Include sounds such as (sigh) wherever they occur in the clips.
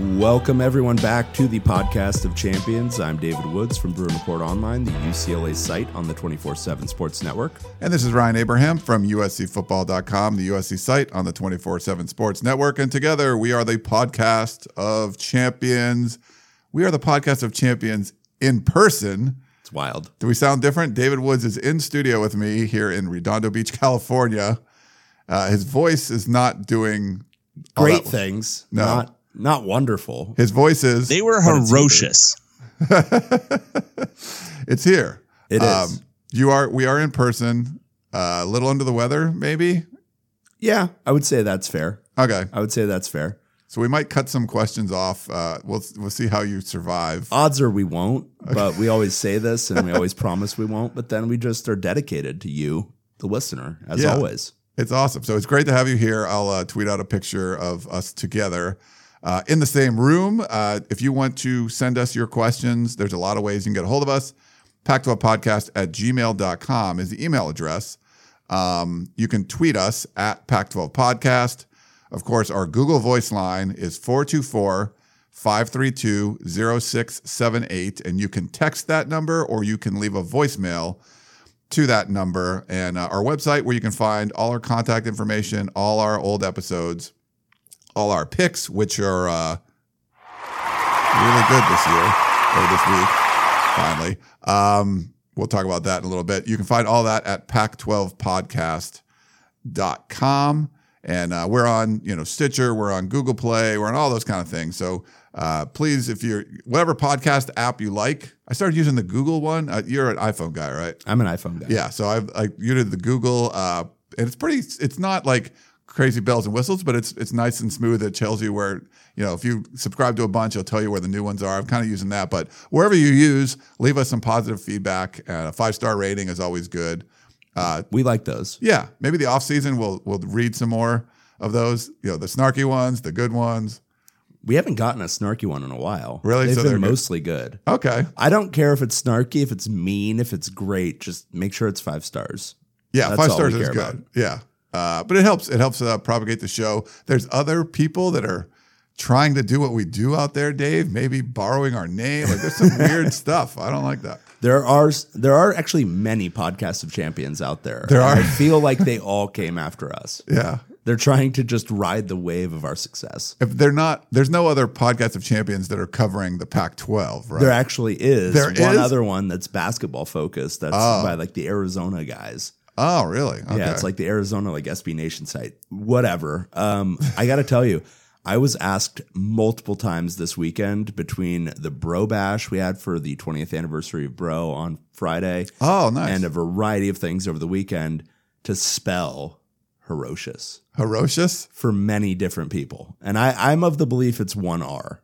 Welcome, everyone, back to the podcast of champions. I'm David Woods from Bruin Report Online, the UCLA site on the 24 7 Sports Network. And this is Ryan Abraham from USCFootball.com, the USC site on the 24 7 Sports Network. And together we are the podcast of champions. We are the podcast of champions in person. It's wild. Do we sound different? David Woods is in studio with me here in Redondo Beach, California. Uh, his voice is not doing Great things. No. Not, not wonderful. His voice is They were But it's ferocious. (laughs) it's here. It is. you are we are in person. Uh, a little under the weather, maybe. Yeah, I would say that's fair. Okay, I would say that's fair. so we might cut some questions off. Uh, we'll we'll see how you survive. Odds are we won't, but we always (laughs) say this and we always promise we won't, but then we just are dedicated to you, the listener, as Yeah. always. It's awesome. So it's great to have you here. I'll uh, tweet out a picture of us together uh, in the same room. Uh, if you want to send us your questions, there's a lot of ways you can get a hold of us. Pac12podcast at gmail.com is the email address. Um, you can tweet us at Pac12 Podcast. Of course, our Google voice line is 424 532 0678. And you can text that number or you can leave a voicemail to that number. And uh, our website where you can find all our contact information, all our old episodes, all our picks, which are uh, really good this year or this week, finally. Um, we'll talk about that in a little bit. You can find all that at pac12podcast.com. And uh, we're on, you know, Stitcher, we're on Google Play, we're on all those kind of things. So uh, please, if you're whatever podcast app you like, I started using the Google one. Uh, you're an iPhone guy, right? I'm an iPhone guy. Yeah. So I've I you did the Google, uh, and it's pretty. It's not like crazy bells and whistles, but it's it's nice and smooth. It tells you where you know if you subscribe to a bunch, it'll tell you where the new ones are. I'm kind of using that, but wherever you use, leave us some positive feedback. And a five star rating is always good. Uh, We like those. yeah, maybe the off season we'll we'll read some more of those. You know, the snarky ones, the good ones. We haven't gotten a snarky one in a while. Really? They've So they're been good. mostly good. Okay. I don't care if it's snarky, if it's mean, if it's great. Just make sure it's five stars. Yeah, That's five stars is good. about. Yeah, uh, but it helps. It helps uh, propagate the show. There's other people that are trying to do what we do out there, Dave. Maybe borrowing our name. Like there's some weird (laughs) stuff. I don't like that. There are there are actually many podcasts of champions out there. There are. I feel like they all came after us. (laughs) Yeah. They're trying to just ride the wave of our success. If they're not, there's no other podcast of champions that are covering the Pac-12, right? There actually is There one is? other one that's basketball focused. That's by like the Arizona guys. Oh, really? Okay. Yeah, it's like the Arizona like SB Nation site. Whatever. Um, I got to tell you, I was asked multiple times this weekend between the Bro Bash we had for the 20th anniversary of Bro on Friday, oh, nice. and a variety of things over the weekend to spell ferocious Herocious. for many different people. And I, I'm of the belief it's one R.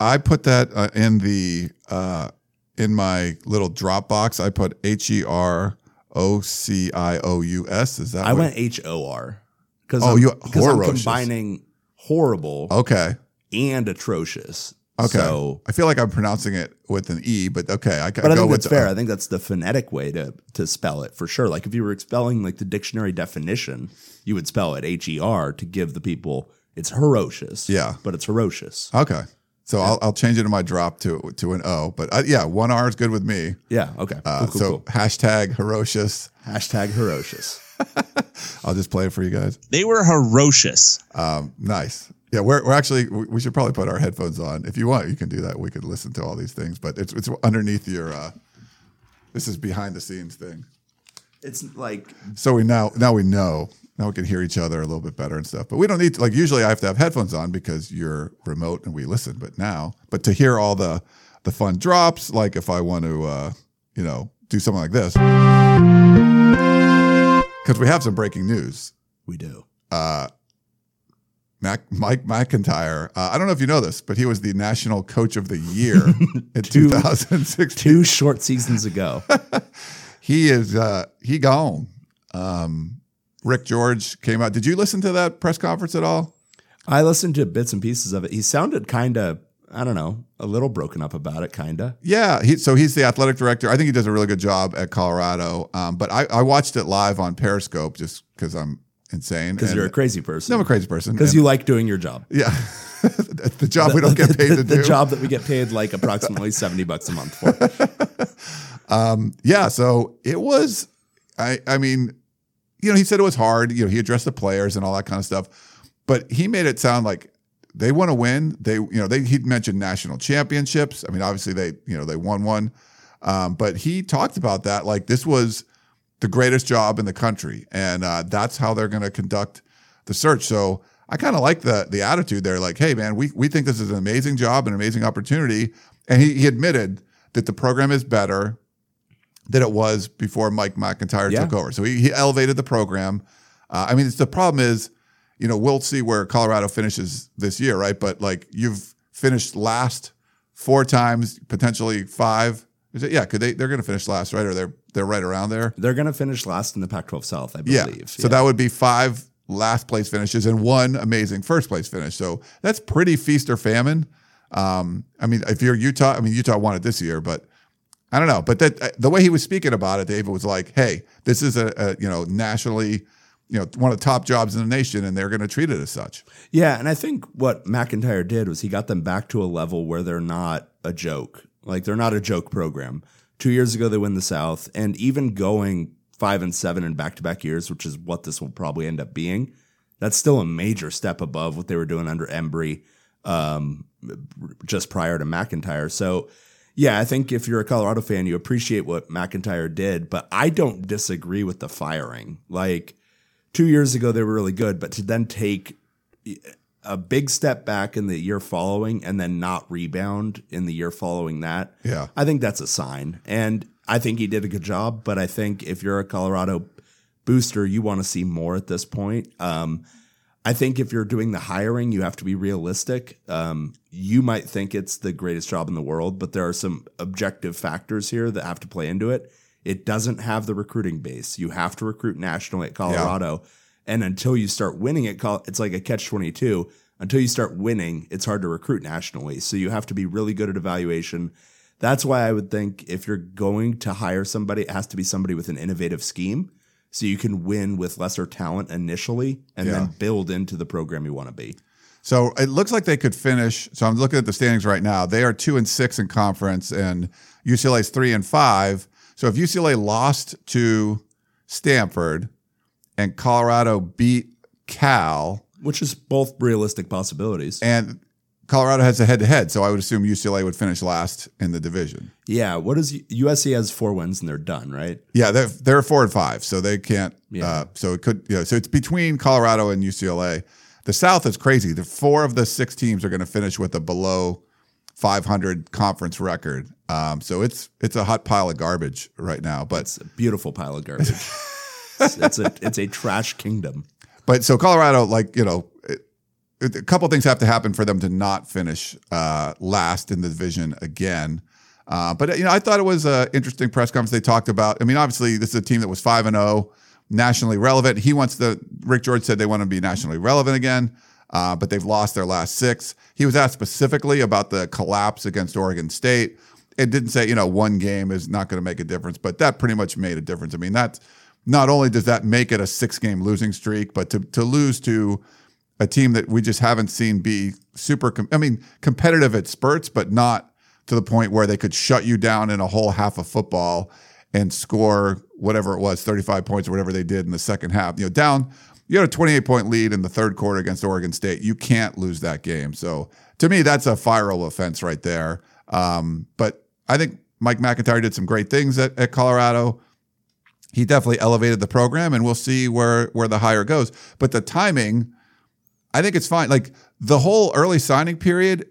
I put that uh, in the uh, in my little Dropbox. I put H E R O C I O U S. Is that? I what- went H O R because Oh, I'm, you- I'm combining horrible Okay. and atrocious. Okay. So I feel like I'm pronouncing it with an E, but okay. I, But I go think that's fair. I think that's the phonetic way to to spell it for sure. Like if you were spelling like the dictionary definition, you would spell it H E R to give the people it's ferocious. Yeah. but it's ferocious. Okay. So I'll, I'll change it in my drop to to an O. But uh, yeah, one R is good with me. Yeah. Okay. Uh, cool, cool, so cool. hashtag ferocious. Hashtag ferocious. (laughs) I'll just play it for you guys. They were ferocious. Um, nice. Yeah, we're, we're actually we we should probably put our headphones on if you want. You can do that. We could listen to all these things, but it's it's underneath your. Uh, this is behind the scenes thing. It's like So we now now we know now we can hear each other a little bit better and stuff. But we don't need to, like usually I have to have headphones on because you're remote and we listen. But now, but to hear all the the fun drops, like if I want to, uh, you know, do something like this, because we have some breaking news. we do. Mac, Mike McIntyre. Uh, I don't know if you know this, but he was the national coach of the year (laughs) in 2016. Two short seasons ago. (laughs) He is uh, he gone. Um, Rick George came out. Did you listen to that press conference at all? I listened to bits and pieces of it. He sounded kind of, I don't know, a little broken up about it, kind of. Yeah, he, so he's the athletic director. I think he does a really good job at Colorado. Um, but I, I watched it live on Periscope just because I'm insane. Because you're a crazy person. I'm a crazy person. Because you like doing your job. yeah, (laughs) the job we don't get paid the, to the do. job that we get paid like approximately (laughs) 70 bucks a month for. (laughs) um, Yeah, so it was. I I mean, you know, he said it was hard. You know, he addressed the players and all that kind of stuff, but he made it sound like they want to win. They, you know, they he mentioned national championships. I mean, obviously they, you know, they won one, um, but he talked about that like this was the greatest job in the country, and uh, that's how they're going to conduct the search. So I kind of like the the attitude there. Like, hey, man, we we think this is an amazing job, and an amazing opportunity, and he, he admitted that the program is better than it was before Mike McIntyre Yeah. took over. So he, he elevated the program. Uh, I mean, it's, the problem is, you know, we'll see where Colorado finishes this year, right? But like you've finished last four times, potentially five. Is it? Yeah, could they? They're going to finish last, right? Or they're they're right around there. They're going to finish last in the Pac 12 South, I believe. Yeah. believe. So that would be five last place finishes and one amazing first place finish. So that's pretty feast or famine. Um, I mean, if you're Utah, I mean, Utah won it this year, but I don't know. But that uh, the way he was speaking about it, David was like, "Hey, this is a, a you know nationally, you know, one of the top jobs in the nation, and they're going to treat it as such." Yeah, and I think what McIntyre did was he got them back to a level where they're not a joke. Like they're not a joke program. Two years ago they win the South, and even going five and seven in back to back years, which is what this will probably end up being, that's still a major step above what they were doing under Embree um, just prior to McIntyre. So yeah, I think if you're a Colorado fan, you appreciate what McIntyre did, but I don't disagree with the firing. Like two years ago, they were really good, but to then take a big step back in the year following and then not rebound in the year following that, Yeah. I think that's a sign. And I think he did a good job, but I think if you're a Colorado booster, you want to see more at this point. Um, I think if you're doing the hiring, you have to be realistic. Um, you might think it's the greatest job in the world, but there are some objective factors here that have to play into it. It doesn't have the recruiting base. You have to recruit nationally at Colorado. And until you start winning at Col- it's like a catch 22. Until you start winning, it's hard to recruit nationally. So you have to be really good at evaluation. That's why I would think if you're going to hire somebody, it has to be somebody with an innovative scheme so you can win with lesser talent initially and Yeah. then build into the program you want to be. So it looks like they could finish. So I'm looking at the standings right now. They are two and six in conference, and UCLA's three and five. So if UCLA lost to Stanford and Colorado beat Cal, Which is both realistic possibilities. and Colorado has a head to head, so I would assume UCLA would finish last in the division. yeah, what is USC has four wins and they're done, right? Yeah, they're they're four and five, so they can't. Yeah. Uh, so it could. You know, so it's between Colorado and UCLA. The South is crazy. The four of the six teams are going to finish with a below 500 conference record. Um, so it's it's a hot pile of garbage right now. But It's a beautiful pile of garbage. (laughs) it's, it's a it's a trash kingdom. but so Colorado, like you know, a couple things have to happen for them to not finish uh, last in the division again. Uh, but you know, I thought it was an interesting press conference. They talked about. I mean, obviously, this is a team that was five and zero, nationally relevant. He wants the. Rick George said they want to be nationally relevant again, uh, but they've lost their last six. He was asked specifically about the collapse against Oregon State. It didn't say you know one game is not going to make a difference, but that pretty much made a difference. I mean, that's not only does that make it a six game losing streak, but to to lose to a team that we just haven't seen be super. Com- I mean, competitive at spurts, but not to the point where they could shut you down in a whole half of football and score whatever it was, 35 points or whatever they did in the second half. You know, down, you had a 28 point lead in the third quarter against Oregon State. You can't lose that game. So to me, that's a fireable offense right there. Um, but I think Mike McIntyre did some great things at, at Colorado he definitely elevated the program and we'll see where where the hire goes but the timing i think it's fine like the whole early signing period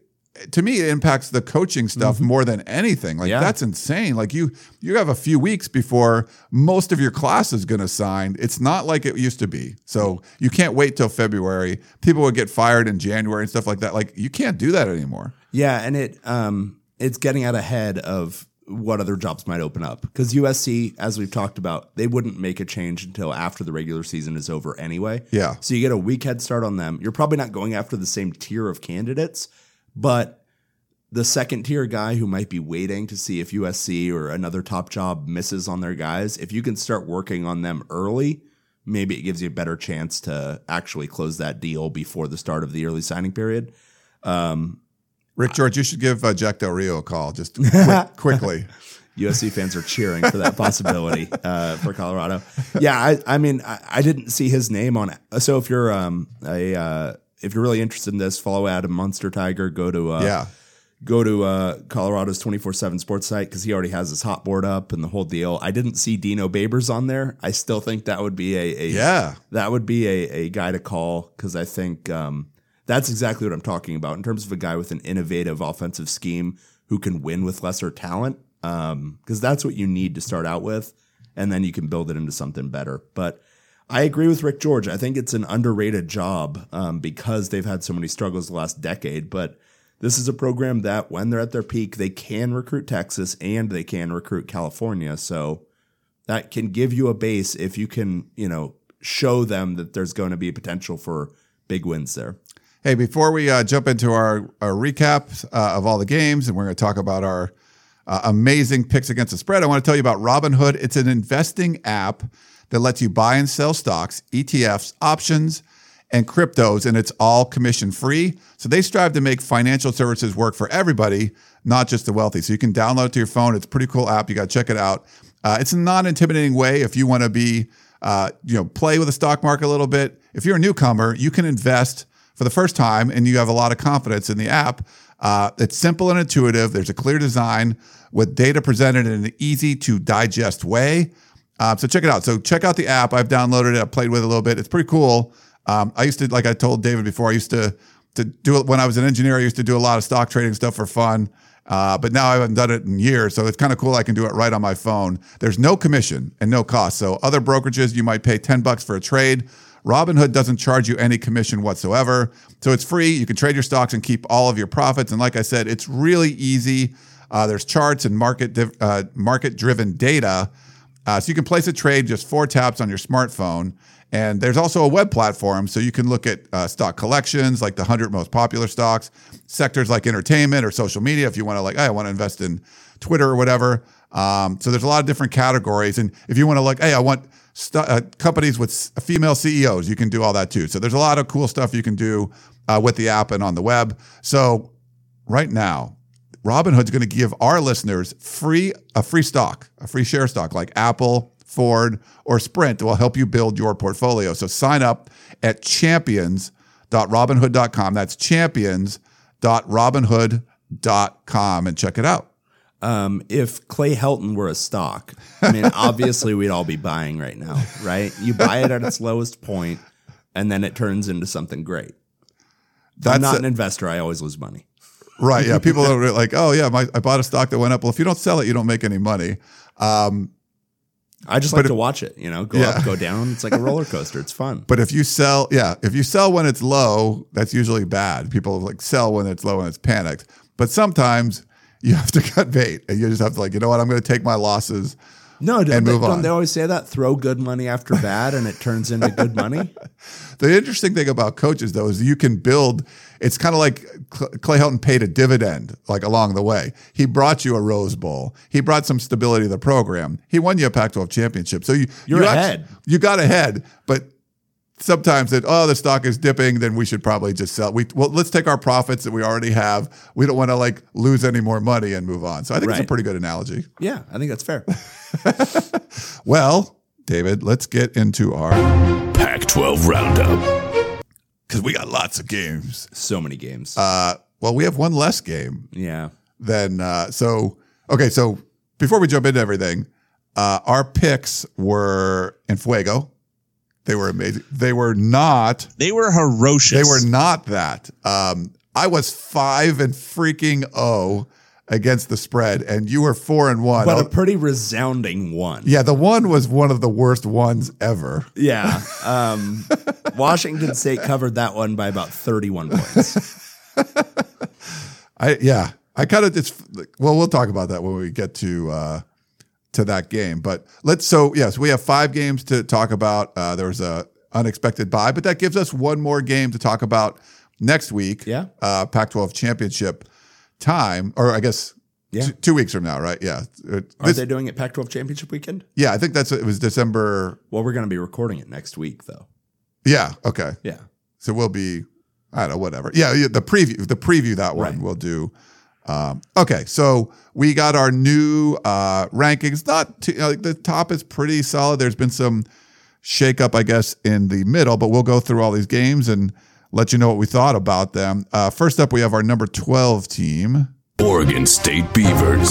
to me it impacts the coaching stuff more than anything. Like Yeah. that's insane. Like you you have a few weeks before most of your class is going to sign. It's not like it used to be. So you can't wait till February. People would get fired in January and stuff like that. Like you can't do that anymore. Yeah, and it um it's getting out ahead of what other jobs might open up because USC, as we've talked about, they wouldn't make a change until after the regular season is over anyway. Yeah. So you get a week head start on them. You're probably not going after the same tier of candidates, but the second tier guy who might be waiting to see if USC or another top job misses on their guys, if you can start working on them early, maybe it gives you a better chance to actually close that deal before the start of the early signing period. Um, Rick George, you should give uh, Jack Del Rio a call just (laughs) quick, quickly. USC fans are cheering for that possibility (laughs) uh, for Colorado. Yeah, I, I mean, I, I didn't see his name on it. So if you're um a uh, if you're really interested in this, follow Adam Munsterteiger. Go to uh, Yeah. go to uh, Colorado's twenty four seven sports site because he already has his hot board up and the whole deal. I didn't see Dino Babers on there. I still think that would be a, a Yeah. that would be a, a guy to call because I think um, that's exactly what I'm talking about in terms of a guy with an innovative offensive scheme who can win with lesser talent. Because that's what you need to start out with, and then you can build it into something better. But I agree with Rick George. I think it's an underrated job um, because they've had so many struggles the last decade. But this is a program that, when they're at their peak, they can recruit Texas and they can recruit California. So that can give you a base if you can, you know, show them that there's going to be potential for big wins there. Hey, before we uh, jump into our, our recap uh, of all the games, and we're going to talk about our uh, amazing picks against the spread, I want to tell you about Robinhood. It's an investing app that lets you buy and sell stocks, ETFs, options, and cryptos, and it's all commission free. So they strive to make financial services work for everybody, not just the wealthy. So you can download it to your phone. It's a pretty cool app. You got to check it out. Uh, it's a non-intimidating way if you want to be, uh, you know, play with the stock market a little bit. If you're a newcomer, you can invest for the first time and you have a lot of confidence in the app. Uh, it's simple and intuitive. There's a clear design with data presented in an easy to digest way. Uh, so check it out. So check out the app. I've downloaded it. I've played with it a little bit. It's pretty cool. Um, I used to, like I told David before, I used to to do it when I was an engineer. I used to do a lot of stock trading stuff for fun. Uh, but now I haven't done it in years, so it's kind of cool. I can do it right on my phone. There's no commission and no cost. So other brokerages, you might pay ten bucks for a trade. Robinhood doesn't charge you any commission whatsoever. So it's free. You can trade your stocks and keep all of your profits. And like I said, it's really easy. Uh, there's charts and market div- uh, market driven data. Uh, so you can place a trade just four taps on your smartphone. And there's also a web platform, so you can look at uh, stock collections, like the 100 most popular stocks, sectors like entertainment or social media, if you want to, like, hey, I want to invest in Twitter or whatever. Um, so there's a lot of different categories. And if you want to, like, hey, I want st- uh, companies with female CEOs, you can do all that too. So there's a lot of cool stuff you can do uh, with the app and on the web. So right now, Robinhood's going to give our listeners free a free stock, a free share stock like Apple, Ford, or Sprint that will help you build your portfolio. So sign up at champions.robinhood.com. That's champions.robinhood.com and check it out. Um, if Clay Helton were a stock, I mean, (laughs) obviously we'd all be buying right now, right? You buy it at its lowest point, and then it turns into something great. That's I'm not a- an investor. I always lose money. right. Yeah. People (laughs) are like, oh, yeah, my, I bought a stock that went up. Well, if you don't sell it, you don't make any money. Um, I just like to watch it. You know, go Yeah. up, go down. It's like a roller coaster. It's fun. (laughs) But if you sell, yeah, if you sell when it's low, that's usually bad. People like sell when it's low and it's panicked. But sometimes you have to cut bait and you just have to like, you know what, I'm going to take my losses. No, don't, And they, move don't on. they always say that? Throw good money after bad, and it turns into good money. (laughs) The interesting thing about coaches though is you can build. It's kind of like Clay Helton paid a dividend like along the way. He brought you a Rose Bowl. He brought some stability to the program. He won you a Pac-12 championship. So you You're you ahead. you got ahead, but sometimes that oh the stock is dipping then we should probably just sell we well let's take our profits that we already have we don't want to like lose any more money and move on so i think it's a pretty good analogy Yeah, I think that's fair. (laughs) well david let's get into our Pac 12 Roundup. because we got lots of games So many games. uh well we have one less game yeah. than uh so okay so before we jump into everything uh our picks were in fuego they were amazing they were not They were ferocious. They were not that. Um, I was five and freaking oh against the spread, and you were four and one. but a pretty resounding one. yeah, the one was one of the worst ones ever. Yeah. Um, (laughs) Washington State covered that one by about 31 points. (laughs) I yeah, I kind of it's well, we'll talk about that when we get to uh to that game. But let's so yes, we have five games to talk about. Uh there was a unexpected buy, but that gives us one more game to talk about next week. Yeah. Uh Pac-12 championship time, or I guess Yeah. t- two weeks from now, right? Yeah. Uh, Are they doing it Pac 12 championship weekend? yeah, I think that's it was December. Well, we're going to be recording it next week, though. Yeah. Okay. Yeah. So we'll be, I don't know, whatever. Yeah, yeah, the preview, the preview that one Right. we'll do. Um, okay, so we got our new uh, rankings. Not too, like the top is pretty solid. There's been some shakeup, I guess, in the middle, but we'll go through all these games and let you know what we thought about them. Uh, first up, we have our number 12 team. Oregon State Beavers.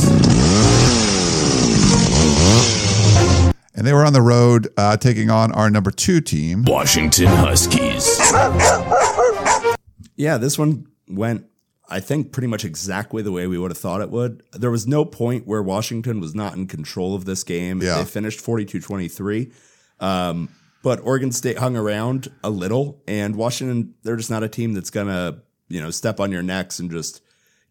And they were on the road uh, taking on our number two team. Washington Huskies. (laughs) Yeah, this one went, I think, pretty much exactly the way we would have thought it would. There was no point where Washington was not in control of this game. Yeah. They finished 42 23. Um, but Oregon State hung around a little, and Washington, they're just not a team that's going to, you know, step on your necks and just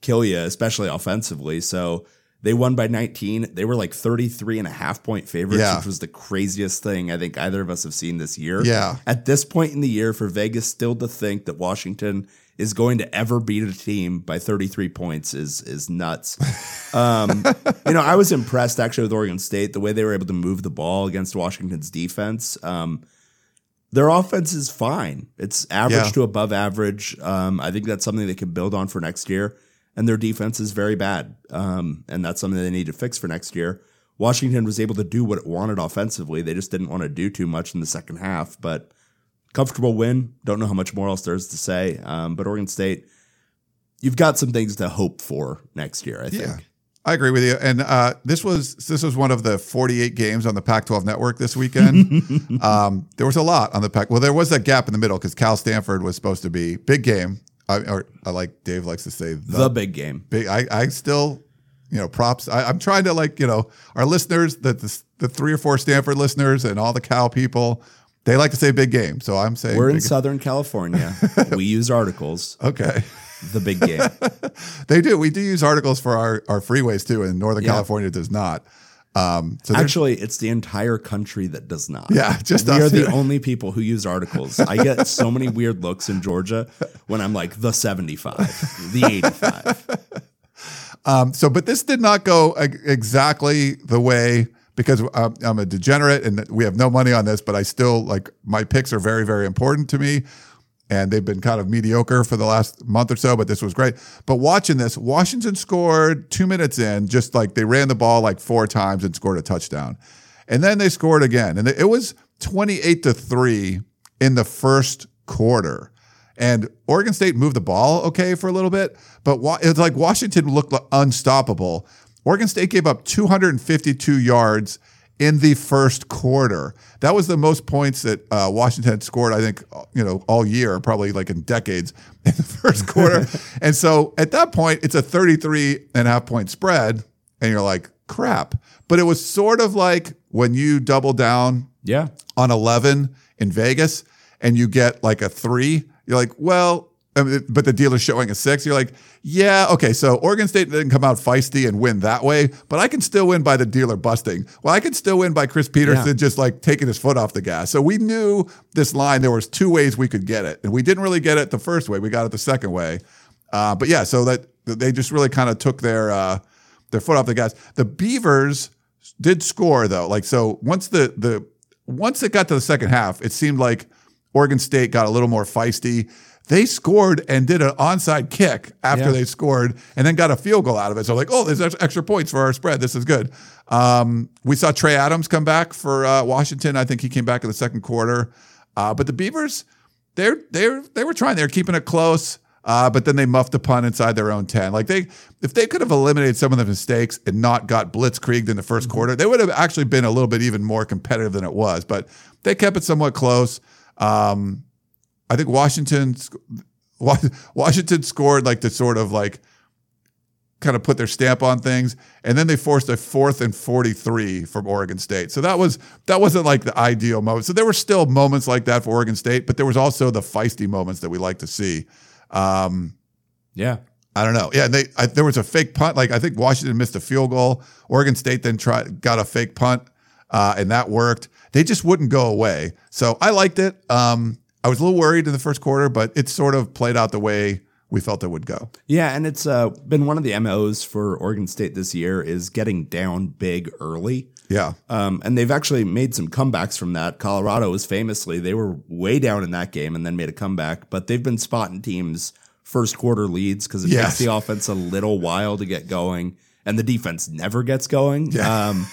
kill you, especially offensively. So they won by 19. They were like 33 and a half point favorites, Yeah. which was the craziest thing I think either of us have seen this year. Yeah. At this point in the year, for Vegas still to think that Washington is going to ever beat a team by 33 points is is nuts. (laughs) Um, you know, I was impressed actually with Oregon State the way they were able to move the ball against Washington's defense. Um, their offense is fine; it's average Yeah. to above average. Um, I think that's something they can build on for next year. And their defense is very bad, um, and that's something they need to fix for next year. Washington was able to do what it wanted offensively; they just didn't want to do too much in the second half, but comfortable win. Don't know how much more else there is to say. Um, but Oregon State, you've got some things to hope for next year. I think. Yeah. I agree with you. And uh, this was this was one of the 48 games on the Pac-12 network this weekend. (laughs) um, there was a lot on the Pac. Well, there was that gap in the middle because Cal Stanford was supposed to be big game. I, or I like Dave likes to say the, The big game. big. I, I still, you know, props. I, I'm trying to like you know our listeners, that the, the three or four Stanford listeners and all the Cal people, they like to say big game. So I'm saying We're in big- Southern California. (laughs) we use articles. okay. The big game. (laughs) They do. We do use articles for our, our freeways too, and Northern Yeah. California does not. Um, so Actually, it's the entire country that does not. Yeah, just we us are the only people who use articles. I get so many weird looks in Georgia when I'm like the 75, the 85. (laughs) Um, so, but this did not go exactly the way because I'm, I'm a degenerate and we have no money on this, but I still like my picks are very, very important to me. And they've been kind of mediocre for the last month or so, but this was great. But watching this, Washington scored two minutes in, just like they ran the ball like four times and scored a touchdown. And then they scored again. And it was 28 to 3 in the first quarter. And Oregon State moved the ball okay for a little bit, but it's like Washington looked unstoppable. Oregon State gave up 252 yards in the first quarter. That was the most points that uh, Washington had scored, I think, you know, all year, probably like in decades (laughs) in the first quarter. (laughs) and so at that point, it's a 33 and a half point spread, and you're like, crap. But it was sort of like when you double down Yeah. on 11 in Vegas and you get like a three, you're like, well, but the dealer's showing a six. You're like, yeah, okay. So Oregon State didn't come out feisty and win that way, but I can still win by the dealer busting. Well, I can still win by Chris Petersen Yeah. just like taking his foot off the gas. So we knew this line. There was two ways we could get it, and we didn't really get it the first way. We got it the second way. Uh, but yeah, so that they just really kind of took their uh, their foot off the gas. The Beavers did score though. Like so, once the the once it got to the second half, it seemed like Oregon State got a little more feisty. They scored and did an onside kick after Yeah. they scored, and then got a field goal out of it. So like, oh, there's extra points for our spread. This is good. Um, we saw Trey Adams come back for uh, Washington. I think he came back in the second quarter. Uh, but the Beavers, they're they're they were trying. They're keeping it close. Uh, but then they muffed a punt inside their own 10. Like they, if they could have eliminated some of the mistakes and not got blitzkrieged in the 1st quarter, they would have actually been a little bit even more competitive than it was. But they kept it somewhat close. Um, I think Washington, (laughs) Washington scored like to sort of like kind of put their stamp on things, and then they forced a fourth and forty-three from Oregon State. So that was that wasn't like the ideal moment. So there were still moments like that for Oregon State, but there was also the feisty moments that we like to see. Um, Yeah. I don't know. Yeah, they I, there was a fake punt. Like I think Washington missed a field goal. Oregon State then tried got a fake punt, uh, and that worked. They just wouldn't go away. So I liked it. Um, I was a little worried in the first quarter, but it sort of played out the way we felt it would go. Yeah, and it's uh, been one of the MOs for Oregon State this year is getting down big early. Yeah, Um, and they've actually made some comebacks from that. Colorado was famously, they were way down in that game and then made a comeback, but they've been spotting teams first quarter leads because it Yes. takes the offense a little while to get going and the defense never gets going. Um,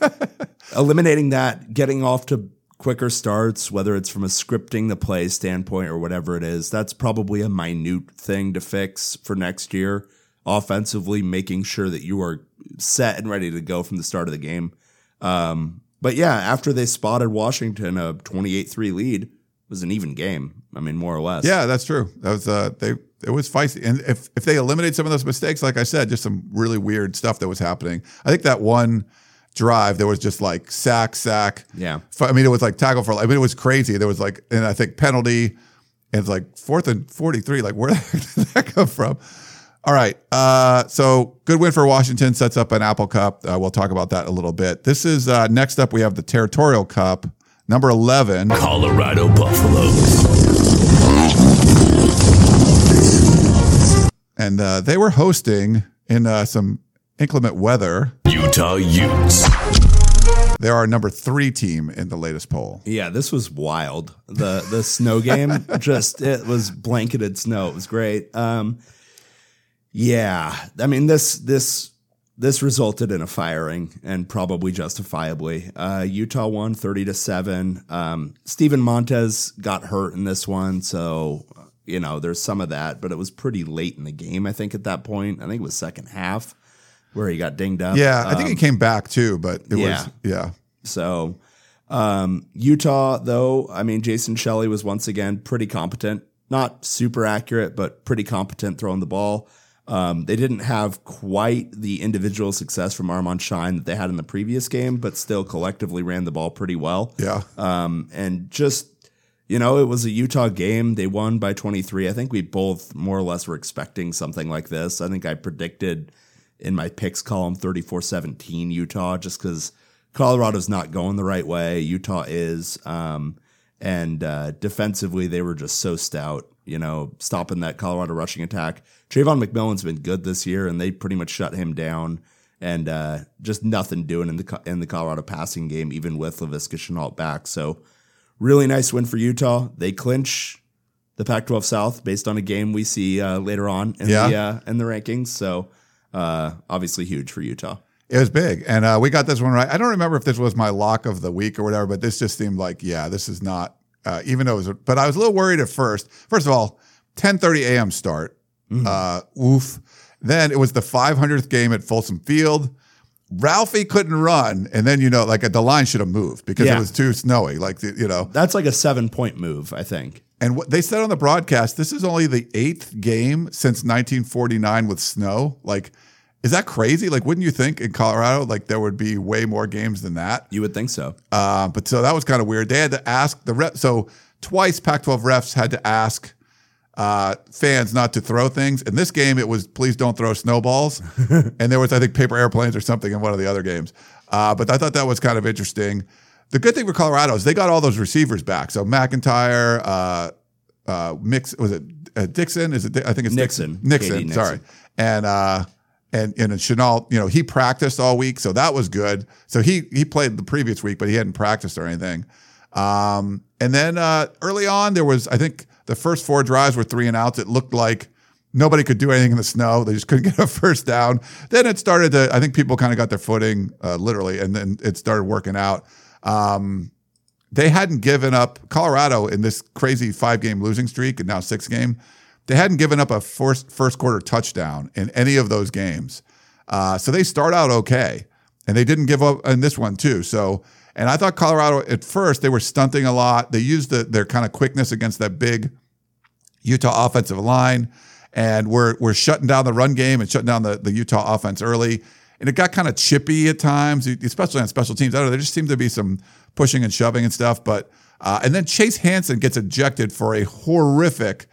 (laughs) eliminating that, getting off to quicker starts, whether it's from a scripting the play standpoint or whatever it is, that's probably a minute thing to fix for next year. Offensively, making sure that you are set and ready to go from the start of the game. Um, but yeah, after they spotted Washington a 28-3 lead, it was an even game. I mean, more or less. yeah, that's true. That was uh, they. It was feisty, and if if they eliminate some of those mistakes, like I said, just some really weird stuff that was happening. I think that one drive there was just like sack, sack. Yeah. I mean, it was like tackle for. I mean, it was crazy. There was like, and I think penalty, and it's like fourth and forty three. Like, where (laughs) the heck did that come from? All right. Uh, so good win for Washington. Sets up an Apple Cup. Uh, we'll talk about that a little bit. This is uh, next up. We have the Territorial Cup, number eleven. Colorado Buffaloes. and uh, they were hosting in uh, some inclement weather. Utah Utes. They are our number three team in the latest poll. Yeah, this was wild. The the snow game (laughs) just it was blanketed snow. It was great. Um yeah, I mean this this this resulted in a firing and probably justifiably. Uh Utah won 30 to 7. Um Steven Montez got hurt in this one, so you know, there's some of that, but it was pretty late in the game I think at that point. I think it was second half where he got dinged up. Yeah, I think it came back too, but it Um, yeah. was yeah. So, um, Utah, though, I mean, Jason Shelley was once again pretty competent. Not super accurate, but pretty competent throwing the ball. Um, they didn't have quite the individual success from Armand Shyne that they had in the previous game, but still collectively ran the ball pretty well. Yeah. Um, and just, you know, it was a Utah game. They won by 23. I think we both more or less were expecting something like this. I think I predicted in my picks column 34 17 Utah just because Colorado's not going the right way. Utah is. Um, and uh, defensively, they were just so stout, you know, stopping that Colorado rushing attack. Travon McMillian's been good this year, and they pretty much shut him down. And uh, just nothing doing in the in the Colorado passing game, even with Laviska Shenault back. So, really nice win for Utah. They clinch the Pac-12 South based on a game we see uh, later on in Yeah. the uh, in the rankings. So, uh, obviously huge for Utah. It was big, and uh, we got this one right. I don't remember if this was my lock of the week or whatever, but this just seemed like, yeah, this is not. Uh, even though it was, but I was a little worried at first. First of all, 10:30 a.m. start. Uh, oof. Then it was the 500th game at Folsom Field. Ralphie couldn't run, and then you know, like the line should have moved because Yeah. it was too snowy. Like the- you know, That's like a seven point move, I think. and what they said on the broadcast, this is only the eighth game since 1949 with snow. Like, is that crazy? Like, wouldn't you think in Colorado, like there would be way more games than that? You would think so. Uh, but so that was kind of weird. They had to ask the ref. So twice Pac-12 refs had to ask uh, fans not to throw things. In this game, it was please don't throw snowballs, (laughs) and there was I think paper airplanes or something in one of the other games. Uh, but I thought that was kind of interesting. The good thing for Colorado is they got all those receivers back. So McIntyre, uh, uh, Mix was it uh, Dixon? Is it? I think it's Nixon. Nixon. K.D. Sorry, and uh, and and Shenault, you know, he practiced all week, so that was good. So he he played the previous week, but he hadn't practiced or anything. Um, and then uh, early on, there was I think the first four drives were three and outs. It looked like nobody could do anything in the snow. They just couldn't (laughs) get a first down. Then it started to. I think people kind of got their footing, uh, literally, and then it started working out. Um, they hadn't given up Colorado in this crazy five game losing streak and now six game. They hadn't given up a first first quarter touchdown in any of those games. Uh, so they start out okay, and they didn't give up in this one too. So, and I thought Colorado at first they were stunting a lot. They used the, their kind of quickness against that big Utah offensive line, and we're we're shutting down the run game and shutting down the, the Utah offense early. And it got kind of chippy at times, especially on special teams. I don't know. There just seemed to be some pushing and shoving and stuff. But uh, and then Chase Hansen gets ejected for a horrific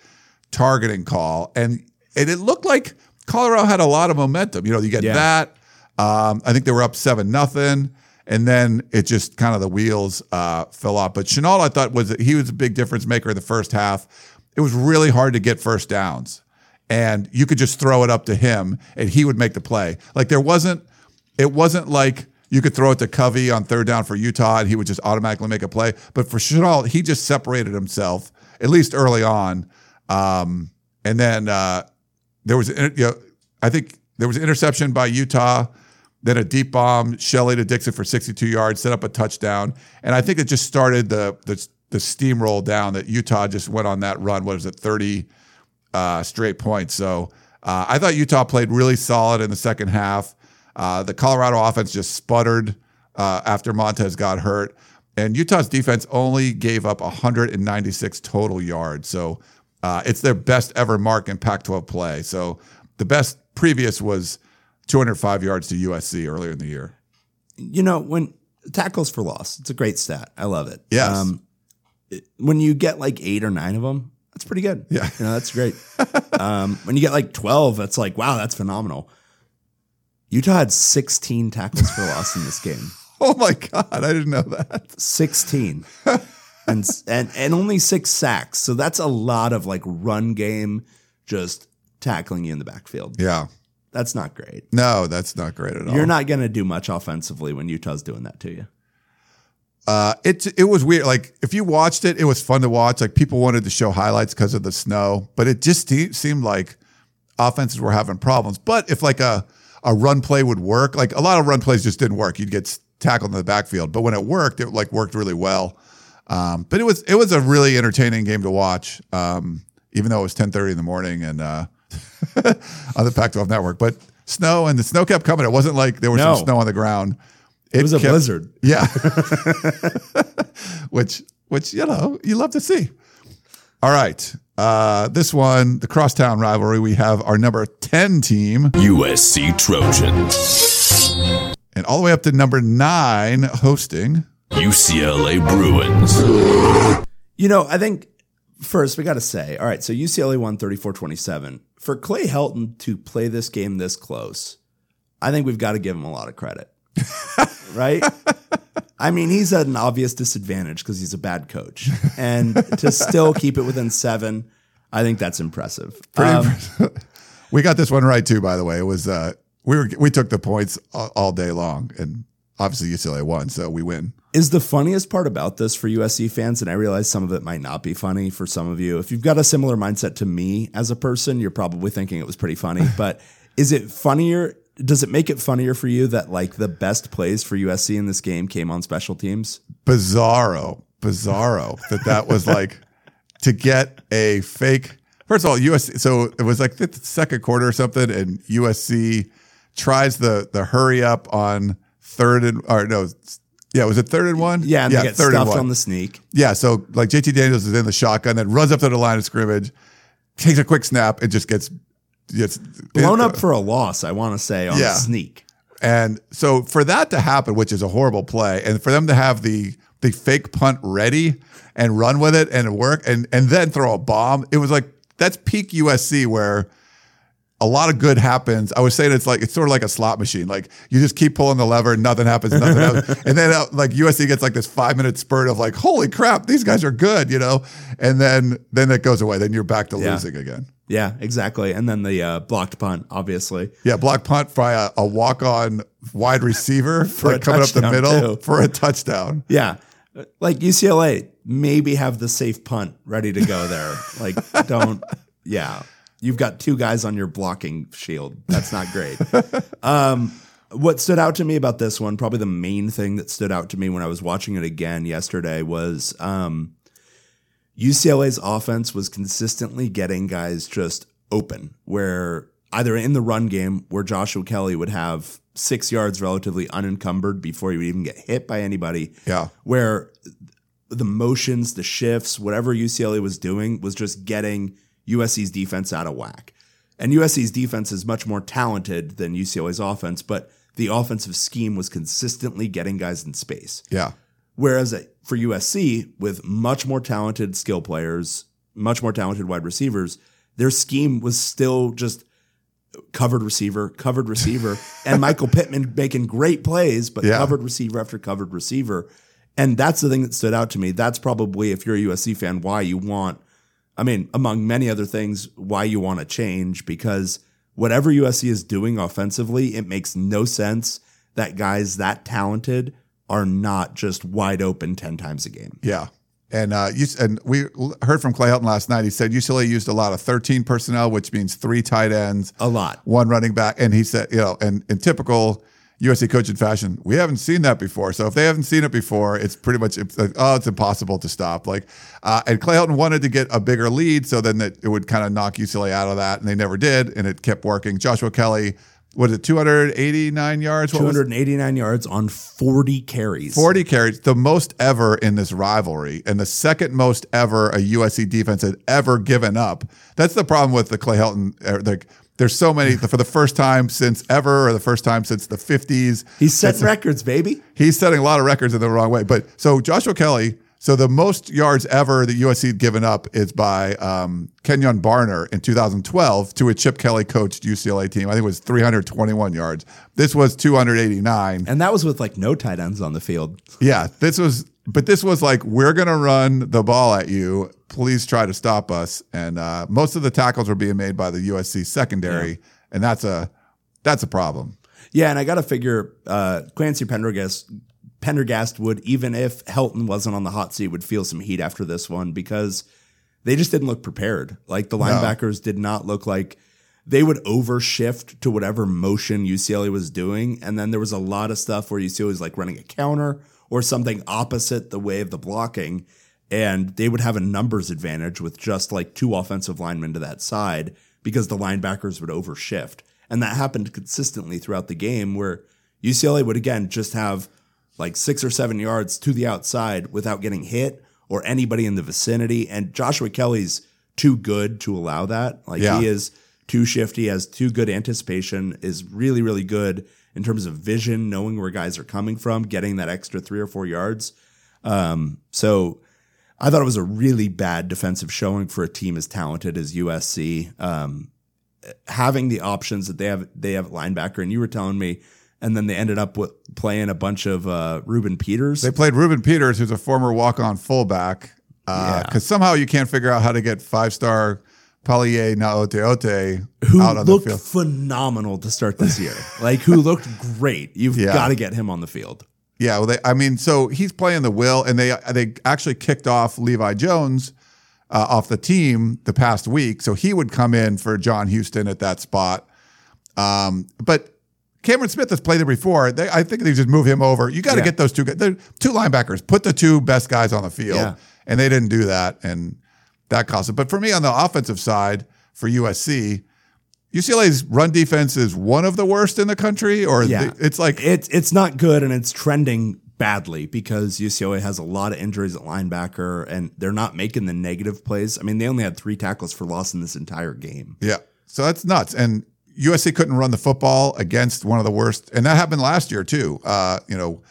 targeting call, and and it looked like Colorado had a lot of momentum. You know, you get Yeah. that. Um, I think they were up seven nothing, and then it just kind of the wheels uh, fell off. But Shenault, I thought was he was a big difference maker in the first half. It was really hard to get first downs, and you could just throw it up to him, and he would make the play. Like there wasn't, it wasn't like you could throw it to Covey on third down for Utah, and he would just automatically make a play. But for Shenault, he just separated himself at least early on, um, and then uh, there was, you know, I think there was an interception by Utah, then a deep bomb, Shelley to Dixon for 62 yards, set up a touchdown, and I think it just started the the, the steamroll down that Utah just went on that run. What was it, 30 uh, straight points? So uh, I thought Utah played really solid in the second half. Uh, the Colorado offense just sputtered uh, after Montez got hurt, and Utah's defense only gave up 196 total yards. So uh, it's their best ever mark in Pac-12 play. So the best previous was 205 yards to USC earlier in the year. You know, when tackles for loss, it's a great stat. I love it. Yes. it- when you get like eight or nine of them, that's pretty good. Yeah. You know, that's great. (laughs) um, when you get like 12, that's like, wow, that's phenomenal. Utah had 16 tackles for loss in this game. (laughs) Oh my God, I didn't know that. 16. (laughs) and, and and only six sacks. So that's a lot of like run game just tackling you in the backfield. Yeah. That's not great. No, that's not great at all. You're not going to do much offensively when Utah's doing that to you. Uh, it it was weird. Like if you watched it, it was fun to watch. Like people wanted to show highlights because of the snow, but it just se- seemed like offenses were having problems. But if like a a run play would work, like a lot of run plays just didn't work. You'd get tackled in the backfield, but when it worked, it like worked really well. Um, but it was it was a really entertaining game to watch, um, even though it was ten thirty in the morning and uh, on the Pac-12 network. But snow and the snow kept coming. It wasn't like there was No. some snow on the ground. It was a kept- blizzard. yeah. (laughs) which which you know, you love to see. All right. Uh, this one, the crosstown rivalry, we have our number 10 team USC Trojans. and all the way up to number 9 hosting. UCLA Bruins. You know, I think first we got to say, all right, so UCLA won 34 27. For Clay Helton to play this game this close, I think we've got to give him a lot of credit. (laughs) right? I mean, he's at an obvious disadvantage because he's a bad coach. And to still keep it within seven, I think that's impressive. Um, (laughs) We got this one right too, by the way. It was uh we were we took the points all, all day long and obviously UCLA won, so we win. Is the funniest part about this for USC fans, and I realize some of it might not be funny for some of you. If you've got a similar mindset to me as a person, you're probably thinking it was pretty funny. (laughs) But is it funnier? Does it make it funnier for you that like the best plays for USC in this game came on special teams? bizarro, bizarro that that was (laughs) like to get a fake. First of all, USC. So it was like the second quarter or something, and USC tries the the hurry up on third and or no, yeah, was it third and one? Yeah, and yeah, they get third and stuffed one. on the sneak. yeah, so like JT Daniels is in the shotgun, then runs up to the line of scrimmage, takes a quick snap, and just gets gets Blown uh, up for a loss, I want to say, on Yeah. sneak. And so for that to happen, which is a horrible play, and for them to have the the fake punt ready and run with it and work and and then throw a bomb, it was like that's peak USC where a lot of good happens. I was saying it's like it's sort of like a slot machine. Like you just keep pulling the lever, and nothing happens, nothing (laughs) happens, and then uh, like USC gets like this five minute spurt of like, holy crap, these guys are good, you know, and then then it goes away. Then you're back to Yeah. losing again. Yeah, exactly. And then the uh, blocked punt, obviously. Yeah, block punt by a, a walk on wide receiver (laughs) for a coming up the middle too. for a touchdown. Yeah. Like UCLA, maybe have the safe punt ready to go there. like, don't, yeah. You've got two guys on your blocking shield. That's not great. (laughs) um, what stood out to me about this one, probably the main thing that stood out to me when I was watching it again yesterday was um, UCLA's offense was consistently getting guys just open, where either in the run game, where Joshua Kelly would have six yards relatively unencumbered before he would even get hit by anybody. Yeah. Where the motions, the shifts, whatever UCLA was doing was just getting USC's defense out of whack. And USC's defense is much more talented than UCLA's offense, but the offensive scheme was consistently getting guys in space. Yeah. Whereas for USC, with much more talented skill players, much more talented wide receivers, their scheme was still just covered receiver, covered receiver, (laughs) and Michael Pittman making great plays, but Yeah. covered receiver after covered receiver. And that's the thing that stood out to me. That's probably, if you're a USC fan, why you want, I mean, among many other things, why you want to change because whatever USC is doing offensively, it makes no sense that guys that talented are not just wide open 10 times a game. Yeah. And uh, you, and we heard from Clay Helton last night. He said UCLA used a lot of 13 personnel, which means three tight ends, A lot. one running back. And he said, you know, and in typical USC coaching fashion, we haven't seen that before. So if they haven't seen it before, it's pretty much, it's like, oh, it's impossible to stop. Like, uh, and Clay Helton wanted to get a bigger lead so then that it would kind of knock UCLA out of that. And they never did. And it kept working. Joshua Kelly, what is it, 289 yards? What was 289 yards on 40 carries. 40 carries, the most ever in this rivalry, and the second most ever a USC defense had ever given up. That's the problem with the Clay Helton. uh, Like, there's so many for the first time since ever, or the first time since the 50s. He's setting records, baby. He's setting a lot of records in the wrong way. But so Joshua Kelly, so the most yards ever that USC had given up is by um, Kenjon Barner in 2012 to a Chip Kelly coached UCLA team. I think it was 321 yards. This was 289. And that was with like no tight ends on the field. Yeah, this was, but this was like, we're going to run the ball at you. Please try to stop us. And uh, most of the tackles were being made by the USC secondary, and that's a that's a problem. Yeah, and I got to figure uh, Clancy Pendergast, Pendergast would, even if Helton wasn't on the hot seat, would feel some heat after this one because they just didn't look prepared. Like the linebackers did not look like they would overshift to whatever motion UCLA was doing. And then there was a lot of stuff where UCLA was like running a counter or something opposite the way of the blocking. And they would have a numbers advantage with just like two offensive linemen to that side because the linebackers would overshift. And that happened consistently throughout the game where UCLA would again just have like six or seven yards to the outside without getting hit or anybody in the vicinity. And Joshua Kelly's too good to allow that. Like Yeah. he is too shifty, has too good anticipation, is really, really good in terms of vision, knowing where guys are coming from, getting that extra three or four yards. Um, so I thought it was a really bad defensive showing for a team as talented as USC. Um, having the options that they have, they have linebacker, and you were telling me, and then they ended up with playing a bunch of uh, Reuben Peters. They played Reuben Peters, who's a former walk-on fullback, because Yeah. somehow you can't figure out how to get five-star Palaie Gaoteote who out on the looked field. phenomenal to start this year. like who looked great. You've Yeah. got to get him on the field. Yeah, well, they, I mean, so he's playing the will, and they they actually kicked off Levi Jones uh, off the team the past week, so he would come in for John Houston at that spot. Um, but Cameron Smith has played there before. They, I think they just move him over. You got to Yeah. get those two guys. They're two linebackers. Put the two best guys on the field, Yeah. and they didn't do that, and that cost it. But for me, on the offensive side for USC. UCLA's run defense is one of the worst in the country, or Yeah. the- it's like It's it's not good and it's trending badly because UCLA has a lot of injuries at linebacker and they're not making the negative plays. I mean, they only had three tackles for loss in this entire game. Yeah. So that's nuts. And USC couldn't run the football against one of the worst, and that happened last year too. Uh, you know,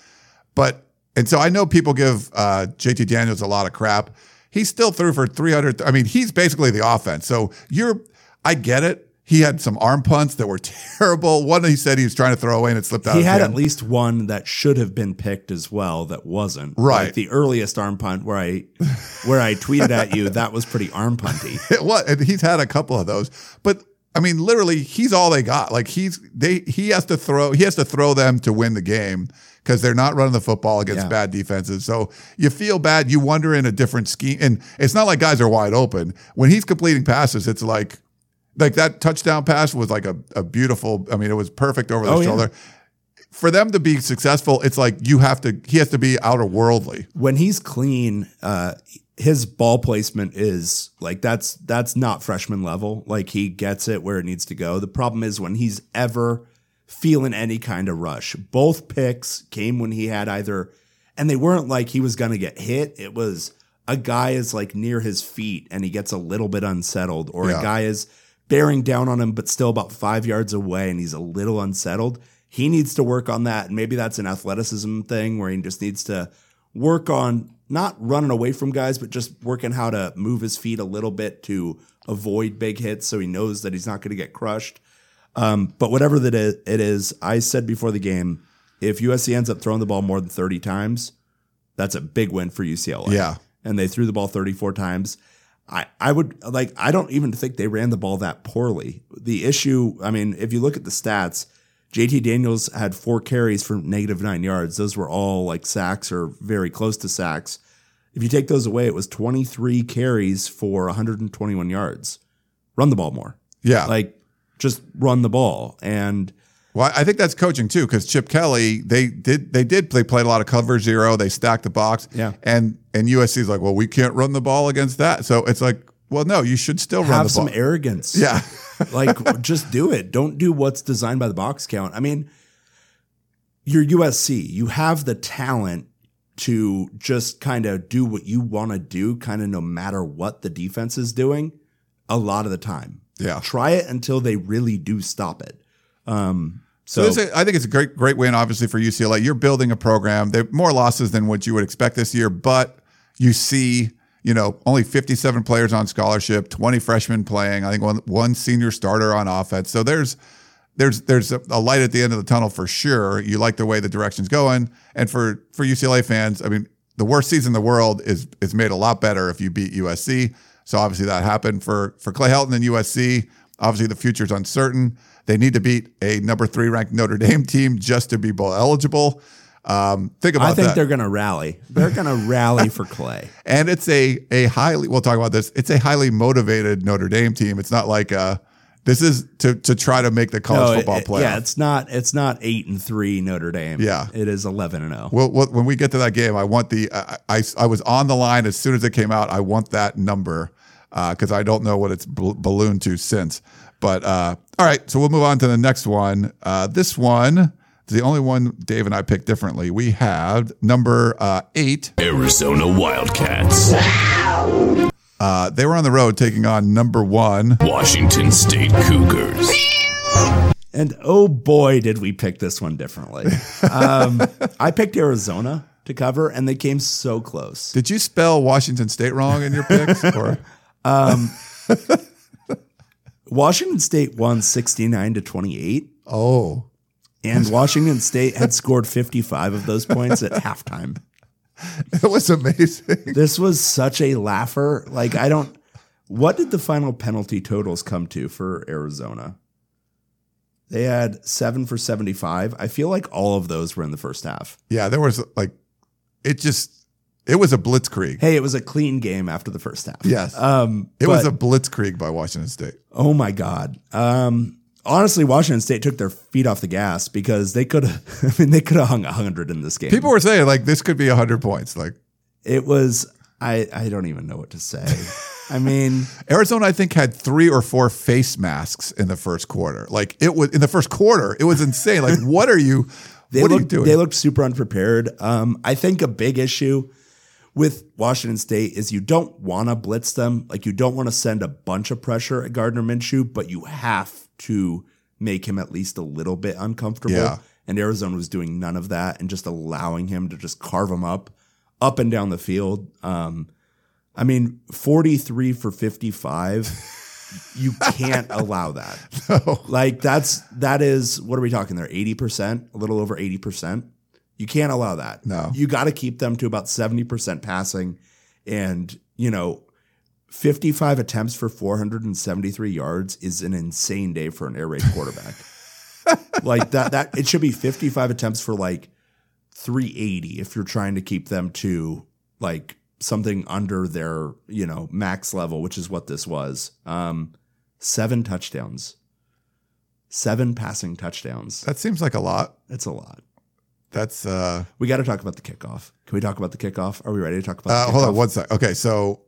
but and so I know people give uh, JT Daniels a lot of crap. He still threw for 300. I mean, he's basically the offense. So you're, I get it. He had some arm punts that were (laughs) terrible. One he said he was trying to throw away and it slipped out. He had hand. at least one that should have been picked as well that wasn't. Right. Like the earliest arm punt where I where I tweeted at you, that was pretty arm punty. (laughs) what and he's had a couple of those but i mean literally he's all they got. Like he's they he has to throw he has to throw them to win the game because they're not running the football against Yeah. bad defenses. So you feel bad you wonder in a different scheme and it's not like guys are wide open. When he's completing passes it's like like that touchdown pass was like a, a beautiful i mean it was perfect over the Oh, yeah. shoulder. For them to be successful it's like you have to he has to be outer worldly. When he's clean, uh, his ball placement is like that's that's not freshman level. Like he gets it where it needs to go. The problem is when he's ever feeling any kind of rush. Both picks came when he had either, and they weren't like he was going to get hit. It was a guy is like near his feet and he gets a little bit unsettled, or Yeah. a guy is bearing down on him but still about five yards away and he's a little unsettled, he needs to work on that. And maybe that's an athleticism thing where he just needs to work on not running away from guys, but just working how to move his feet a little bit to avoid big hits so he knows that he's not going to get crushed. Um, but whatever that it is, I said before the game, if USC ends up throwing the ball more than 30 times, that's a big win for UCLA. Yeah. And they threw the ball 34 times. I, I would like, I don't even think they ran the ball that poorly. The issue, I mean, if you look at the stats, JT Daniels had four carries for negative nine yards. Those were all like sacks or very close to sacks. If you take those away, it was 23 carries for 121 yards. Run the ball more. Yeah. Like, just run the ball. And Well, I think that's coaching too, because Chip Kelly, they did they did they played a lot of cover zero, they stacked the box. Yeah. And and USC's like, well, we can't run the ball against that. So it's like, well, no, you should still run have the ball. Have some arrogance. Yeah. (laughs) like just do it. Don't do what's designed by the box count. I mean, you're USC. You have the talent to just kind of do what you want to do, kind of no matter what the defense is doing a lot of the time. Yeah. Try it until they really do stop it. Um, So, so, is- I think it's a great, great win, obviously, for UCLA. You're building a program. They're more losses than what you would expect this year, but you see, you know, only 57 players on scholarship, 20 freshmen playing. I think one, one senior starter on offense. So there's there's there's a, a light at the end of the tunnel for sure. You like the way the direction's going, and for for UCLA fans, I mean, the worst season in the world is is made a lot better if you beat USC. So obviously that happened for for Clay Helton and USC. Obviously the future's uncertain. They need to beat a number three ranked Notre Dame team just to be bowl eligible. Um, think about I think that. they're going to rally. They're going to rally for Clay. (laughs) and it's a a highly we'll talk about this. It's a highly motivated Notre Dame team. It's not like uh this is to to try to make the college No, football it- playoff. yeah, it's not. It's not eight and three Notre Dame. Yeah. it is eleven and oh. zero. Well, well, when we get to that game, I want the I, I I was on the line as soon as it came out. I want that number because I don't know what it's bal- ballooned to since. But uh, all right, so we'll move on to the next one. Uh, this one the only one Dave and I picked differently. We have number uh, eight. Arizona Wildcats. Uh, they were on the road taking on number one. Washington State Cougars. And oh boy, did we pick this one differently. Um, (laughs) I picked Arizona to cover, and they came so close. Did you spell Washington State wrong in your picks? or (laughs) (laughs) Washington State won 69 to 28, oh, and (laughs) Washington State had scored 55 of those points at halftime. (laughs) it was amazing. This was such a laugher. Like, I don't. What did the final penalty totals come to for Arizona? They had seven for 75. I feel like all of those were in the first half. Yeah, there was like it just it was a blitzkrieg. Hey, it was a clean game after the first half. Yes. Um, It was a blitzkrieg by Washington State. Oh my God. Um, honestly, Washington State took their feet off the gas because they could have. (laughs) I mean, they could have hung hundred in this game. People were saying like this could be hundred points. Like it was. I I don't even know what to say. (laughs) I mean, Arizona, I think had three or four face masks in the first quarter. Like it was in the first quarter, it was insane. Like (laughs) what are you? they what are you looked doing? they looked super unprepared. Um, I think a big issue with Washington State is you don't want to blitz them. Like you don't want to send a bunch of pressure at Gardner Minshew, but you have to make him at least a little bit uncomfortable. Yeah. And Arizona was doing none of that and just allowing him to just carve him up, up and down the field. Um, I mean, 43 for 55. (laughs) you can't allow that. (laughs) Like that's that is what are we talking there? 80%, a little over 80%. You can't allow that. No. You got to keep them to about 70% passing and, you know, 55 attempts for 473 yards is an insane day for an air raid quarterback. (laughs) like that that it should be 55 attempts for like 380 if you're trying to keep them to like something under their, you know, max level, which is what this was. Um seven touchdowns. Seven passing touchdowns. that seems like a lot. It's a lot. That's uh, We got to talk about the kickoff. Can we talk about the kickoff? Are we ready to talk about uh hold on one sec. Okay, so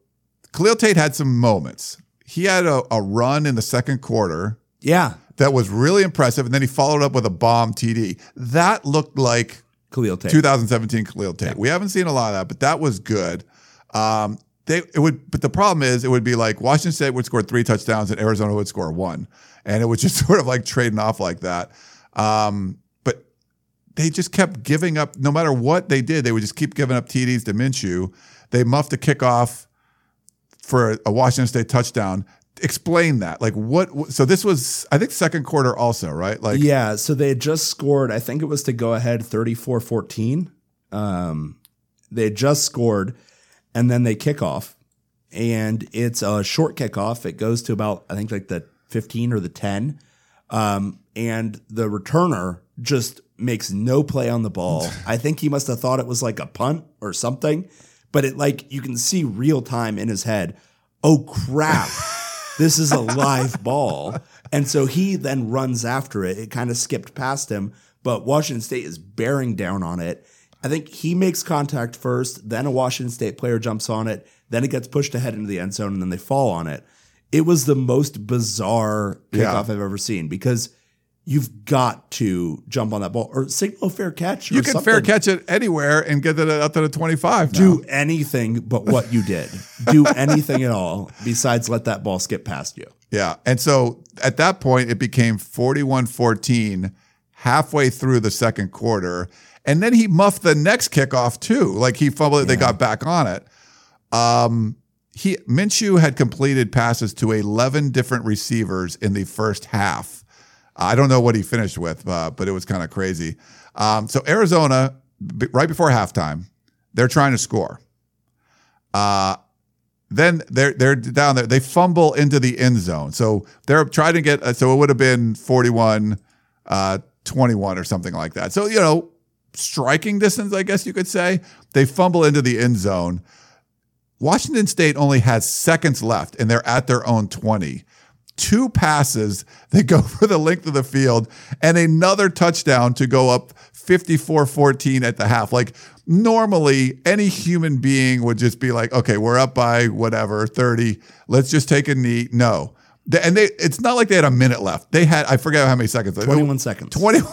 Khalil Tate had some moments. He had a, a run in the second quarter Yeah. that was really impressive, and then he followed up with a bomb TD. That looked like Khalil Tate. 2017 Khalil Tate. We haven't seen a lot of that, but that was good. Um, they it would, but the problem is it would be like Washington State would score three touchdowns and Arizona would score one, and it was (laughs) just sort of like trading off like that. Um, but they just kept giving up. No matter what they did, they would just keep giving up TDs to Minshew. They muffed a kickoff for a Washington State touchdown. Explain that. Like what? So this was, I think, second quarter also, right? Like Yeah, so they had just scored, I think it was to go ahead 34 14. Um, they had just scored, and then they kick off, and it's a short kickoff. It goes to about, I think, like the 15 or the 10. Um, and the returner just makes no play on the ball. (laughs) I think he must have thought it was like a punt or something, but it like you can see real time in his head. Oh crap. this is a (laughs) live ball. And so he then runs after it. It kind of skipped past him, but Washington State is bearing down on it. I think he makes contact first, then a Washington State player jumps on it, then it gets pushed ahead into the end zone, and then they fall on it. It was the most bizarre kickoff Yeah. I've ever seen because you've got to jump on that ball or signal a fair catch. or you can fair catch it anywhere and get it up to the 25 now. Do anything but what you did. Do (laughs) anything at all besides let that ball skip past you. Yeah. And so at that point, it became 41 14 halfway through the second quarter. And then he muffed the next kickoff too. Like he fumbled it, they got back on it. Um, he Minshew had completed passes to 11 different receivers in the first half. I don't know what he finished with, uh, but it was kind of crazy. Um, so Arizona, b- right before halftime, they're trying to score. Uh, then they're they're down there. They fumble into the end zone. So they're trying to get. uh, So it would have been 41, uh, 21 or something like that. So you know, striking distance, I guess you could say. They fumble into the end zone. Washington State only has seconds left, and they're at their own 20. Two passes, they go (laughs) for the length of the field, and another touchdown to go up 54 14 at the half. Like, normally, any human being would just be like, okay, we're up by whatever, 30. Let's just take a knee. No. And they, it's not like they had a minute left. They had, I forget how many seconds. 21 seconds. 21 (laughs)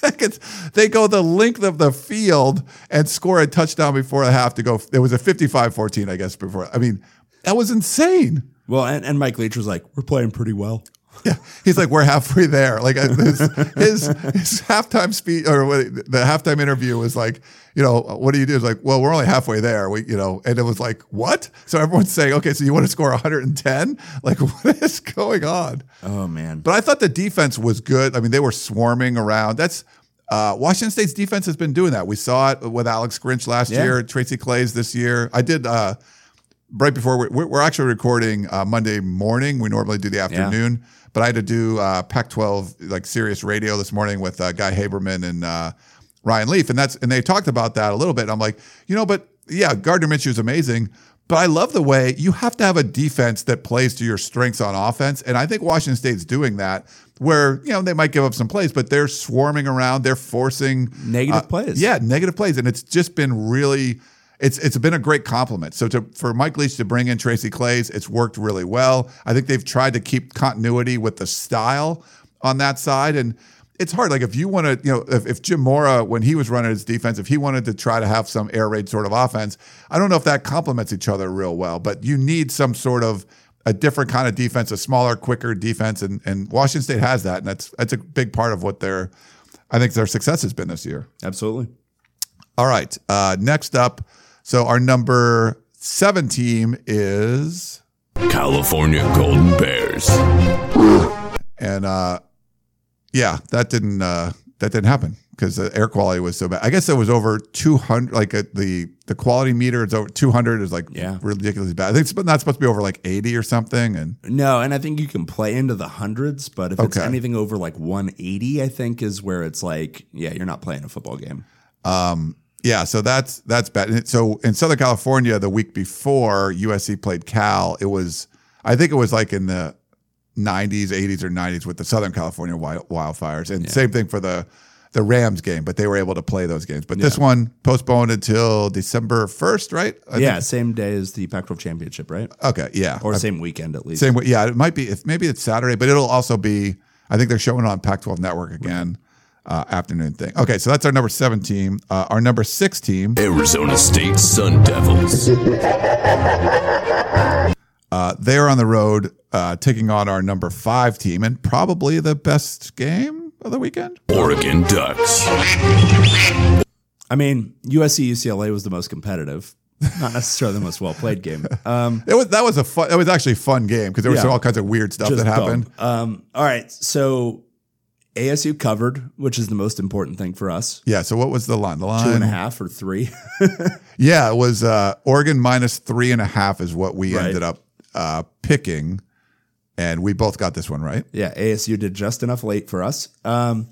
seconds. They go the length of the field and score a touchdown before the half to go. It was a 55 14, I guess, before. I mean, that was insane. Well, and, and Mike Leach was like, we're playing pretty well. (laughs) Yeah. He's like, we're halfway there. Like uh, his, his, his halftime speech or what, the halftime interview was like, you know, what do you do? It's like, well, we're only halfway there. We, you know, and it was like, what? So everyone's saying, okay, so you want to score 110? Like, (laughs) what is going on? Oh, man. But I thought the defense was good. I mean, they were swarming around. That's uh, Washington State's defense has been doing that. We saw it with Alex Grinch last Yeah. year, Tracy Claeys this year. I did uh, right before we, we're, we're actually recording uh, Monday morning. We normally do the afternoon, but I had to do uh, Pac-12 like Sirius radio this morning with uh, Guy Haberman and uh, Ryan Leaf, and that's and they talked about that a little bit. And I'm like, you know, but yeah, Gardner Minshew is amazing. But I love the way you have to have a defense that plays to your strengths on offense. And I think Washington State's doing that where, you know, they might give up some plays, but they're swarming around. They're forcing Negative uh, plays. Yeah, negative plays. And it's just been really, it's it's been a great compliment. So to for Mike Leach to bring in Tracy Claeys, it's worked really well. I think they've tried to keep continuity with the style on that side. And it's hard. Like if you want to, you know, if, if Jim Mora, when he was running his defense, if he wanted to try to have some air raid sort of offense, I don't know if that complements each other real well, but you need some sort of a different kind of defense, a smaller, quicker defense. And, and Washington State has that. And that's, that's a big part of what their, I think their success has been this year. Absolutely. All right. Uh, next up, so our number seven team is, California Golden Bears. and uh, yeah, that didn't uh, that didn't happen because the air quality was so bad. I guess it was over two hundred. Like uh, the the quality meter is over two hundred is like Yeah. ridiculously bad. I think it's not supposed to be over like eighty or something. And No, and I think you can play into the hundreds, but if it's Okay. anything over like 180, I think is where it's like, yeah, you're not playing a football game. Yeah, so that's that's bad. So in Southern California, the week before USC played Cal, it was I think it was like in the 90s, 80s, or 90s with the Southern California wild, wildfires, and same thing for the the Rams game. But they were able to play those games. But this one postponed until December 1st, right? I yeah, think- same day as the Pac-12 championship, right? okay. Yeah. Or same weekend at least. Same. Yeah, it might be. If maybe it's Saturday, but it'll also be. I think they're showing it on Pac-12 Network again. Uh, afternoon thing. Okay, so that's our number seven team. Uh, our number six team, Arizona State Sun Devils. (laughs) uh, they are on the road uh, taking on our number five team, and probably the best game of the weekend. Oregon Ducks. I mean, USC UCLA was the most competitive, not necessarily the most well played game. Um, (laughs) It was that was a fun. It was actually a fun game because there was Yeah. all kinds of weird stuff just that happened. Um, all right, so ASU covered, which is the most important thing for us. Yeah. So what was the line? The line Two and a half or three. (laughs) Yeah, it was uh, Oregon minus three and a half is what we Right. ended up uh, picking, and we both got this one right. Yeah, ASU did just enough late for us. Um,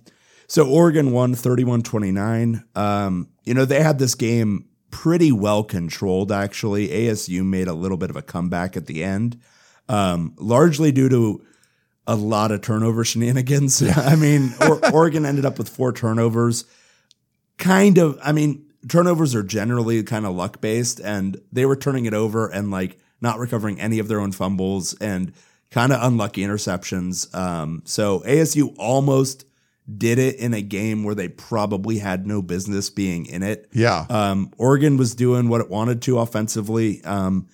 so Oregon won 31 29. Um, you know, they had this game pretty well controlled, actually. ASU made a little bit of a comeback at the end, um, largely due to a lot of turnover shenanigans. (laughs) I mean, or- Oregon ended up with four turnovers. Kind of, I mean, turnovers are generally kind of luck based, and they were turning it over and like not recovering any of their own fumbles and kind of unlucky interceptions. Um, so ASU almost did it in a game where they probably had no business being in it. Yeah, Um, Oregon was doing what it wanted to offensively. Um,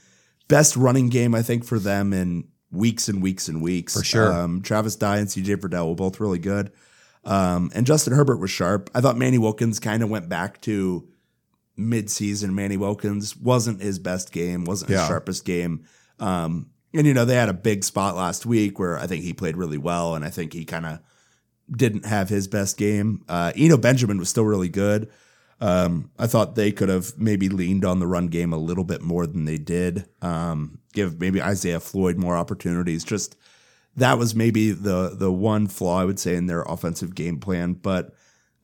best running game, I think, for them in weeks and weeks and weeks. For sure. Um, Travis Dye and CJ Verdell were both really good. Um, and Justin Herbert was sharp. I thought Manny Wilkins kind of went back to mid-season. Manny Wilkins wasn't his best game, wasn't Yeah. his sharpest game. Um, and you know they had a big spot last week where I think he played really well, and I think he kind of didn't have his best game. Uh, Eno Benjamin was still really good. Um, I thought they could have maybe leaned on the run game a little bit more than they did. Um, give maybe Isaiah Floyd more opportunities. Just that was maybe the the one flaw I would say in their offensive game plan. But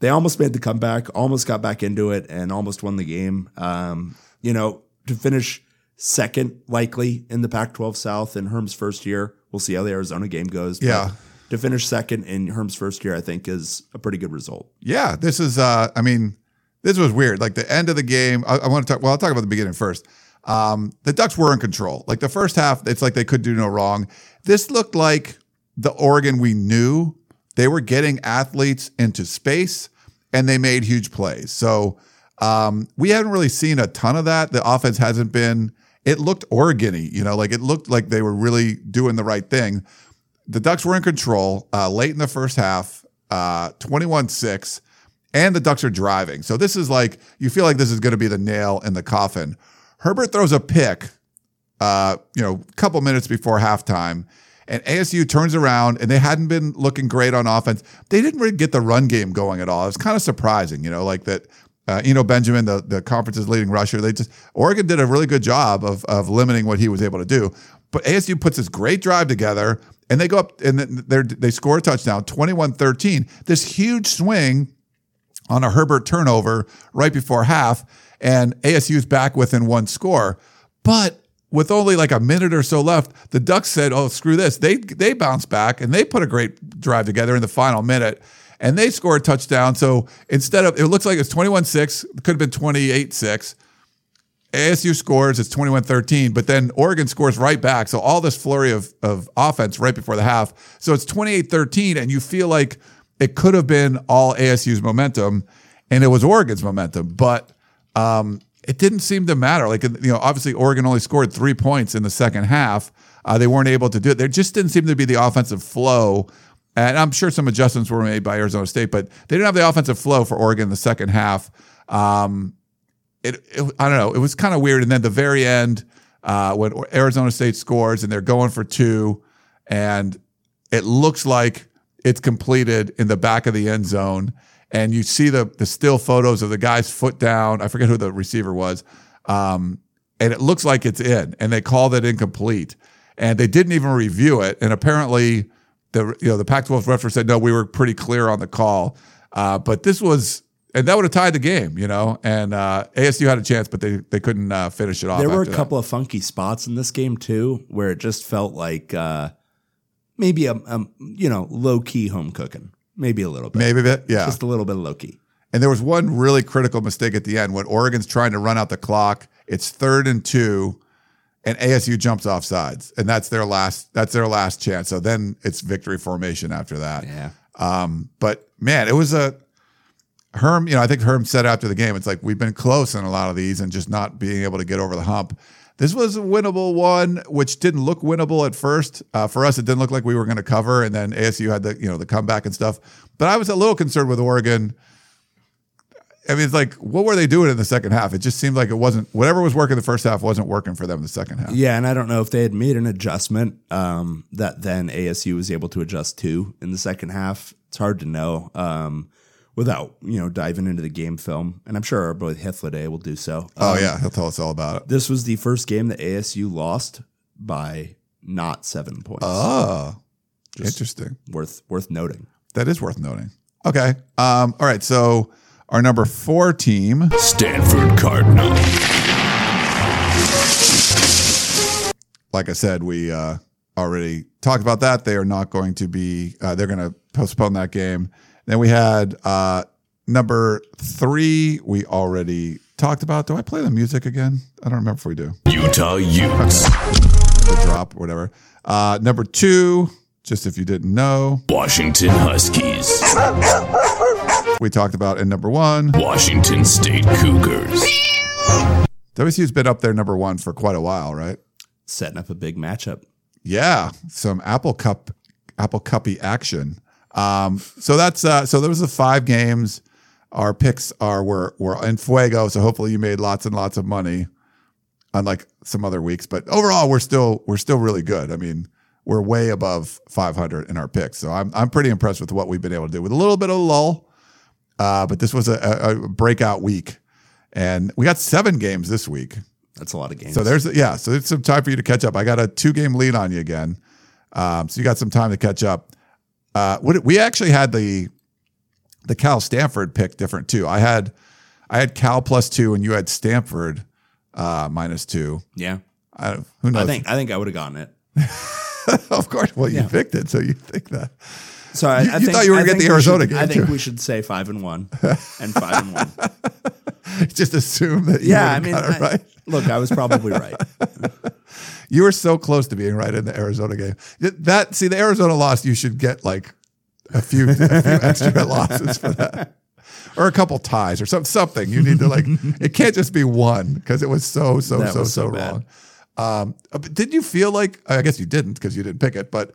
they almost made the comeback, almost got back into it, and almost won the game. Um, you know, to finish second likely in the Pac-12 South in Herm's first year. We'll see how the Arizona game goes. Yeah. To finish second in Herm's first year, I think is a pretty good result. yeah. This is. Uh, I mean, this was weird. Like the end of the game. I, I want to talk. Well, I'll talk about the beginning first. Um, the Ducks were in control. Like the first half, it's like they could do no wrong. This looked like the Oregon we knew. They were getting athletes into space and they made huge plays. So um, we haven't really seen a ton of that. The offense hasn't been. It looked Oregon-y, you know, like it looked like they were really doing the right thing. The Ducks were in control uh, late in the first half, uh, 21-6, and the Ducks are driving. So this is like you feel like this is going to be the nail in the coffin. Herbert throws a pick, uh, you know, a couple minutes before halftime, and ASU turns around and they hadn't been looking great on offense. They didn't really get the run game going at all. It was kind of surprising, you know, like that. Uh, Eno Benjamin, the, the conference's leading rusher, they just Oregon did a really good job of of limiting what he was able to do. But ASU puts this great drive together and they go up and they they score a touchdown, 21-13. This huge swing on a Herbert turnover right before half, and ASU's back within one score. But with only like a minute or so left, the Ducks said, "Oh, screw this." They they bounced back and they put a great drive together in the final minute, and they score a touchdown. So instead of it looks like it's 21-6, it could have been 28-6. ASU scores, it's 21 13, but then Oregon scores right back. So all this flurry of, of offense right before the half. So it's 28 13, and you feel like it could have been all ASU's momentum, and it was Oregon's momentum, but um, it didn't seem to matter. Like, you know, obviously Oregon only scored three points in the second half. Uh, they weren't able to do it. There just didn't seem to be the offensive flow. And I'm sure some adjustments were made by Arizona State, but they didn't have the offensive flow for Oregon in the second half. Um, it, it I don't know. It was kind of weird. And then the very end, uh, when Arizona State scores and they're going for two, and it looks like it's completed in the back of the end zone, and you see the the still photos of the guy's foot down. I forget who the receiver was, um, and it looks like it's in, and they called it incomplete, and they didn't even review it, and apparently the you know the Pac-12 referee said no, we were pretty clear on the call, uh, but this was and that would have tied the game, you know. And uh, ASU had a chance, but they they couldn't uh, finish it off. There were a after that. couple of funky spots in this game too, where it just felt like uh, maybe a, a you know low key home cooking, maybe a little bit, maybe a bit, yeah. just a little bit low key. And there was one really critical mistake at the end when Oregon's trying to run out the clock. It's third and two, and ASU jumps off sides, and that's their last that's their last chance. So then it's victory formation after that. Yeah. Um, but man, it was a Herm. You know, I think Herm said after the game, it's like we've been close in a lot of these and just not being able to get over the hump. This was a winnable one, which didn't look winnable at first. Uh, for us, it didn't look like we were going to cover, and then ASU had the you know the comeback and stuff. But I was a little concerned with Oregon. I mean, it's like, what were they doing in the second half? It just seemed like it wasn't whatever was working the first half wasn't working for them in the second half. Yeah, and I don't know if they had made an adjustment um, that then ASU was able to adjust to in the second half. It's hard to know um, without you know diving into the game film, and I'm sure our boy Hithliday will do so. Oh Um, yeah, he'll tell us all about it. this was the first game that ASU lost by not seven points. Oh, interesting. worth worth noting. That is worth noting. Okay. Um, all right. So our number four team, Stanford Cardinal. like I said, we uh, already talked about that. They are not going to be. Uh, they're going to postpone that game. Then we had uh, number three. We already talked about. Do I play the music again? I don't remember if we do. Utah Utes. The drop, or whatever. Uh, number two. Just if you didn't know, Washington Huskies. we talked about in number one. Washington State Cougars. WCU's been up there number one for quite a while, right? Setting up a big matchup. Yeah, some Apple Cup, Apple Cuppy action. Um, so that's uh, so those are five games. Our picks are were were in fuego. So hopefully you made lots and lots of money, unlike some other weeks. But overall, we're still we're still really good. I mean, we're way above 500 in our picks. So I'm I'm pretty impressed with what we've been able to do with a little bit of lull. Uh, but this was a, a, a breakout week, and we got seven games this week. That's a lot of games. So there's yeah, so it's some time for you to catch up. I got a two game lead on you again, um, so you got some time to catch up. Uh, we actually had the the Cal Stanford pick different too. I had I had Cal plus two, and you had Stanford uh, minus two. yeah. I, who knows? I think I think I would have gotten it. (laughs) of course. Well, you picked it, so you think that. So I, You- I you think, thought you were gonna get the Arizona should- game, I think too. we should say five and one (laughs) and five and one. Just assume that. You Yeah, I mean, I- right. look, I was probably right. (laughs) You were so close to being right in the Arizona game. That see the Arizona loss, you should get like a few, a few (laughs) extra losses for that, or a couple ties or some something. You need to like. (laughs) it can't just be one because it was so so That so was so, so wrong. Um, uh, but did you feel like I guess you didn't because you didn't pick it, but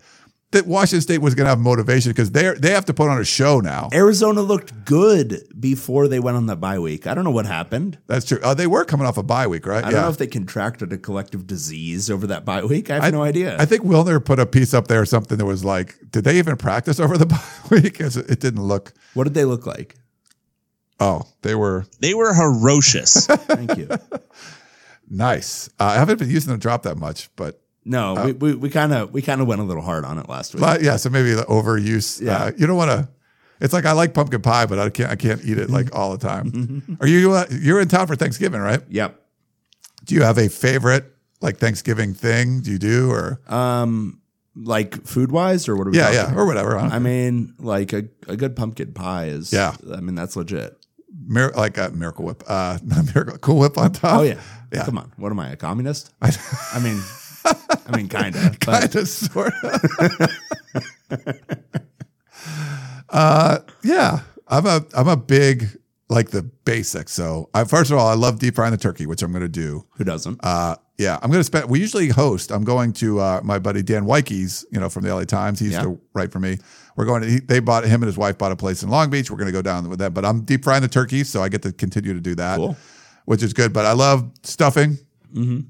that Washington State was going to have motivation because they they have to put on a show now. Arizona looked good before they went on the bye week. I don't know what happened. That's true. Uh, they were coming off a bye week, right? I don't know if they contracted a collective disease over that bye week. I have no idea. I think Wilner put a piece up there or something that was like, did they even practice over the (laughs) bye week? 'Cause It didn't look. what did they look like? Oh, they were They were ferocious. Thank you. (laughs) nice. Uh, I haven't been using the drop that much, but No, we we we kind of we kind of went a little hard on it last week. but yeah. So maybe the overuse. Yeah. Uh, you don't want to. It's like I like pumpkin pie, but I can't. I can't eat it like all the time. Are you? Uh, you're in town for Thanksgiving, right? yep. Do you have a favorite like Thanksgiving thing? Do you do or Um, like food wise, or what are we? yeah, yeah, about? or whatever? I I mean, like a, a good pumpkin pie is. Yeah. I mean that's legit. Mir- like a Miracle Whip, uh, (laughs) not Miracle Cool Whip on top. Oh yeah. yeah. Come on. What am I, a communist? (laughs) I mean, (laughs) I mean, kind of. (laughs) kind of sort of. (laughs) uh, yeah, I'm a I'm a big like the basics. So I, first of all, I love deep frying the turkey, which I'm going to do. Who doesn't? Uh, yeah, I'm going to spend. We usually host. I'm going to uh, my buddy Dan Wykes, you know, from the LA Times. He used Yeah. to write for me. We're going to. He, they bought him and his wife bought a place in Long Beach. We're going to go down with them. But I'm deep frying the turkey, so I get to continue to do that, Cool. which is good. But I love stuffing.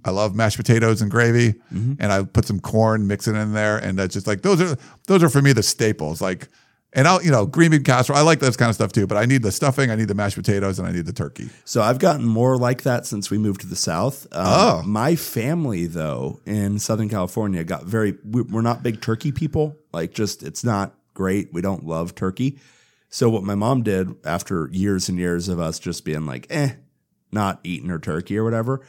I love mashed potatoes and gravy, and I put some corn, mix it in there, and that's just like those are those are for me the staples. Like, and I'll you know green bean casserole. I like those kind of stuff too. But I need the stuffing, I need the mashed potatoes, and I need the turkey. So I've gotten more like that since we moved to the South. Um, Oh. My family, though, in Southern California, got very, we're not big turkey people. Like, just, it's not great. We don't love turkey. So, what my mom did after years and years of us just being like, eh, not eating her turkey or whatever,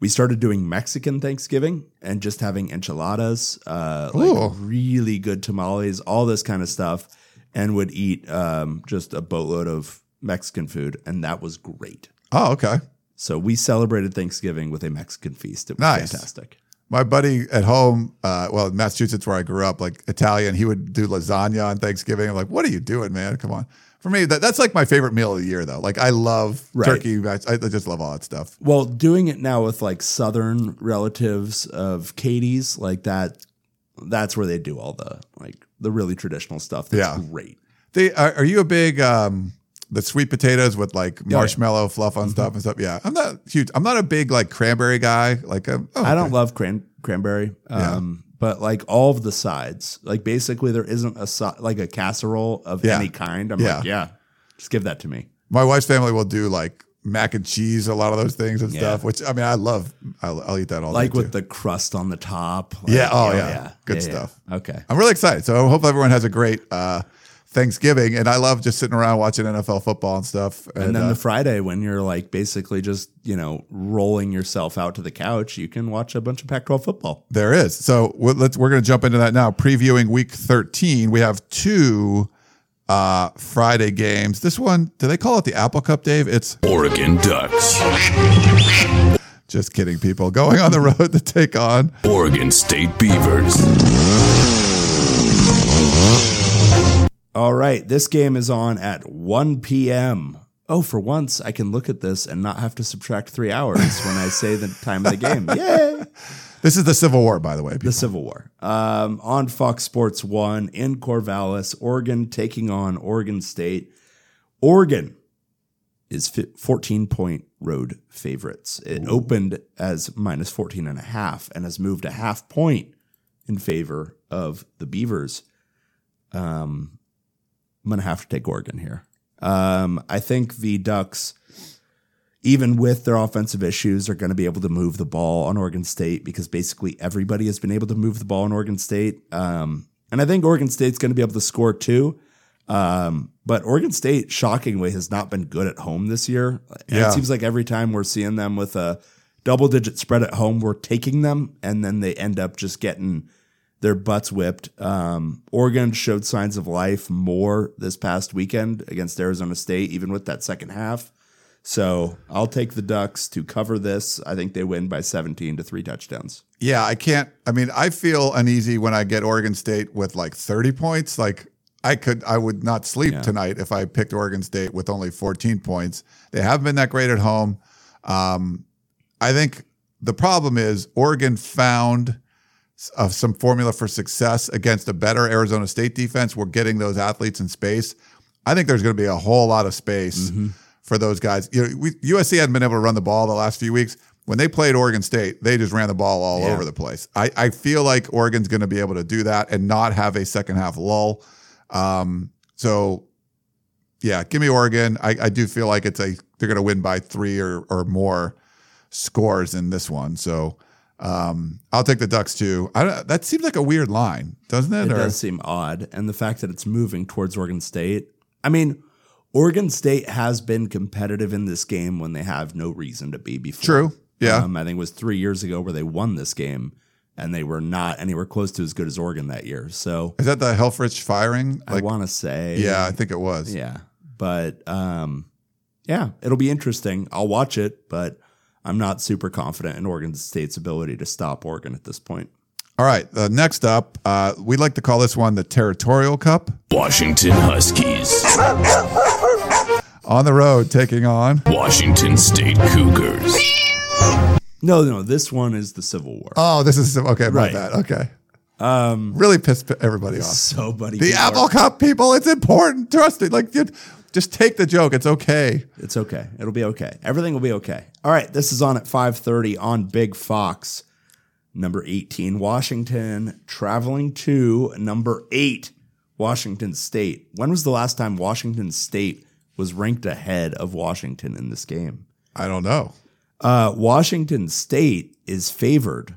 we started doing Mexican Thanksgiving and just having enchiladas, uh, like really good tamales, all this kind of stuff, and would eat um, just a boatload of Mexican food. And that was great. Oh, okay. So we celebrated Thanksgiving with a Mexican feast. It was Nice. fantastic. my buddy at home, uh, well, in Massachusetts where I grew up, like Italian, he would do lasagna on Thanksgiving. I'm like, what are you doing, man? Come on. For me, that, that's like my favorite meal of the year, though. Like, I love Right. turkey. I, I just love all that stuff. Well, doing it now with like southern relatives of Katie's, like that, that's where they do all the like the really traditional stuff. That's Yeah. great. They, are, are you a big um, the sweet potatoes with like yeah. marshmallow fluff on stuff and stuff? Yeah, I'm not huge. I'm not a big like cranberry guy. Like, oh, I don't okay. love cran- cranberry, um, but like all of the sides, like basically there isn't a si- like a casserole of Yeah. any kind. I'm Yeah. like, yeah, just give that to me. My wife's family will do like mac and cheese, a lot of those things and Yeah. stuff. Which I mean, I love. I'll, I'll eat that all Like day with too. the crust on the top. Yeah, Like, oh, yeah. Good stuff. Okay. I'm really excited. So I hope everyone has a great uh, Thanksgiving. And I love just sitting around watching NFL football and stuff. And then uh, the Friday when you're like basically just, you know, rolling yourself out to the couch, you can watch a bunch of Pac 12 football. there is. So we- let's we're going to jump into that now. Previewing Week 13, we have two uh, Friday games. This one, do they call it the Apple Cup, Dave? It's Oregon Ducks. just kidding, people. Going on the road to take on Oregon State Beavers. All right. This game is on at 1 p.m. Oh, for once, I can look at this and not have to subtract three hours when I say the time of the game. (laughs) Yay! this is the Civil War, by the way. The Civil War. Um, on Fox Sports 1 in Corvallis, Oregon taking on Oregon State. Oregon is 14 point road favorites. It opened as minus 14 and a half and has moved a half point in favor of the Beavers. Um, I'm going to have to take Oregon here. Um, I think the Ducks, even with their offensive issues, are going to be able to move the ball on Oregon State because basically everybody has been able to move the ball on Oregon State. Um, and I think Oregon State's going to be able to score too. Um, but Oregon State, shockingly, has not been good at home this year. Yeah. It seems like every time we're seeing them with a double digit spread at home, we're taking them, and then they end up just getting their butts whipped. Um, Oregon showed signs of life more this past weekend against Arizona State, even with that second half. So I'll take the Ducks to cover this. I think they win by 17 to three touchdowns. Yeah, I can't. I mean, I feel uneasy when I get Oregon State with like 30 points. Like, I could, I would not sleep Yeah. tonight if I picked Oregon State with only 14 points. They haven't been that great at home. Um, I think the problem is Oregon found uh, some formula for success against a better Arizona State defense. We're getting those athletes in space. I think there's going to be a whole lot of space for those guys. You know, we, USC hadn't been able to run the ball the last few weeks. When they played Oregon State, they just ran the ball all Yeah. over the place. I, I feel like Oregon's going to be able to do that and not have a second half lull. Um, so, yeah, give me Oregon. I, I do feel like it's a they're going to win by three or or more scores in this one. So, um, I'll take the Ducks too. I don't, that seems like a weird line, doesn't it? It Or- does seem odd. And the fact that it's moving towards Oregon State. I mean, Oregon State has been competitive in this game when they have no reason to be before. True. Yeah. Um, I think it was three years ago where they won this game and they were not anywhere close to as good as Oregon that year. So Is that the Helfrich firing? I want to say. yeah, I think it was. Yeah. But um, yeah, it'll be interesting. I'll watch it, but I'm not super confident in Oregon State's ability to stop Oregon at this point. All right. Uh, next up, uh, we like to call this one the Territorial Cup Washington Huskies. on the road, taking on. Washington State Cougars. No, no, this one is the Civil War. Oh, this is okay. My Right. bad. Okay. Um, really pissed everybody off. so, buddy, The Apple are- Cup people, it's important. Trust it. Like, you- just take the joke. It's okay. It's okay. It'll be okay. Everything will be okay. All right, this is on at 5:30 on Big Fox. Number 18 Washington traveling to number 8 Washington State. When was the last time Washington State was ranked ahead of Washington in this game? I don't know. Uh, Washington State is favored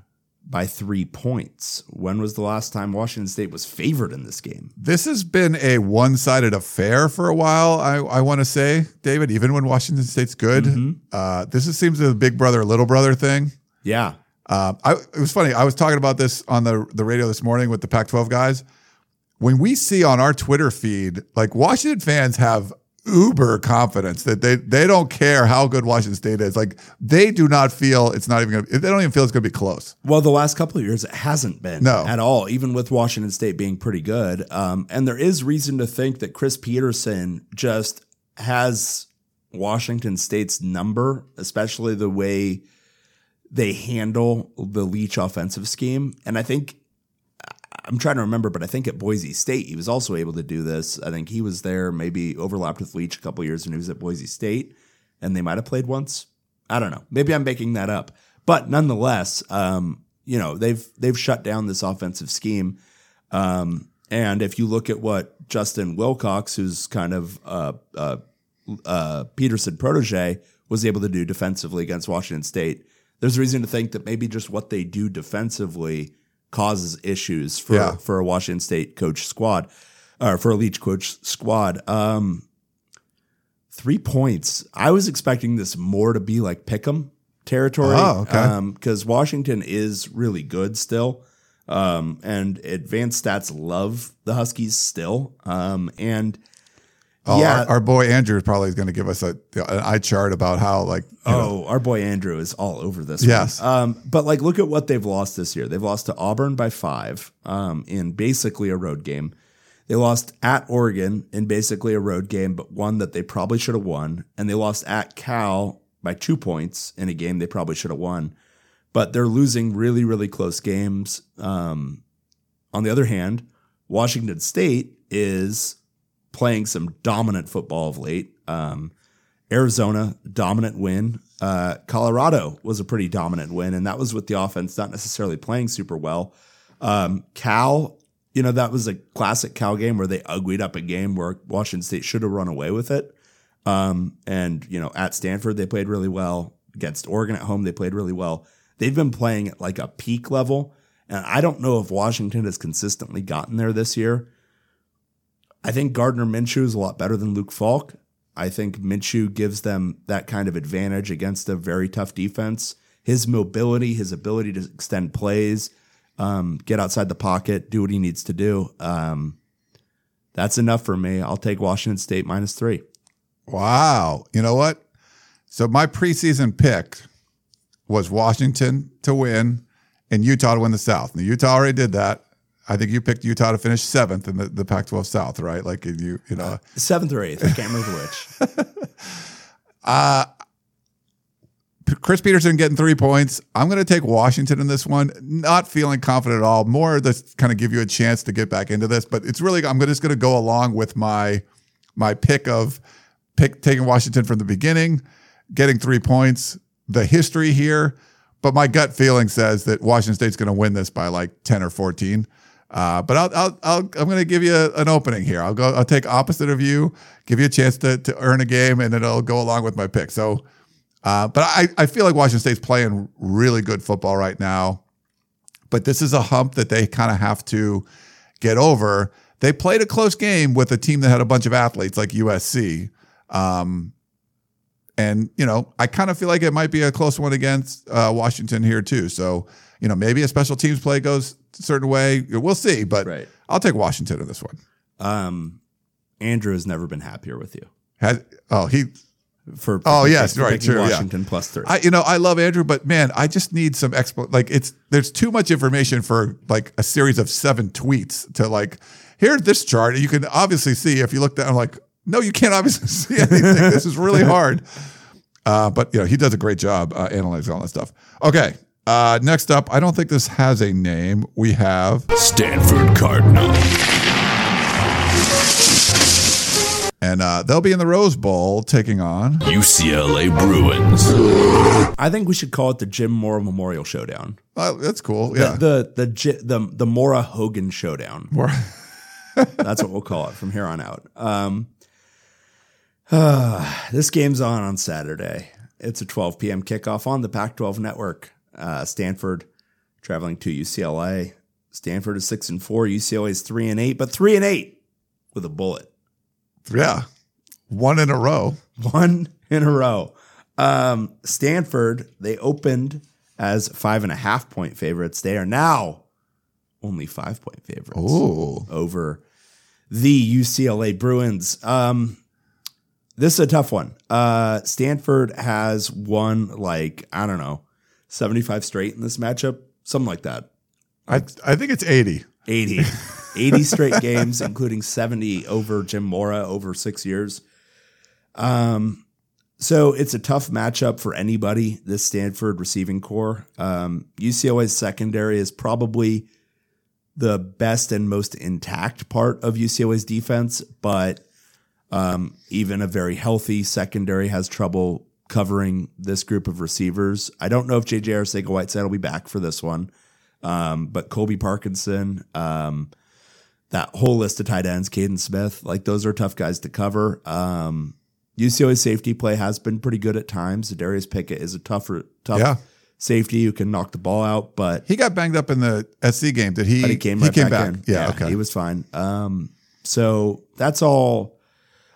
by 3 points. When was the last time Washington State was favored in this game? This has been a one-sided affair for a while. I, I want to say, David, even when Washington State's good, Mm-hmm. uh, this is, seems a big brother, little brother thing. Yeah. Um, I, it was funny. I was talking about this on the the radio this morning with the Pac-12 guys. When we see on our Twitter feed, like Washington fans have uber confidence that they they don't care how good Washington State is. Like they do not feel it's not even gonna. They don't even feel it's going to be close. Well, the last couple of years, it hasn't been No. at all, even with Washington State being pretty good. Um, and there is reason to think that Chris Petersen just has Washington State's number, especially the way they handle the Leach offensive scheme. And I think I'm trying to remember, but I think at Boise State he was also able to do this. I think he was there, maybe overlapped with Leach a couple years when he was at Boise State, and they might have played once. I don't know. Maybe I'm making that up, but nonetheless, um, you know they've they've shut down this offensive scheme. Um, and if you look at what Justin Wilcox, who's kind of uh, uh, uh, Petersen protege, was able to do defensively against Washington State, there's reason to think that maybe just what they do defensively causes issues for Yeah. for a Washington State coach squad or for a Leach coach squad. Um, three points. I was expecting this more to be like Pick'em territory. Oh, okay. Because Washington is really good still. Um, and advanced stats love the Huskies still. Um, and Oh, Yeah. our, our boy Andrew is probably going to give us a an eye chart about how like you know, Oh, our boy Andrew is all over this. Yes. Um, but like, look at what they've lost this year. They've lost to Auburn by five um, in basically a road game. They lost at Oregon in basically a road game, but one that they probably should have won. And they lost at Cal by two points in a game they probably should have won. But they're losing really, really close games. Um, on the other hand, Washington State is playing some dominant football of late. Um, Arizona, dominant win. Uh, Colorado was a pretty dominant win, and that was with the offense not necessarily playing super well. Um, Cal, you know, that was a classic Cal game where they uglied up a game where Washington State should have run away with it. Um, and, you know, at Stanford, they played really well. Against Oregon at home, they played really well. They've been playing at like a peak level. And I don't know if Washington has consistently gotten there this year. I think Gardner Minshew is a lot better than Luke Falk. I think Minshew gives them that kind of advantage against a very tough defense. His mobility, his ability to extend plays, um, get outside the pocket, do what he needs to do. Um, that's enough for me. I'll take Washington State minus three. wow. You know what? So my preseason pick was Washington to win and Utah to win the South. Now Utah already did that. I think you picked Utah to finish seventh in the, the Pac-12 South, right? Like you, you know, uh, Seventh or eighth. I can't remember which. (laughs) Uh, P- Chris Petersen getting three points. I'm going to take Washington in this one. Not feeling confident at all. More to kind of give you a chance to get back into this, but it's really I'm just going to go along with my my pick of pick taking Washington from the beginning, getting three points. The history here, but my gut feeling says that Washington State's going to win this by like 10 or 14. Uh, but I'll, I'll, I'll, I'm going to give you an opening here. I'll go. I'll take opposite of you, give you a chance to to earn a game, and then I'll go along with my pick. So. Uh, but I, I feel like Washington State's playing really good football right now. But this is a hump that they kind of have to get over. They played a close game with a team that had a bunch of athletes like USC. Um, and, you know, I kind of feel like it might be a close one against uh, Washington here, too. So, you know, maybe a special teams play goes certain way. We'll see. But Right. I'll take Washington in this one. Um, Andrew has never been happier with you. Has, oh, he For, Oh, yes, right, picking sure, yeah. Washington plus three. I, you know, I love Andrew, but man, I just need some expo. Like, it's there's too much information for like a series of seven tweets to like. Here's this chart. You can obviously see if you look down. I'm Like, no, you can't obviously (laughs) see anything. this is really (laughs) hard. Uh, but you know, he does a great job uh, analyzing all that stuff. Okay, uh, next up, I don't think this has a name. We have, Stanford Cardinal. and uh, they'll be in the Rose Bowl taking on. UCLA Bruins. I think we should call it the Jim Mora Memorial Showdown. Oh, that's cool. Yeah. The the Ji- the the Mora Hogan Showdown. More- (laughs) That's what we'll call it from here on out. Um, (sighs) this game's on on Saturday. It's a 12 p.m. kickoff on the Pac-12 network. Uh, Stanford traveling to UCLA. Stanford is six and four. UCLA is three and eight, but three and eight with a bullet. yeah, one in a row. (laughs) One in a row. Um, Stanford, they opened as five and a half point favorites. They are now only five point favorites Ooh. over the UCLA Bruins. Um, this is a tough one. Uh, Stanford has won like I don't know, seventy five straight in this matchup, something like that. I I think it's 80. 80. (laughs) 80 straight games, including 70 over Jim Mora over six years. Um, so it's a tough matchup for anybody, this Stanford receiving core. Um, UCLA's secondary is probably the best and most intact part of UCLA's defense, but um, even a very healthy secondary has trouble covering this group of receivers. I don't know if JJ Arcega Whiteside will be back for this one. Um, but Colby Parkinson, um, that whole list of tight ends, Kaden Smith, like those are tough guys to cover. Um, UCLA's safety play has been pretty good at times. Darius Pickett is a tougher, tough Yeah. safety who can knock the ball out, but He got banged up in the SC game. Did he? he came right back, in. Yeah, okay. he was fine. Um, so that's all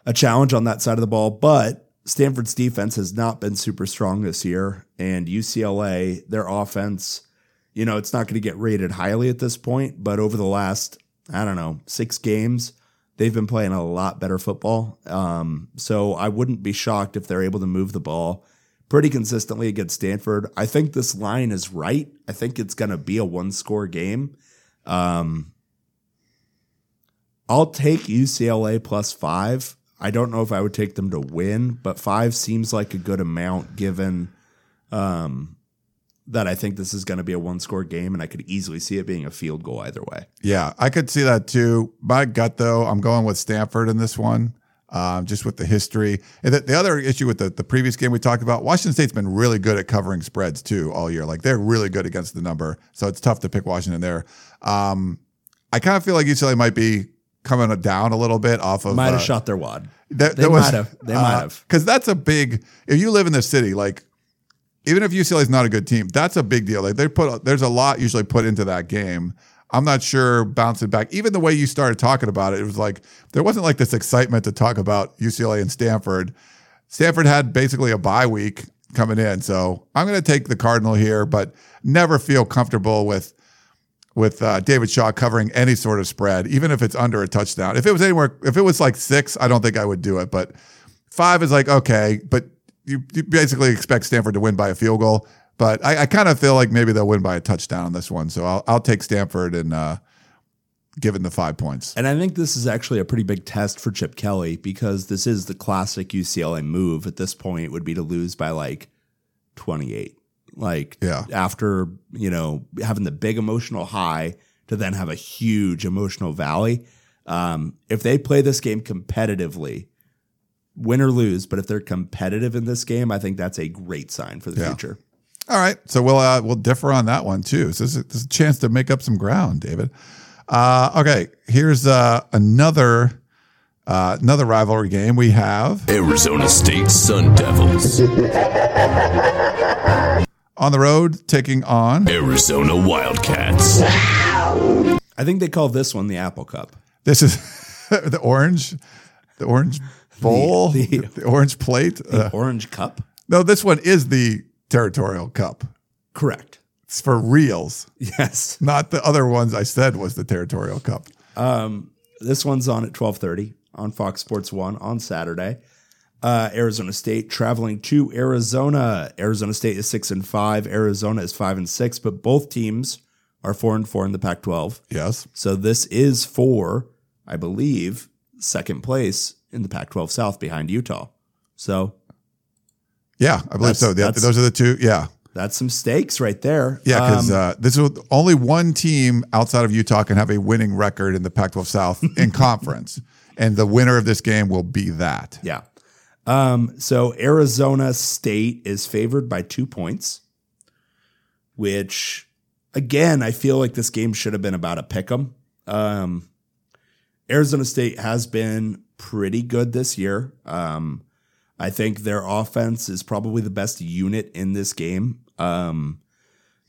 a challenge on that side of the ball. But Stanford's defense has not been super strong this year, and UCLA, their offense, you know, it's not going to get rated highly at this point. But over the last, I don't know, six games, they've been playing a lot better football. Um, so I wouldn't be shocked if they're able to move the ball pretty consistently against Stanford. I think this line is right. I think it's going to be a one score game. Um, I'll take UCLA plus five. I don't know if I would take them to win, but five seems like a good amount given um, that I think this is going to be a one score game, and I could easily see it being a field goal either way. Yeah, I could see that too. My gut, though, I'm going with Stanford in this one, um, just with the history. And the, the other issue with the, the previous game we talked about, Washington State's been really good at covering spreads too all year. Like they're really good against the number, so it's tough to pick Washington there. Um, I kind of feel like UCLA might be coming down a little bit off of Might have uh, shot their wad. That, They might have. They might have. Because that's a big. If you live in the city, like even if UCLA is not a good team, that's a big deal. Like they put, there's a lot usually put into that game. I'm not sure bouncing back. Even the way you started talking about it, it was like there wasn't like this excitement to talk about UCLA and Stanford. Stanford had basically a bye week coming in, so I'm going to take the Cardinal here, but never feel comfortable with with uh, David Shaw covering any sort of spread, even if it's under a touchdown. If it was anywhere, if it was like six, I don't think I would do it. But five is like okay, but you, you basically expect Stanford to win by a field goal. But I, I kind of feel like maybe they'll win by a touchdown on this one, so I'll I'll take Stanford and uh, give it the five points. And I think this is actually a pretty big test for Chip Kelly because this is the classic UCLA move at this point would be to lose by like 28. Like Yeah. after, you know, having the big emotional high to then have a huge emotional valley. Um, if they play this game competitively, win or lose, but if they're competitive in this game, I think that's a great sign for the Yeah. future. All right, so we'll uh, we'll differ on that one too. So this is, this is a chance to make up some ground, David. Uh, okay, here's uh, another uh, another rivalry game we have Arizona State Sun Devils. (laughs) on the road, taking on Arizona Wildcats. I think they call this one the Apple Cup. this is (laughs) the orange, the orange bowl, the, the- orange plate. Uh, Orange Cup? no, this one is the territorial cup. Correct. It's for reals, Yes. not the other ones I said was the territorial cup. This one's on at 12:30 on Fox Sports 1 on Saturday. Uh, Arizona State traveling to Arizona. Arizona State is 6 and 5, Arizona is 5 and 6, but both teams are 4 and 4 in the Pac-12. Yes, So this is for I believe second place in the Pac-12 South behind Utah. So yeah, I believe so. Those are the two. Yeah, that's some stakes right there. Yeah, because Um, uh, this is only one team outside of Utah can have a winning record in the Pac-12 South in (laughs) conference, and the winner of this game will be that. Yeah. Um, so Arizona State is favored by two points, which again, I feel like this game should have been about a pick 'em. Um, Arizona State has been pretty good this year. Um, I think their offense is probably the best unit in this game. Um,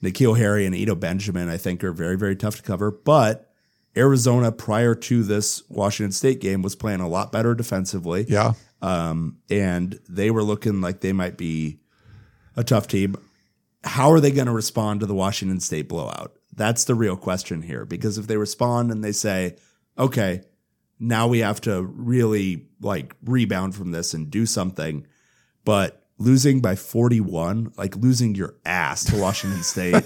N'Keal Harry and Eno Benjamin, I think, are very, very tough to cover. But Arizona, prior to this Washington State game, was playing a lot better defensively. Yeah, Um, and they were looking like they might be a tough team. How are they going to respond to the Washington State blowout? That's the real question here. Because if they respond and they say, okay, now we have to really like rebound from this and do something. But losing by 41, like losing your ass to Washington State,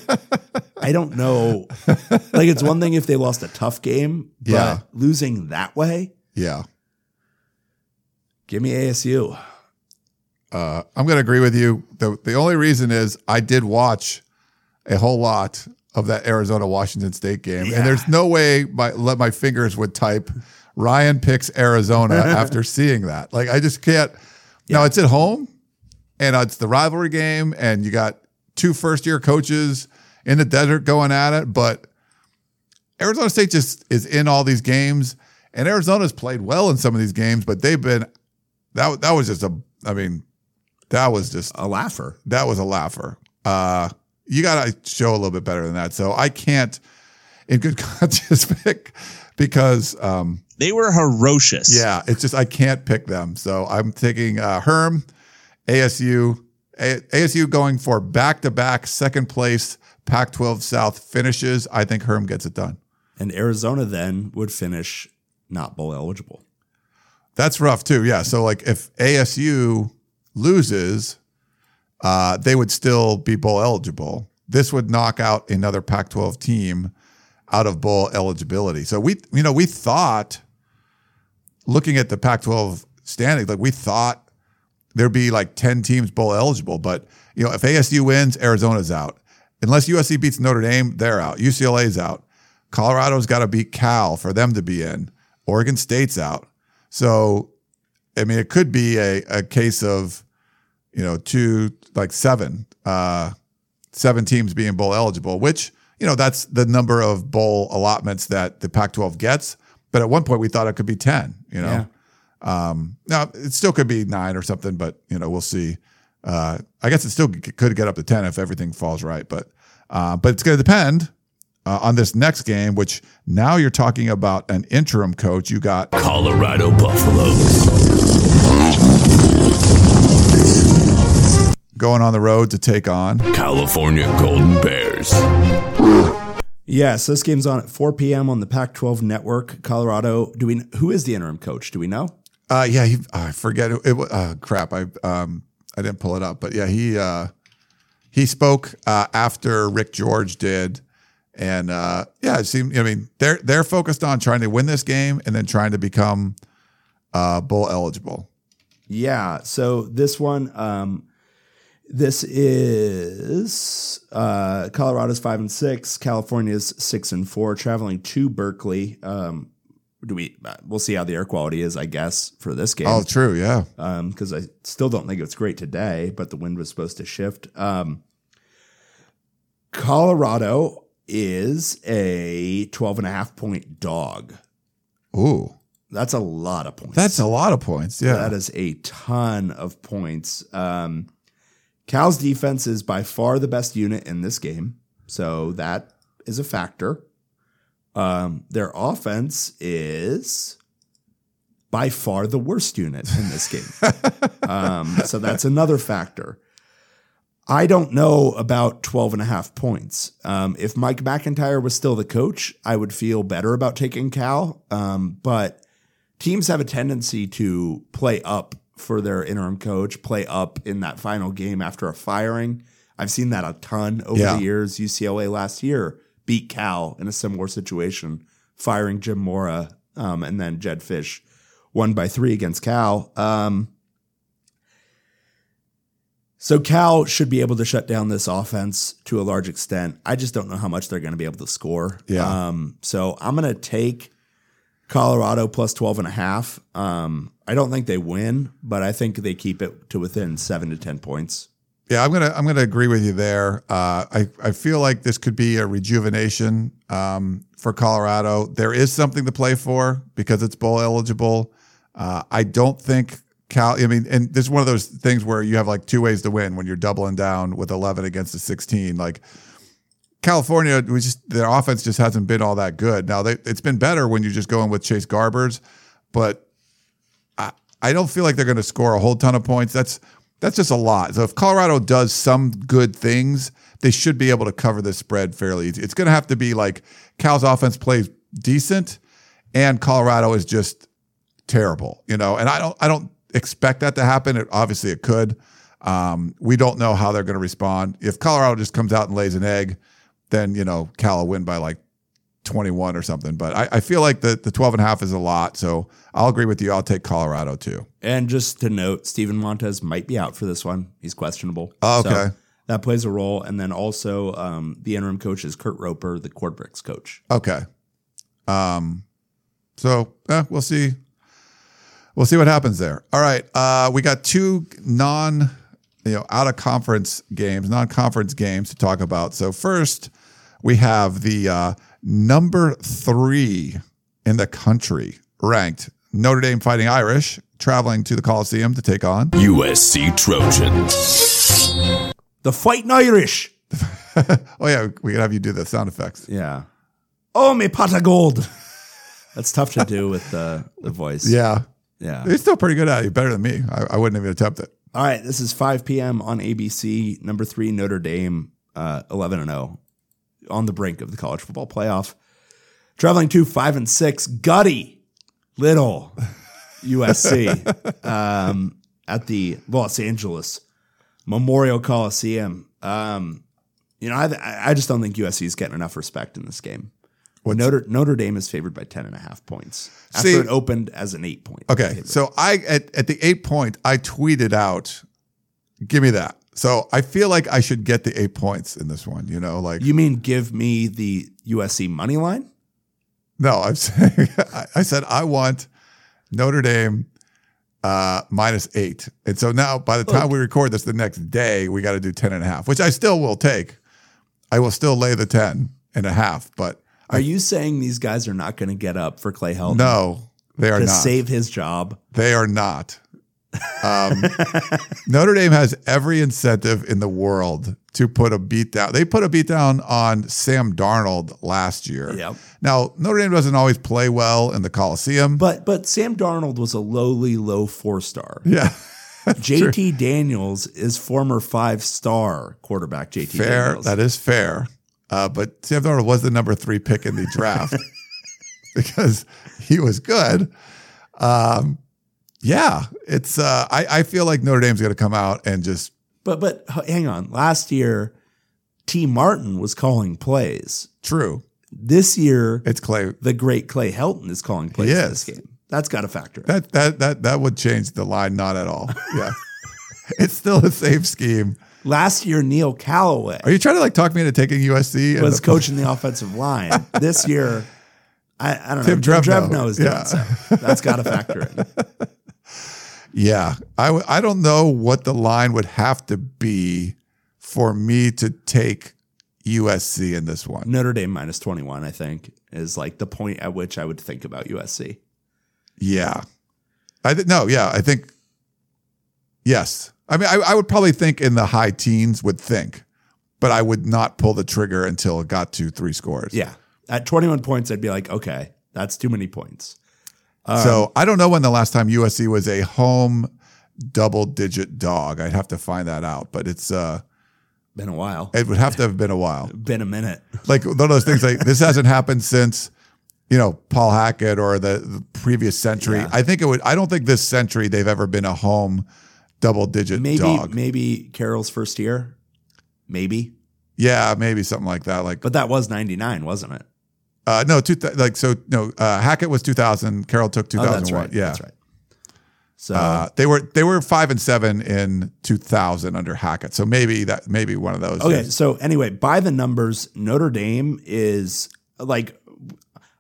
I don't know. Like it's one thing if they lost a tough game, but Yeah. losing that way, Yeah. Give me ASU. Uh, I'm going to agree with you. The, the only reason is I did watch a whole lot of that Arizona Washington State game, and there's no way my let my fingers would type Ryan picks Arizona (laughs) after seeing that. Like I just can't. Now it's at home, and it's the rivalry game, and you got two first year coaches in the desert going at it, but Arizona State just is in all these games, and Arizona's played well in some of these games, but they've been that that was just a. I mean, that was just A laugher. that was a laugher. Uh, you got to show a little bit better than that. So I can't, in good (laughs) conscience, pick because, um, They were ferocious. yeah, it's just I can't pick them. So I'm taking uh, Herm, ASU, A- ASU going for back to back second place Pac-12 South finishes. I think Herm gets it done. And Arizona then would finish not bowl eligible. That's rough too. Yeah. So like if ASU loses, uh, they would still be bowl eligible. This would knock out another Pac-12 team out of bowl eligibility. So we, you know, we thought looking at the Pac-12 standings, like we thought there'd be like 10 teams bowl eligible, but you know, if ASU wins, Arizona's out. Unless USC beats Notre Dame, they're out. UCLA's out. Colorado's got to beat Cal for them to be in. Oregon State's out. So, I mean, it could be a, a case of, you know, two, like seven, uh, seven teams being bowl eligible, which, you know, that's the number of bowl allotments that the Pac 12 gets. But at one point, we thought it could be 10, you know. Um, now, it still could be nine or something, but, you know, we'll see. Uh, I guess it still could get up to 10 if everything falls right. But, uh, but it's going to depend uh, on this next game, which now you're talking about an interim coach. You got Colorado Buffaloes. going on the road to take on. California Golden Bears. Yes, this game's on at 4 p.m. on the Pac-12 network. Colorado. Do we? Who is the interim coach? Do we know? Uh, yeah, he, I forget it. it uh, crap, I um, I didn't pull it up, but yeah, he uh, he spoke uh, after Rick George did, and uh, yeah, it seemed. I mean, they're they're focused on trying to win this game and then trying to become uh, bowl eligible. Yeah. So this one, um, this is uh, Colorado's five and six. California's six and four. Traveling to Berkeley. Um, do we? Uh, we'll see how the air quality is, I guess, for this game. Oh, true, yeah. because I still don't think it's great today, but the wind was supposed to shift. Um, Colorado is a 12 and a half point dog. Ooh, That's a lot of points. that's a lot of points. Yeah, That is a ton of points. Um, Cal's defense is by far the best unit in this game, so that is a factor. Um, their offense is by far the worst unit in this game, (laughs) um, so that's another factor. I don't know about 12 and a half points. Um, if Mike McIntyre was still the coach, I would feel better about taking Cal. Um, but teams have a tendency to play up for their interim coach, play up in that final game after a firing. I've seen that a ton over Yeah. the years. UCLA last year beat Cal in a similar situation, firing Jim Mora, um, and then Jedd Fisch won by three against Cal. Um, so Cal should be able to shut down this offense to a large extent. I just don't know how much they're going to be able to score. Yeah. Um, so I'm going to take Colorado plus 12 and a half. Um, I don't think they win, but I think they keep it to within seven to 10 points. Yeah, I'm gonna I'm gonna agree with you there. Uh, I I feel like this could be a rejuvenation um, for Colorado. There is something to play for because it's bowl eligible. Uh, I don't think Cal. I mean, and this is one of those things where you have like two ways to win when you're doubling down with 11 against the 16. Like California, we just their offense just hasn't been all that good. Now they, it's been better when you're just going with Chase Garbers, but I, I don't feel like they're going to score a whole ton of points. That's that's just a lot. So if Colorado does some good things, they should be able to cover this spread fairly easy. It's going to have to be like Cal's offense plays decent, and Colorado is just terrible, you know. And I don't I don't expect that to happen. It, obviously, it could. Um, we don't know how they're going to respond. If Colorado just comes out and lays an egg, then you know Cal will win by like 21 or something. But I, I feel like the the 12 and a half is a lot, so I'll agree with you. I'll take Colorado too. And just to note, Steven Montez might be out for this one. He's questionable. Oh, So okay. that plays a role. And then also um, the interim coach is Kurt Roper, the quarterbacks coach. Okay. Um, so eh, we'll see. We'll see what happens there. All right. Uh, we got two non, you know, out of conference games, non conference games to talk about. So first, we have the uh, number three in the country ranked Notre Dame Fighting Irish traveling to the Coliseum to take on. USC Trojans. The Fighting Irish. (laughs) Oh yeah, we can have you do the sound effects. Yeah. Oh, me pot of gold. That's tough to do with the, the voice. Yeah, Yeah. he's still pretty good at it. Better than me. I, I wouldn't even attempt it. All right. This is 5 p.m. on ABC. Number three, Notre Dame, uh, 11 and 0, on the brink of the college football playoff. Traveling to five and six, gutty little USC (laughs) um, at the Los Angeles Memorial Coliseum. Um, you know, I, I just don't think USC is getting enough respect in this game. Notre Notre Dame is favored by 10 and a half points after See- it opened as an eight point. Okay, favorite. so I at, at the eight point, I tweeted out, "Give me that." So I feel like I should get the eight points in this one. You know, like You mean give me the USC money line? no, I'm (laughs) saying I, I said I want Notre Dame uh, minus eight, and so now by the time we record this the next day, we got to do 10 and a half, which I still will take. I will still lay the 10 and a half, but Are you saying these guys are not going to get up for Clay Helton no, they are to not. save his job? They are not. Um, Notre Dame has every incentive in the world to put a beat down. They put a beat down on Sam Darnold last year. Yep. Now, Notre Dame doesn't always play well in the Coliseum. But but Sam Darnold was a lowly low four star. yeah, (laughs) JT Daniels is former five star quarterback. JT fair. Daniels. That is fair. Uh, but Sam Darnold was the number three pick in the draft (laughs) because he was good. Um, yeah, it's. Uh, I, I feel like Notre Dame's going to come out and just but but hang on. Last year, Tee Martin was calling plays. true. This year, It's Clay. the great Clay Helton is calling plays in this game. That's got to factor. in. That that that that would change the line not at all. Yeah. (laughs) it's still the same scheme. Last year, Neil Callaway. Are you trying to like talk me into taking USC? and was the- coaching the (laughs) offensive line. This year, I, I don't Tim know. Drevno. Drevno is Yeah. so. That's got to factor in. (laughs) Yeah. I w- I don't know what the line would have to be for me to take USC in this one. Notre Dame minus 21, I think, is like the point at which I would think about USC. Yeah. I th- no, yeah, I think yes. I mean, I, I would probably think in the high teens would think, but I would not pull the trigger until it got to three scores. Yeah. At 21 points, I'd be like, okay, that's too many points. so I don't know when the last time USC was a home double digit dog. I'd have to find that out, but it's uh Been a while. it would have to have been a while. (laughs) Been a minute. Like one of those things like this hasn't happened since you know Paul Hackett or the, the previous century. Yeah. I think it would I don't think this century they've ever been a home double digit Maybe dog. maybe Carroll's first year. Maybe. Yeah, maybe something like that. Like But that was 99, wasn't it? uh no, two, th- like so no, uh Hackett was 2000, Carroll took Oh, 2001. that's right. Yeah. That's right. So Uh, they were they were five and seven in 2000 under Hackett, so maybe that maybe one of those. Okay, is- so anyway, by the numbers, Notre Dame is like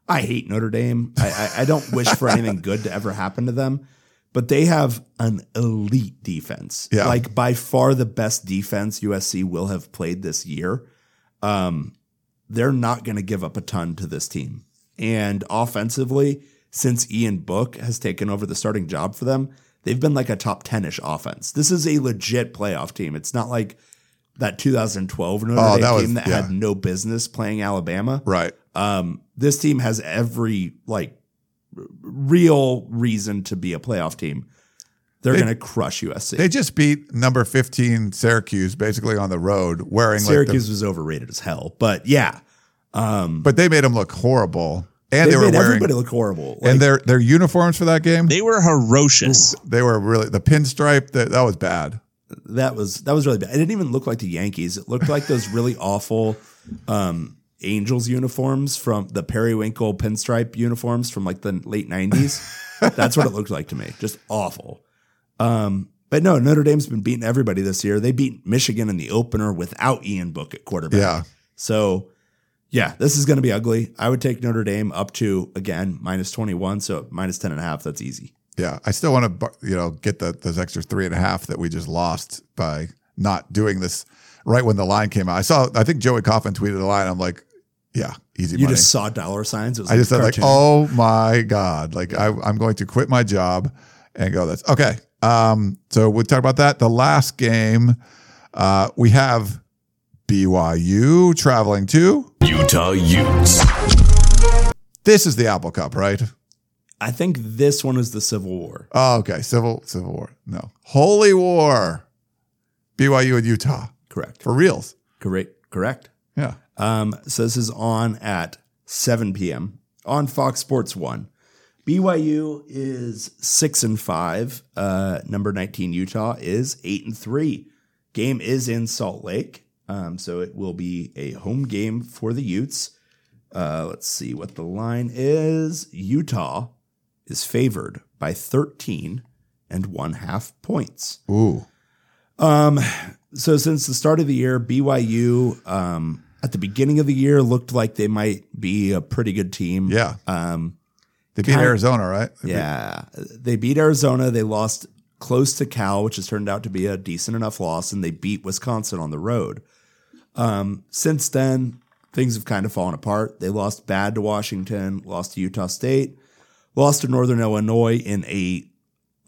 I hate Notre Dame. I, I, I don't wish for anything good to ever happen to them, but they have an elite defense. Yeah. Like by far the best defense USC will have played this year. Um, they're not going to give up a ton to this team. And offensively, since Ian Book has taken over the starting job for them, they've been like a top 10 ish offense. This is a legit playoff team. It's not like that 2012 Notre Oh, Dame that was- team that yeah. had no business playing Alabama. right. Um, this team has every like real reason to be a playoff team. They're They- going to crush USC. They just beat number 15 Syracuse basically on the road wearing Syracuse like was overrated as hell, but yeah, the, but they made them look horrible And they, they were wearing everybody look horrible. Like, and their their uniforms for that game, They were ferocious. they were really the pinstripe. That that was bad. that was that was really bad. It didn't even look like the Yankees. It looked like those really awful um, Angels uniforms from the Periwinkle pinstripe uniforms from like the late nineties. (laughs) That's what it looked like to me. Just awful. Um, but no, Notre Dame's been beating everybody this year. They beat Michigan in the opener without Ian Book at quarterback. Yeah. So yeah, this is going to be ugly. I would take Notre Dame up to again minus twenty one, so minus ten and a half. That's easy. Yeah, I still want to, you know, get the those extra three and a half that we just lost by not doing this right when the line came out. I saw, I think Joey Coffin tweeted a line. I'm like, yeah, easy You money. just saw dollar signs. It was I just a said like, oh my god, like I, I'm going to quit my job and go this. Okay, um, so we'll talk about that. The last game, uh, we have BYU traveling to. Utah Utes. This is the Apple Cup, right? I think this one is the Civil War. Oh, okay, civil civil war. No, holy war. BYU and Utah Correct. for reals. Correct. Correct. Yeah. Um, so this is on at 7 p.m. on Fox Sports One. BYU is six and five. Uh, number 19 Utah is eight and three. Game is in Salt Lake, um, so it will be a home game for the Utes. Uh, let's see what the line is. Utah is favored by 13 and one half points. Ooh. Um, so since the start of the year, BYU um, at the beginning of the year looked like they might be a pretty good team. Yeah. Um, They beat kind- Arizona, right? They beat- yeah, they beat Arizona. They lost close to Cal, which has turned out to be a decent enough loss, and they beat Wisconsin on the road. Um, since then, things have kind of fallen apart. They lost bad to Washington, lost to Utah State, lost to Northern Illinois in a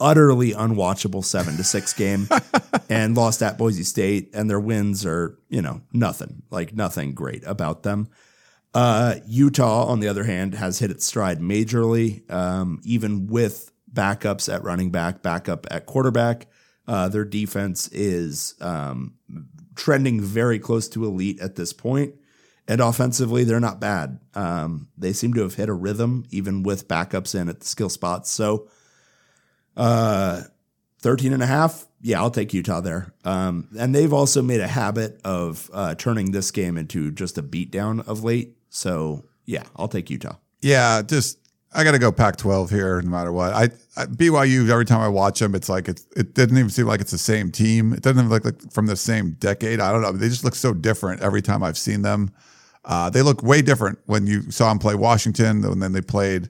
utterly unwatchable seven to six game, (laughs) and lost at Boise State. And their wins are, you know, nothing like nothing great about them. Uh, Utah, on the other hand, has hit its stride majorly, um, even with backups at running back, backup at quarterback. Uh, their defense is um, trending very close to elite at this point. And offensively, they're not bad. Um, they seem to have hit a rhythm, even with backups in at the skill spots. So, uh, 13 and a half. Yeah, I'll take Utah there. Um, and they've also made a habit of uh, turning this game into just a beatdown of late. So, yeah, I'll take Utah. Yeah, just I got to go Pac-12 here, no matter what. I, I BYU every time I watch them, it's like it's it doesn't even seem like it's the same team. It doesn't even look like from the same decade. I don't know. They just look so different every time I've seen them. Uh, they look way different when you saw them play Washington, and then they played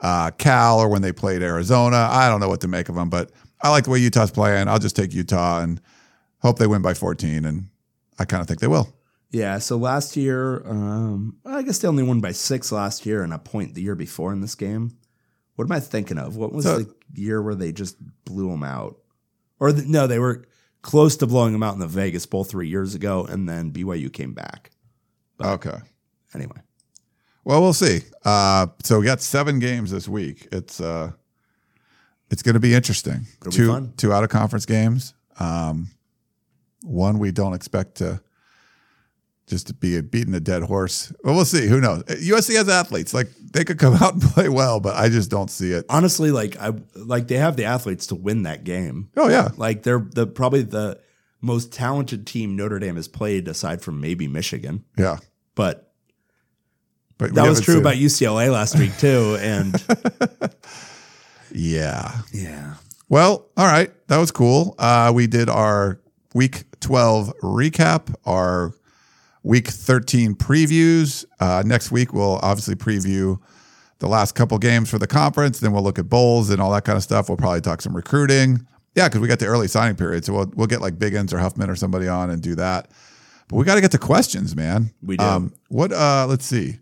uh, Cal, or when they played Arizona. I don't know what to make of them, but I like the way Utah's playing. I'll just take Utah and hope they win by 14, and I kind of think they will. Yeah, so last year, um, I guess they only won by six last year and a point the year before in this game. What am I thinking of? What was So- the year where they just blew them out? Or the, no, they were close to blowing them out in the Vegas Bowl three years ago, and then BYU came back. Okay. Anyway, Well, we'll see. Uh, so we got seven games this week. It's uh, it's going to be interesting. It'll be two fun. two out of conference games. Um, one we don't expect to just to be a, beating a dead horse. Well, we'll see. Who knows? USC has athletes. Like they could come (laughs) out and play well, but I just don't see it. honestly, like I like they have the athletes to win that game. Oh yeah, Like they're the probably the most talented team Notre Dame has played aside from maybe Michigan. yeah. But But that was true about UCLA last week too. And (laughs) Yeah. yeah. Well, all right. That was cool. Uh, we did our week 12 recap, our week 13 previews. Uh, next week, we'll obviously preview the last couple games for the conference. Then we'll look at bowls and all that kind of stuff. We'll probably talk some recruiting. Yeah, because we got the early signing period. So we'll, we'll get like Biggins or Huffman or somebody on and do that. But we got to get to questions, man. We do. what, uh, let's see.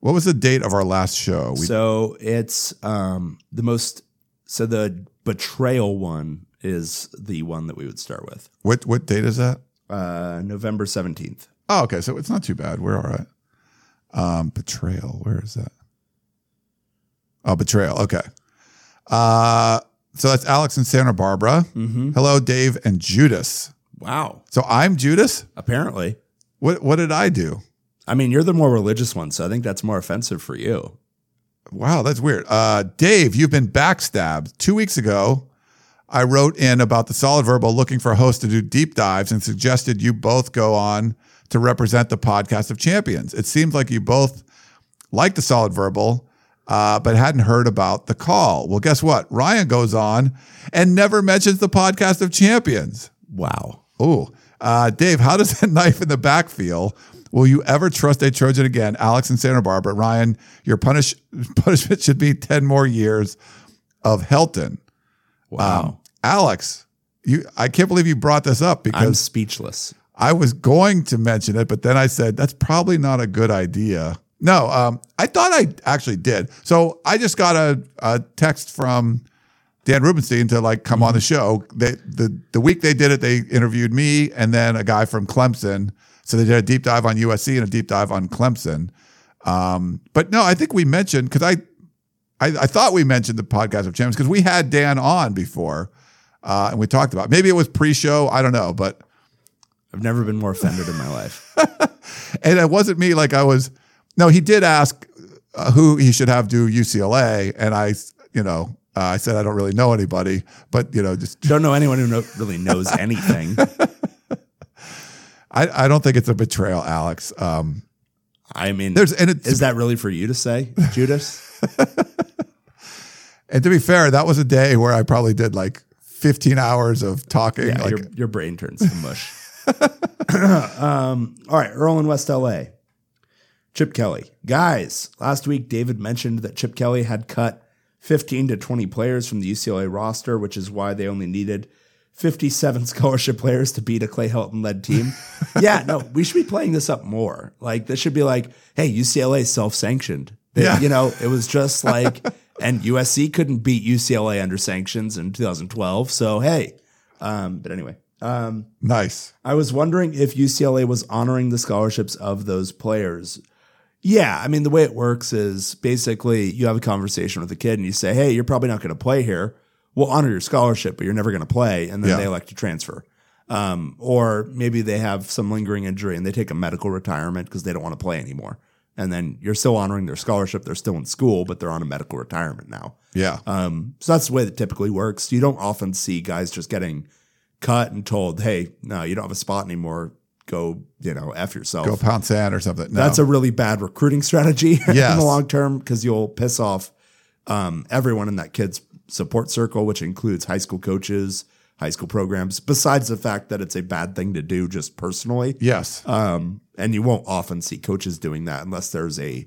What was the date of our last show? We, so it's um the most so the betrayal one is the one that we would start with. what, what date is that? Uh November 17th. Oh, okay. So it's not too bad. We're all right. Um, betrayal. Where is that? Oh, betrayal. Okay. Uh, so that's Alex and Santa Barbara. Hello, Dave and Judas. Wow. So I'm Judas. Apparently. What what did I do? I mean, you're the more religious one, so I think that's more offensive for you. Wow, that's weird. Uh, Dave, you've been backstabbed. Two weeks ago, I wrote in about the solid verbal looking for a host to do deep dives and suggested you both go on to represent the podcast of champions. It seems like you both like the solid verbal, uh, but hadn't heard about the call. Well, guess what? Ryan goes on and never mentions the podcast of champions. Wow. Oh, uh, Dave, how does that (laughs) knife in the back feel? Will you ever trust a Trojan again? Alex in Santa Barbara. Ryan, your punish, (laughs) punishment should be 10 more years of Helton. Wow. Um, Alex, you I can't believe you brought this up because I'm speechless. I was going to mention it, but then I said that's probably not a good idea. No, um, I thought I actually did. So I just got a, a text from Dan Rubenstein to like come on the show. They, the the week they did it, they interviewed me and then a guy from Clemson. So they did a deep dive on USC and a deep dive on Clemson. Um, but no, I think we mentioned because I, I I thought we mentioned the podcast of champions because we had Dan on before, uh, and we talked about maybe it was pre-show. I don't know, but I've never been more offended in my life. (laughs) and it wasn't me like I was. No, he did ask uh, who he should have do UCLA, and I, you know, uh, I said I don't really know anybody, but you know, just Don't know anyone who know, really knows (laughs) anything. I, I don't think it's a betrayal, Alex. Um, I mean, there's and it's is that really for you to say, Judas? (laughs) and to be fair, that was a day where I probably did like 15 hours of talking. Yeah, like, your, your brain turns to mush. (laughs) um, all right, Earl in West LA. Chip Kelly. Guys, last week David mentioned that Chip Kelly had cut 15 to 20 players from the UCLA roster, which is why they only needed 57 scholarship players to beat a Clay Helton led team. (laughs) yeah, no, we should be playing this up more. Like, this should be like, hey, UCLA self sanctioned. Yeah. You know, it was just (laughs) like, and USC couldn't beat UCLA under sanctions in 2012. So, hey, um, but anyway, um, nice. I was wondering if UCLA was honoring the scholarships of those players. Yeah, I mean, the way it works is basically you have a conversation with a kid and you say, hey, you're probably not going to play here. We'll honor your scholarship, but you're never going to play. And then Yeah. they elect to transfer. Um, or maybe they have some lingering injury and they take a medical retirement because they don't want to play anymore. And then you're still honoring their scholarship. They're still in school, but they're on a medical retirement now. Yeah. Um, so that's the way that typically works. You don't often see guys just getting cut and told, "Hey, no, you don't have a spot anymore. Go, you know, f yourself." Go pound sand or something. No. That's a really bad recruiting (laughs) strategy in the long term because you'll piss off um, everyone in that kid's support circle, which includes high school coaches, high school programs. Besides the fact that it's a bad thing to do just personally, yes. um, and you won't often see coaches doing that unless there's a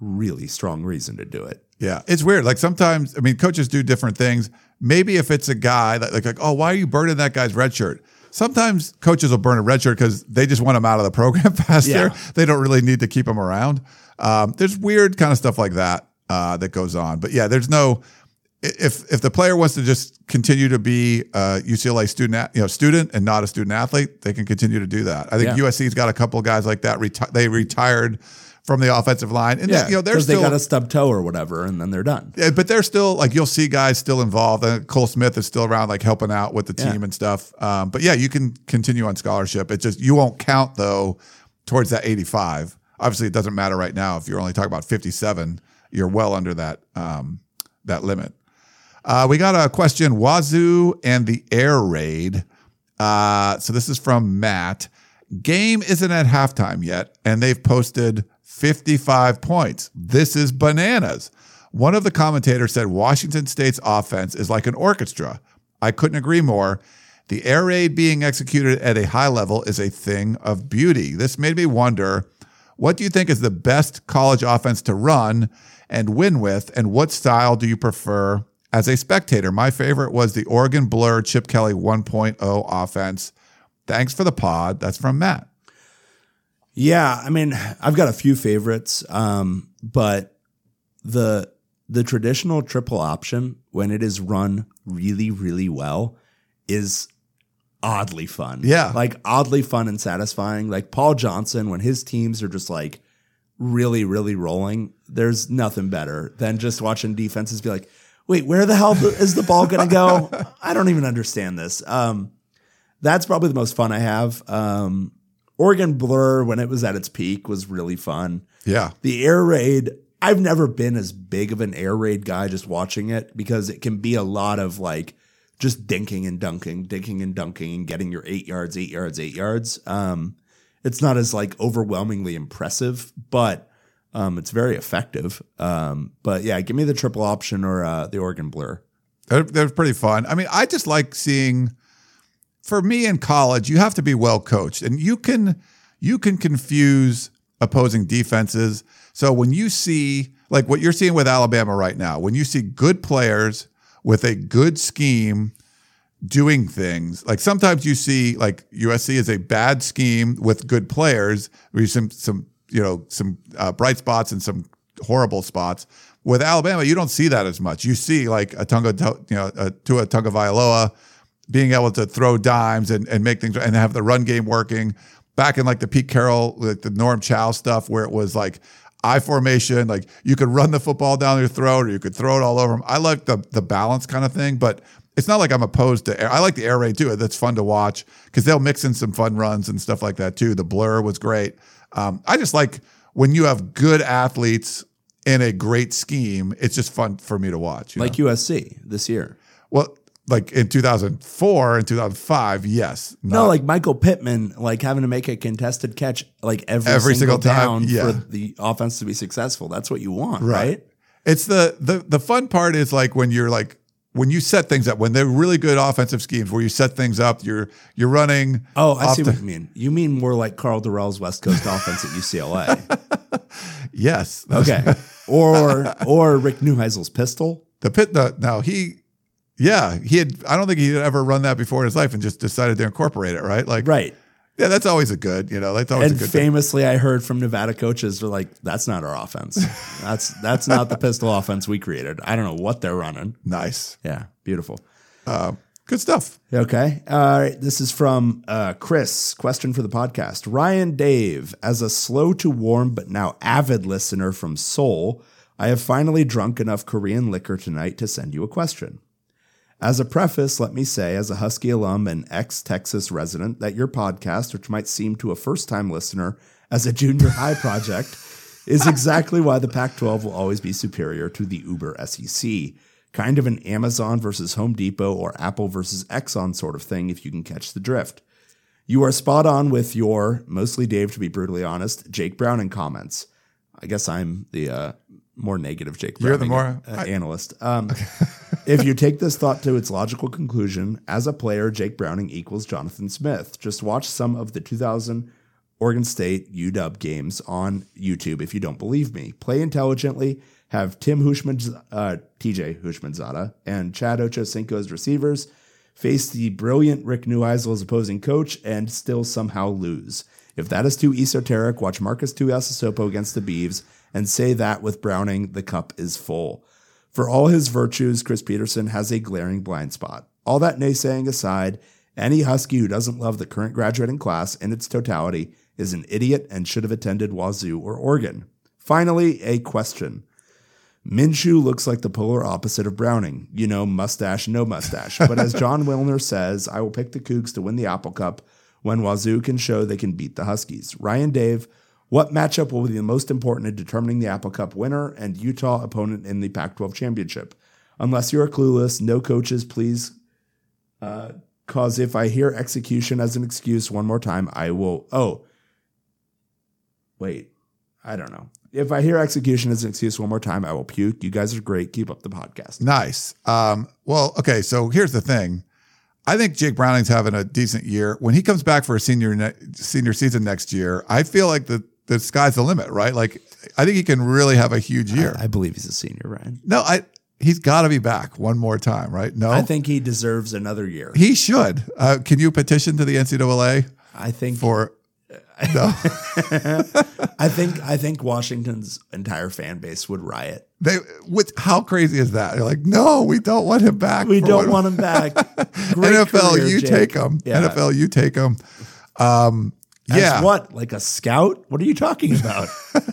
really strong reason to do it. Yeah, it's weird. Like sometimes, I mean, coaches do different things. Maybe if it's a guy that like, like oh, why are you burning that guy's red shirt? Sometimes coaches will burn a red shirt because they just want him out of the program (laughs) faster. Yeah. They don't really need to keep him around. Um, there's weird kind of stuff like that uh, that goes on. But yeah, there's no if if the player wants to just continue to be a UCLA student, you know, student and not a student athlete, they can continue to do that. I think Yeah. USC's got a couple of guys like that. Reti- they retired from the offensive line, and Yeah, you know they're still they got a stub toe or whatever, and then they're done. yeah, but they're still like you'll see guys still involved. Uh, Cole Smith is still around, like helping out with the team Yeah. and stuff. Um, but yeah, you can continue on scholarship. It just you won't count though towards that 85. Obviously, it doesn't matter right now if you're only talking about 57. You're well under that um, that limit. Uh, we got a question: Wazoo and the air raid. Uh, so this is from Matt. Game isn't at halftime yet, and they've posted 55 points. This is bananas. One of the commentators said Washington State's offense is like an orchestra. I couldn't agree more. The air raid being executed at a high level is a thing of beauty. This made me wonder what do you think is the best college offense to run and win with, and what style do you prefer as a spectator? My favorite was the Oregon Blur Chip Kelly 1.0 offense. Thanks for the pod. That's from Matt. Yeah, I mean, I've got a few favorites, um, but the the traditional triple option when it is run really, really well is oddly fun. Yeah. like oddly fun and satisfying. Like Paul Johnson, when his teams are just like really, really rolling, there's nothing better than just watching defenses be like, "Wait, where the hell is the ball going to go? I don't even understand this." Um, that's probably the most fun I have. Um, Oregon Blur, when it was at its peak, was really fun. Yeah. The air raid, I've never been as big of an air raid guy just watching it because it can be a lot of like just dinking and dunking, dinking and dunking, and getting your eight yards, eight yards, eight yards. Um, it's not as like overwhelmingly impressive, but um, it's very effective. Um, but yeah, give me the triple option or uh, the Oregon blur. They're, they're pretty fun. I mean, I just like seeing. For me in college, you have to be well coached, and you can you can confuse opposing defenses. So when you see like what you're seeing with Alabama right now, when you see good players with a good scheme doing things, like sometimes you see like USC is a bad scheme with good players, where you some you know some uh, bright spots and some horrible spots. With Alabama, you don't see that as much. You see like a Tunga, you know, a Tua Tagovailoa being able to throw dimes and, and make things and have the run game working. Back in like the Pete Carroll, like the Norm Chow stuff, where it was like I formation, like you could run the football down your throat or you could throw it all over them. I like the the balance kind of thing, but it's not like I'm opposed to air. I like the air raid too. That's fun to watch because they'll mix in some fun runs and stuff like that too. The blur was great. Um, I just like when you have good athletes in a great scheme. It's just fun for me to watch. Like know? USC this year. well, like in 2004 and 2005, yes. No, like Michael Pittman, like having to make a contested catch like every, Every single, single time, down yeah. for the offense to be successful. That's what you want, right? It's the the the fun part is like when you're like when you set things up when they're really good offensive schemes where you set things up. You're you're running. Oh, I see the- what you mean. You mean more like Karl Dorrell's West Coast offense at UCLA. (laughs) Yes. Okay. or or Rick Neuheisel's pistol. The pit. The, now he. Yeah, he had. I don't think he had ever run that before in his life, and just decided to incorporate it. Right, like Right. Yeah, that's always a good. You know, that's always And a good. thing. famously, I heard from Nevada coaches they're like, "That's not our offense. That's that's not the pistol offense we created. I don't know what they're running." Nice, Yeah, beautiful. good stuff. Okay. All right. This is from uh, Chris. Question for the podcast. Ryan Dave, as a slow to warm but now avid listener from Seoul, I have finally drunk enough Korean liquor tonight to send you a question. As a preface, let me say, as a Husky alum and ex Texas resident, that your podcast, which might seem to a first time listener as a junior high project, (laughs) is exactly why the Pac 12 will always be superior to the Uber SEC. Kind of an Amazon versus Home Depot or Apple versus Exxon sort of thing, if you can catch the drift. You are spot on with your, mostly Dave, to be brutally honest, Jake Browning comments. I guess I'm the uh, more negative Jake You're the more- uh, analyst. Um, (laughs) if you take this thought to its logical conclusion, as a player, Jake Browning equals Jonathan Smith. Just watch some of the 2000 Oregon State UW games on YouTube if you don't believe me. Play intelligently. Have Tim Hushman, uh, TJ Houshmandzadeh, and Chad Ochocinco as receivers. Face the brilliant Rick Neuheisel as opposing coach and still somehow lose. If that is too esoteric, watch Marcus Tuiasosopo against the Beavs and say that with Browning, the cup is full. For all his virtues, Chris Petersen has a glaring blind spot. All that naysaying aside, any Husky who doesn't love the current graduating class in its totality is an idiot and should have attended Wazoo or Oregon. Finally, a question. Minshew looks like the polar opposite of Browning. You know, mustache, no mustache. But as Jon (laughs) Wilner says, I will pick the Cougs to win the Apple Cup when Wazoo can show they can beat the Huskies. Ryan Dave, what matchup will be the most important in determining the Apple Cup winner and Utah opponent in the Pac 12 championship? Unless you are clueless, no coaches, please. Because if I hear execution as an excuse one more time, I will. Oh, wait. I don't know. If I hear execution as an excuse one more time, I will puke. You guys are great. Keep up the podcast. Nice. Um, well, okay. So here's the thing. I think Jake Browning's having a decent year. When he comes back for a senior ne- senior season next year, I feel like the the sky's the limit, right? Like I think he can really have a huge year. I believe he's a senior, Ryan. no, I he's got to be back one more time, right? No, I think he deserves another year. he should. Uh, can you petition to the NCAA I think for? (laughs) No, I think I think Washington's entire fan base would riot. they. What? How crazy is that? They're like, no, we don't want him back. We don't want him back. (laughs) NFL. career, you Jake. take him. Yeah. NFL. You take him. Um, As yeah. what? Like a scout? What are you talking about? (laughs)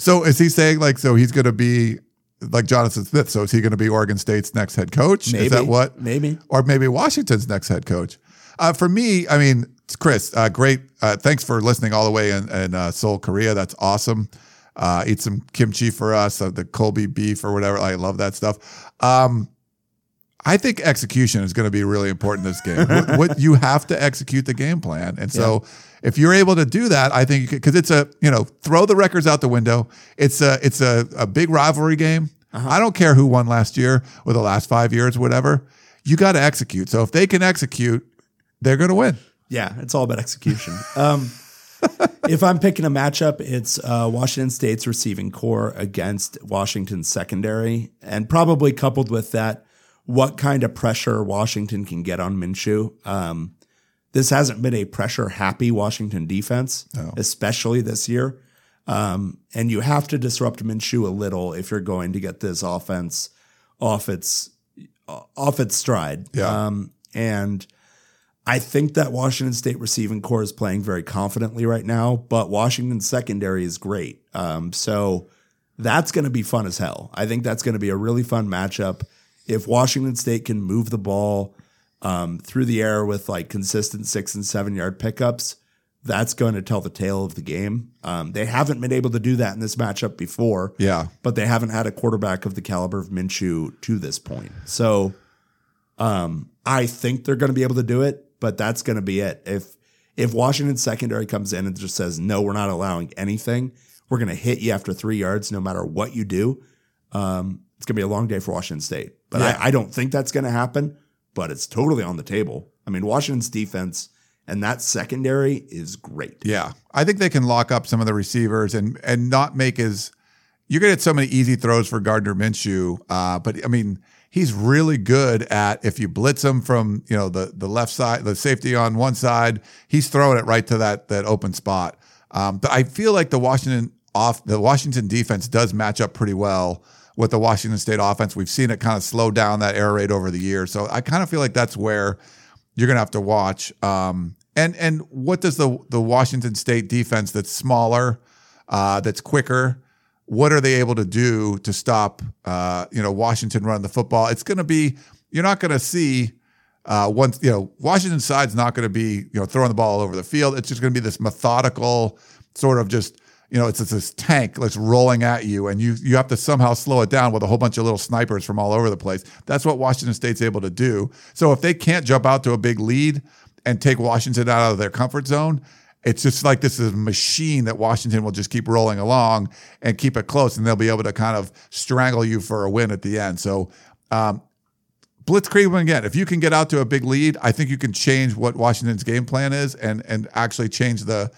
So is he saying like so he's going to be like Jonathan Smith? So is he going to be Oregon State's next head coach? Maybe. Is that what? Maybe. Or maybe Washington's next head coach. Uh, for me, I mean, Chris, uh, great. Uh, thanks for listening all the way in, in uh, Seoul, Korea. That's awesome. Uh, eat some kimchi for us, uh, the kalbi beef or whatever. I love that stuff. Um, I think execution is going to be really important in this game. (laughs) what, what you have to execute the game plan, and so if you're able to do that, I think because it's a you know throw the records out the window. It's a it's a, a big rivalry game. I don't care who won last year or the last five years, whatever. You got to execute. So if they can execute, they're going to win. Yeah, it's all about execution. Um, (laughs) if I'm picking a matchup, it's uh, Washington State's receiving corps against Washington's secondary, and probably coupled with that, what kind of pressure Washington can get on Minshew. Um, this hasn't been a pressure happy Washington defense, especially this year. Um, and you have to disrupt Minshew a little if you're going to get this offense off its off its stride. Yeah. Um, and I think that Washington State receiving corps is playing very confidently right now, but Washington's secondary is great. Um, so that's going to be fun as hell. I think that's going to be a really fun matchup. If Washington State can move the ball um, through the air with like consistent six and seven yard pickups, that's going to tell the tale of the game. Um, they haven't been able to do that in this matchup before Yeah. but they haven't had a quarterback of the caliber of Minshew to this point. So um, I think they're going to be able to do it, but that's going to be it. If if Washington's secondary comes in and just says, no, we're not allowing anything, we're going to hit you after three yards no matter what you do, um, it's going to be a long day for Washington State. But Yeah. I, I don't think that's going to happen, but it's totally on the table. I mean, Washington's defense and that secondary is great. Yeah, I think they can lock up some of the receivers and and not make as you're gonna get so many easy throws for Gardner Minshew. Uh, but I mean, he's really good at if you blitz him from you know the the left side, the safety on one side, he's throwing it right to that that open spot. Um, but I feel like the Washington off the Washington defense does match up pretty well with the Washington State offense. We've seen it kind of slow down that Air Raid over the years, so I kind of feel like that's where you're gonna have to watch. Um, and and what does the the Washington State defense that's smaller, uh, that's quicker? What are they able to do to stop uh, you know Washington running the football? It's going to be you're not going to see uh, once you know Washington side's not going to be you know throwing the ball all over the field. It's just going to be this methodical sort of just you know it's just this tank that's rolling at you, and you you have to somehow slow it down with a whole bunch of little snipers from all over the place. That's what Washington State's able to do. So if they can't jump out to a big lead and take Washington out of their comfort zone. It's just like this is a machine that Washington will just keep rolling along and keep it close, and they'll be able to kind of strangle you for a win at the end. So, um, blitzkrieg again. If you can get out to a big lead, I think you can change what Washington's game plan is, and and actually change the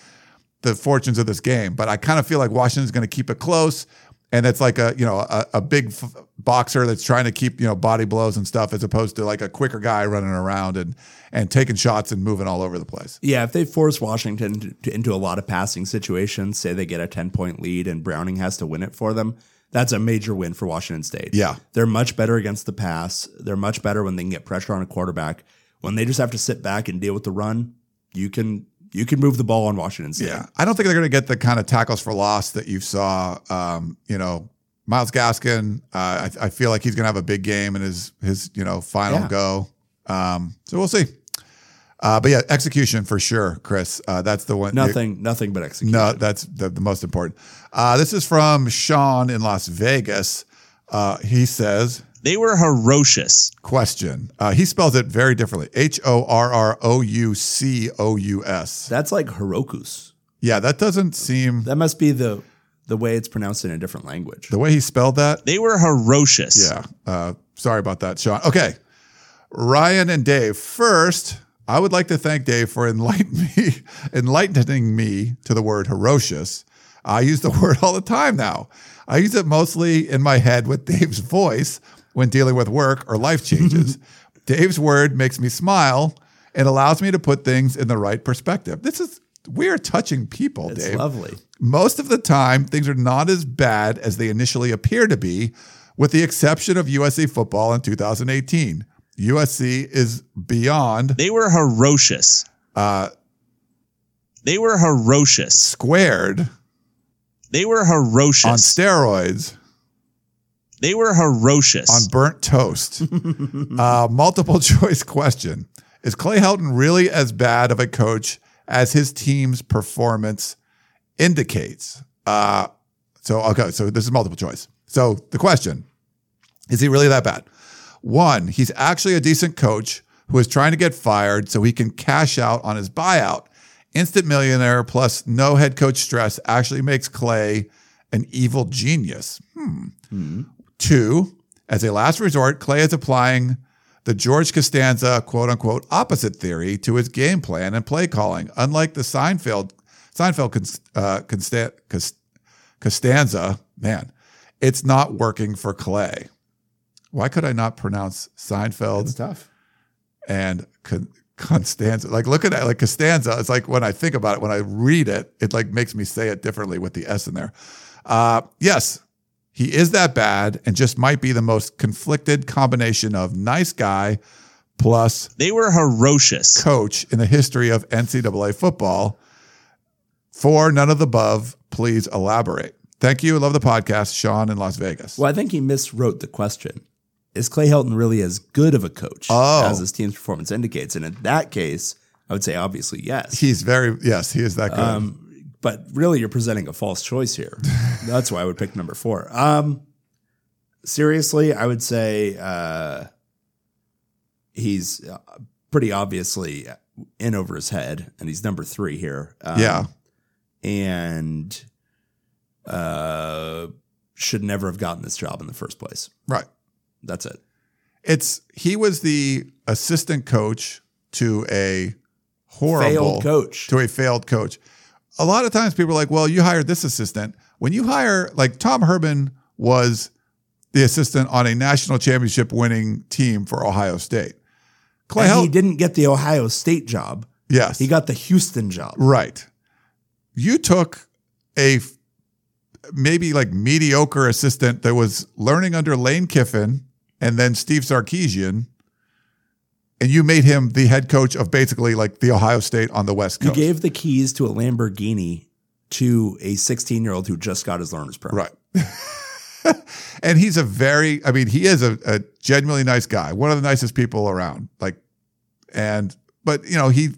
the fortunes of this game. But I kind of feel like Washington's going to keep it close, and it's like a you know a, a big f- boxer that's trying to keep you know body blows and stuff, as opposed to like a quicker guy running around and and taking shots and moving all over the place. Yeah, if they force Washington to, to- into a lot of passing situations, say they get a 10 point lead and Browning has to win it for them, that's a major win for Washington State. Yeah. They're much better against the pass. They're much better when they can get pressure on a quarterback. When they just have to sit back and deal with the run, you can you can move the ball on Washington State. Yeah, I don't think they're going to get the kind of tackles for loss that you saw. Um, you know, Myles Gaskin. Uh, I, I feel like he's going to have a big game in his his you know final Yeah. go. Um, so we'll see. Uh, but yeah, execution for sure, Chris. Uh, that's the one. Nothing nothing but execution. No, that's the, the most important. Uh, this is from Sean in Las Vegas. Uh, he says, They were ferocious. question. Uh, he spells it very differently. H O R R O U C O U S. That's like Herokus. Yeah, that doesn't seem That must be the the way it's pronounced in a different language. the way he spelled that. They were ferocious. Yeah. Uh, sorry about that, Sean. Okay. Ryan and Dave. First, I would like to thank Dave for enlightening (laughs) me, enlightening me to the word ferocious. I use the (laughs) word all the time now. I use it mostly in my head with Dave's voice when dealing with work or life changes. (laughs) Dave's word makes me smile and allows me to put things in the right perspective. This is we are touching people, It's Dave lovely. most of the time, things are not as bad as they initially appear to be, with the exception of USC football in 2018. USC is beyond They were ferocious. uh, They were ferocious. squared They were ferocious. on steroids they were ferocious. on burnt toast. uh, multiple (laughs) choice question Is Clay Helton really as bad of a coach as his team's performance indicates? Uh, So okay, so this is multiple choice. So the question is he really that bad? One, he's actually a decent coach who is trying to get fired so he can cash out on his buyout. Instant millionaire plus no head coach stress actually makes Clay an evil genius. Hmm. Two, as a last resort, Clay is applying the George Costanza quote unquote opposite theory to his game plan and play calling. Unlike the Seinfeld Seinfeld uh, Consta- Costanza, man, it's not working for Clay. Why could I not pronounce Seinfeld tough. and Constanza? Like, look at that. Like Costanza. It's like when I think about it, when I read it, it like makes me say it differently with the S in there. Uh, yes, he is that bad and just might be the most conflicted combination of nice guy plus They were ferocious. coach in the history of NCAA football. For none of the above, please elaborate. Thank you. Love the podcast, Sean in Las Vegas. Well, I think he miswrote the question. Is Clay Helton really as good of a coach Oh. as his team's performance indicates? And in that case, I would say obviously yes. He's very yes, he is that good. Um, but really, you're presenting a false choice here. (laughs) That's why I would pick number four. Um, seriously, I would say uh, he's uh, pretty obviously in over his head, and he's number three here. Um, yeah, and uh, should never have gotten this job in the first place. right. That's it. It's he was the assistant coach to a horrible Failed coach. to a failed coach. A lot of times people are like, "Well, you hired this assistant." When you hire like Tom Herman was the assistant on a national championship winning team for Ohio State. Clay And he didn't get the Ohio State job. yes, He got the Houston job. Right. You took a f- maybe like mediocre assistant that was learning under Lane Kiffin and then Steve Sarkisian, and you made him the head coach of basically like the Ohio State on the West Coast. You gave the keys to a Lamborghini to a 16 year old who just got his learner's permit. right. (laughs) and he's a very, I mean, he is a, a genuinely nice guy, one of the nicest people around. Like, and, but, you know, he,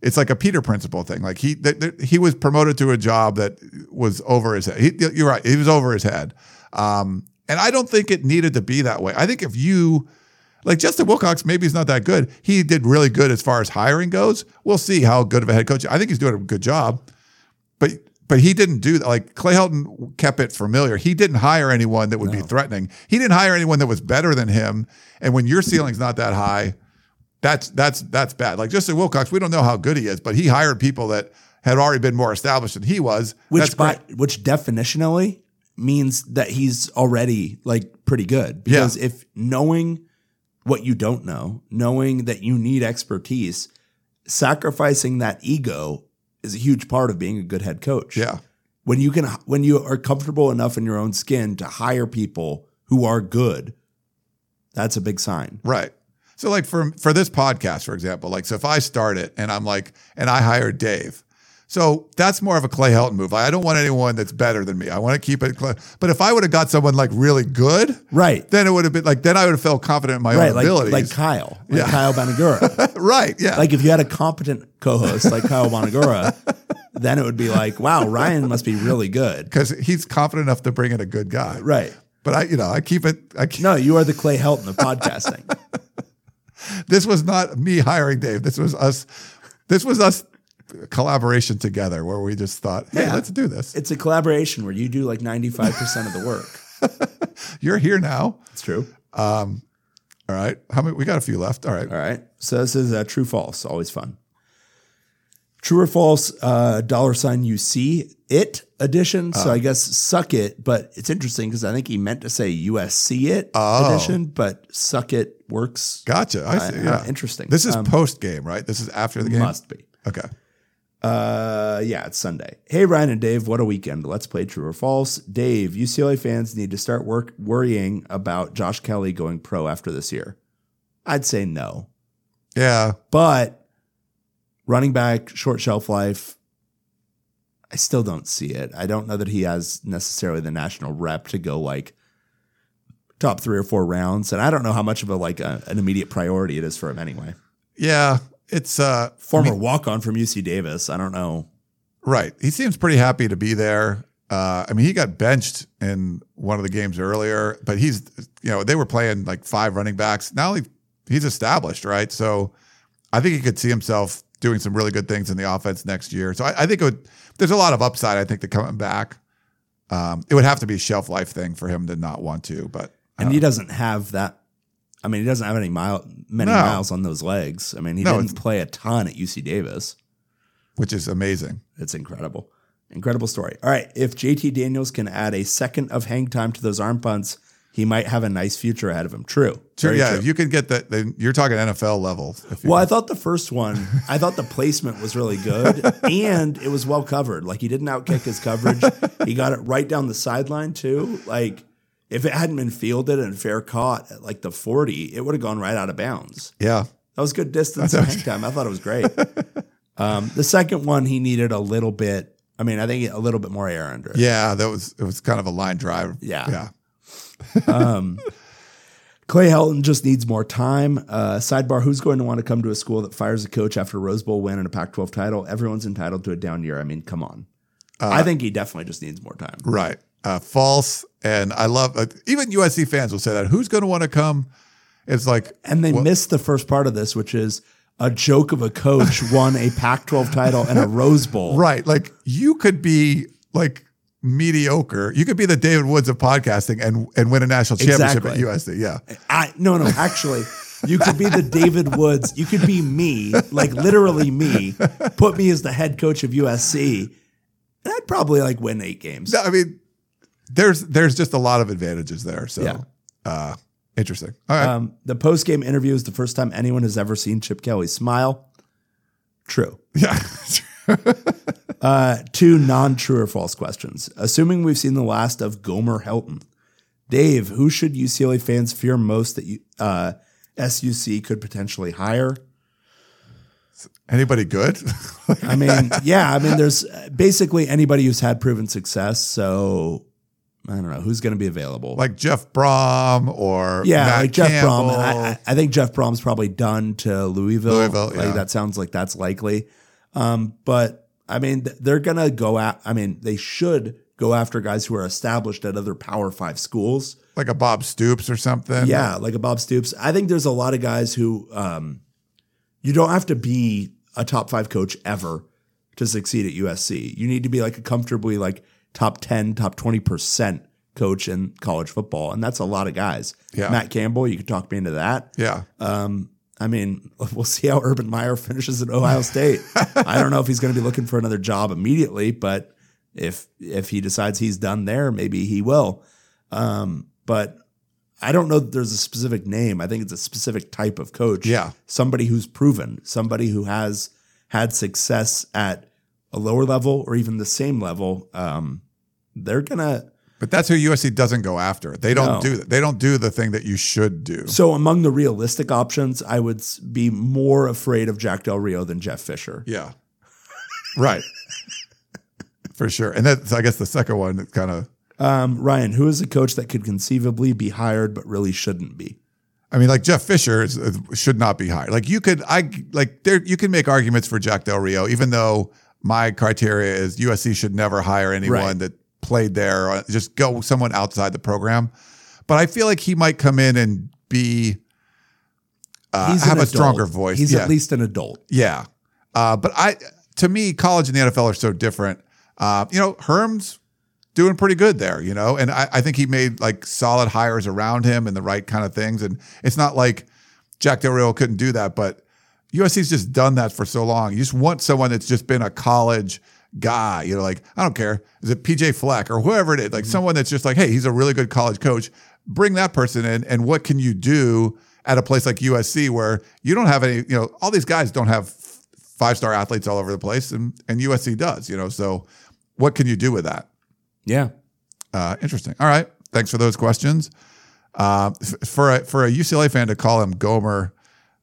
it's like a Peter principle thing. Like he, th- th- he was promoted to a job that was over his head. He, you're right. He was over his head. Um, and I don't think it needed to be that way. I think if you, like Justin Wilcox, maybe he's not that good. He did really good as far as hiring goes. We'll see how good of a head coach. I think he's doing a good job, but but he didn't do that. Like Clay Helton kept it familiar. He didn't hire anyone that would be threatening. He didn't hire anyone that was better than him. And when your ceiling's not that high, that's that's that's bad. Like Justin Wilcox, we don't know how good he is, but he hired people that had already been more established than he was. Which, that's great. by, which definitionally means that he's already like pretty good. Because Yeah. if knowing what you don't know, knowing that you need expertise, sacrificing that ego is a huge part of being a good head coach. Yeah. When you can, when you are comfortable enough in your own skin to hire people who are good, that's a big sign. Right. So like for for this podcast, for example, like so if I start it and I'm like, and I hired Dave. So that's more of a Clay Helton move. I don't want anyone that's better than me. I want to keep it. Clay. But if I would have got someone like really good, Right. then it would have been like then I would have felt confident in my Right. own Like, abilities. like Kyle, like Yeah. Kyle Bonagura. (laughs) right. Yeah. like if you had a competent co-host like Kyle Bonagura, (laughs) then it would be like, wow, Ryan must be really good. because he's confident enough to bring in a good guy. Right. But I, you know, I keep it. I keep, No, you are the Clay Helton of podcasting. (laughs) this was not me hiring Dave. This was us. This was us collaboration together where we just thought, hey, Yeah. let's do this. It's a collaboration where you do like 95% of the work. (laughs) You're here now. It's true. All right. How many? We got a few left. All right. All right. So this is uh, true false. Always fun. True or false? Uh, dollar sign you see it edition. So I guess suck it, but it's interesting because I think he meant to say USC it edition, but suck it works. Gotcha. I see. Uh, yeah. interesting. This is Um, post game, right? This is after the game. Must be. Okay. Uh, yeah, it's Sunday. Hey, Ryan and Dave, what a weekend. Let's play true or false. Dave, UCLA fans need to start work worrying about Josh Kelley going pro after this year. I'd say no. Yeah. But running back, short shelf life, I still don't see it. I don't know that he has necessarily the national rep to go like top three or four rounds. And I don't know how much of a like a, an immediate priority it is for him anyway. Yeah. It's uh Former walk on from UC Davis. I don't know. right. He seems pretty happy to be there. Uh, I mean, he got benched in one of the games earlier, but he's, you know, they were playing like five running backs. Now he, he's established, right? So I think he could see himself doing some really good things in the offense next year. So I, I think it would, there's a lot of upside, I think, to coming back. Um, it would have to be a shelf life thing for him to not want to, but And he doesn't have that. I mean, he doesn't have any mile, many No. miles on those legs. I mean, he No, didn't it's- play a ton at UC Davis. which is amazing. It's incredible. Incredible story. All right. If JT Daniels can add a second of hang time to those arm punts, he might have a nice future ahead of him. True. Sure, Very yeah, true. if you can get that, then you're talking NFL level. If you Well, I thought the first one, I thought the placement was really good (laughs) and it was well covered. Like he didn't outkick his coverage. he got it right down the sideline too. Like if it hadn't been fielded and fair caught at like the 40, it would have gone right out of bounds. yeah, That was good distance and hang time. I thought it was great. (laughs) Um, the second one, he needed a little bit. I mean, I think a little bit more air under it. yeah, that was it was kind of a line drive. Yeah. yeah. (laughs) Clay Helton just needs more time. Uh, sidebar: Who's going to want to come to a school that fires a coach after a Rose Bowl win and a Pac-12 title? Everyone's entitled to a down year. I mean, come on. I think he definitely just needs more time. Right. Uh, false. And I love, uh, even USC fans will say that. Who's going to want to come? It's like, And they missed the first part of this, which is a joke of a coach (laughs) won a Pac-12 title and a Rose Bowl. right. Like you could be like mediocre. You could be the David Woods of podcasting and, and win a national championship Exactly. at USC. Yeah. I no no actually you could be the David Woods you could be me like literally me put me as the head coach of USC and I'd probably like win eight games I mean, there's, there's just a lot of advantages there. So, Yeah. uh, interesting. All right. um, the post game interview is the first time anyone has ever seen Chip Kelly smile true yeah. (laughs) uh, two non true or false questions assuming we've seen the last of Gomer Helton Dave who should UCLA fans fear most that you, uh, SUC could potentially hire Anybody good? I mean, (laughs) yeah, I mean, there's basically anybody who's had proven success. So I don't know who's going to be available. like Jeff Brohm or yeah, Matt like Jeff Brohm. Campbell. And I, I- think Jeff Brohm's probably done to Louisville. Louisville, like yeah. that sounds like that's likely. Um, but I mean, they're going to go at. I mean, they should go after guys who are established at other Power Five schools. like a Bob Stoops or something. Yeah, like a Bob Stoops. I think there's a lot of guys who um, you don't have to be a top five coach ever to succeed at USC. You need to be like a comfortably like top 10, top 20% coach in college football. And that's a lot of guys. Yeah. Matt Campbell, you could talk me into that. Yeah. Um, I mean, (laughs) we'll see how Urban Meyer (laughs) finishes at Ohio State. I don't know if he's going to be looking for another job immediately, but if if he decides he's done there, maybe he will. Um, but I don't know that there's a specific name. I think it's a specific type of coach. Yeah. somebody who's proven, somebody who has had success at a lower level or even the same level. Um, they're gonna. But that's who USC doesn't go after. They don't No. do that. They don't do the thing that you should do. So among the realistic options, I would be more afraid of Jack Del Rio than Jeff Fisher. Yeah. right. For sure. And that's I guess the second one kind of Um, Ryan, who is a coach that could conceivably be hired but really shouldn't be? I mean, like Jeff Fisher is, should not be hired. Like you could, I like there. You can make arguments for Jack Del Rio, even though my criteria is USC should never hire anyone Right. that played there. Or just go someone outside the program. But I feel like he might come in and be uh, He's have a adult. stronger voice. He's yeah. at least an adult. Yeah. Uh, but I, to me, college and the NFL are so different. Uh, you know, Herm's doing pretty good there, you know, and I, I think he made like solid hires around him and the right kind of things. And it's not like Jack Del Rio couldn't do that, but USC's just done that for so long. You just want someone that's just been a college guy, you know, like, I don't care. Is it PJ Fleck or whoever it is? Like someone that's just like, hey, he's a really good college coach. Bring that person in. And what can you do at a place like USC where you don't have any, you know, all these guys don't have five star athletes all over the place and, and USC does, you know, so what can you do with that? Yeah. Uh, interesting. All right. Thanks for those questions. Uh, f- for a, for a UCLA fan to call him Gomer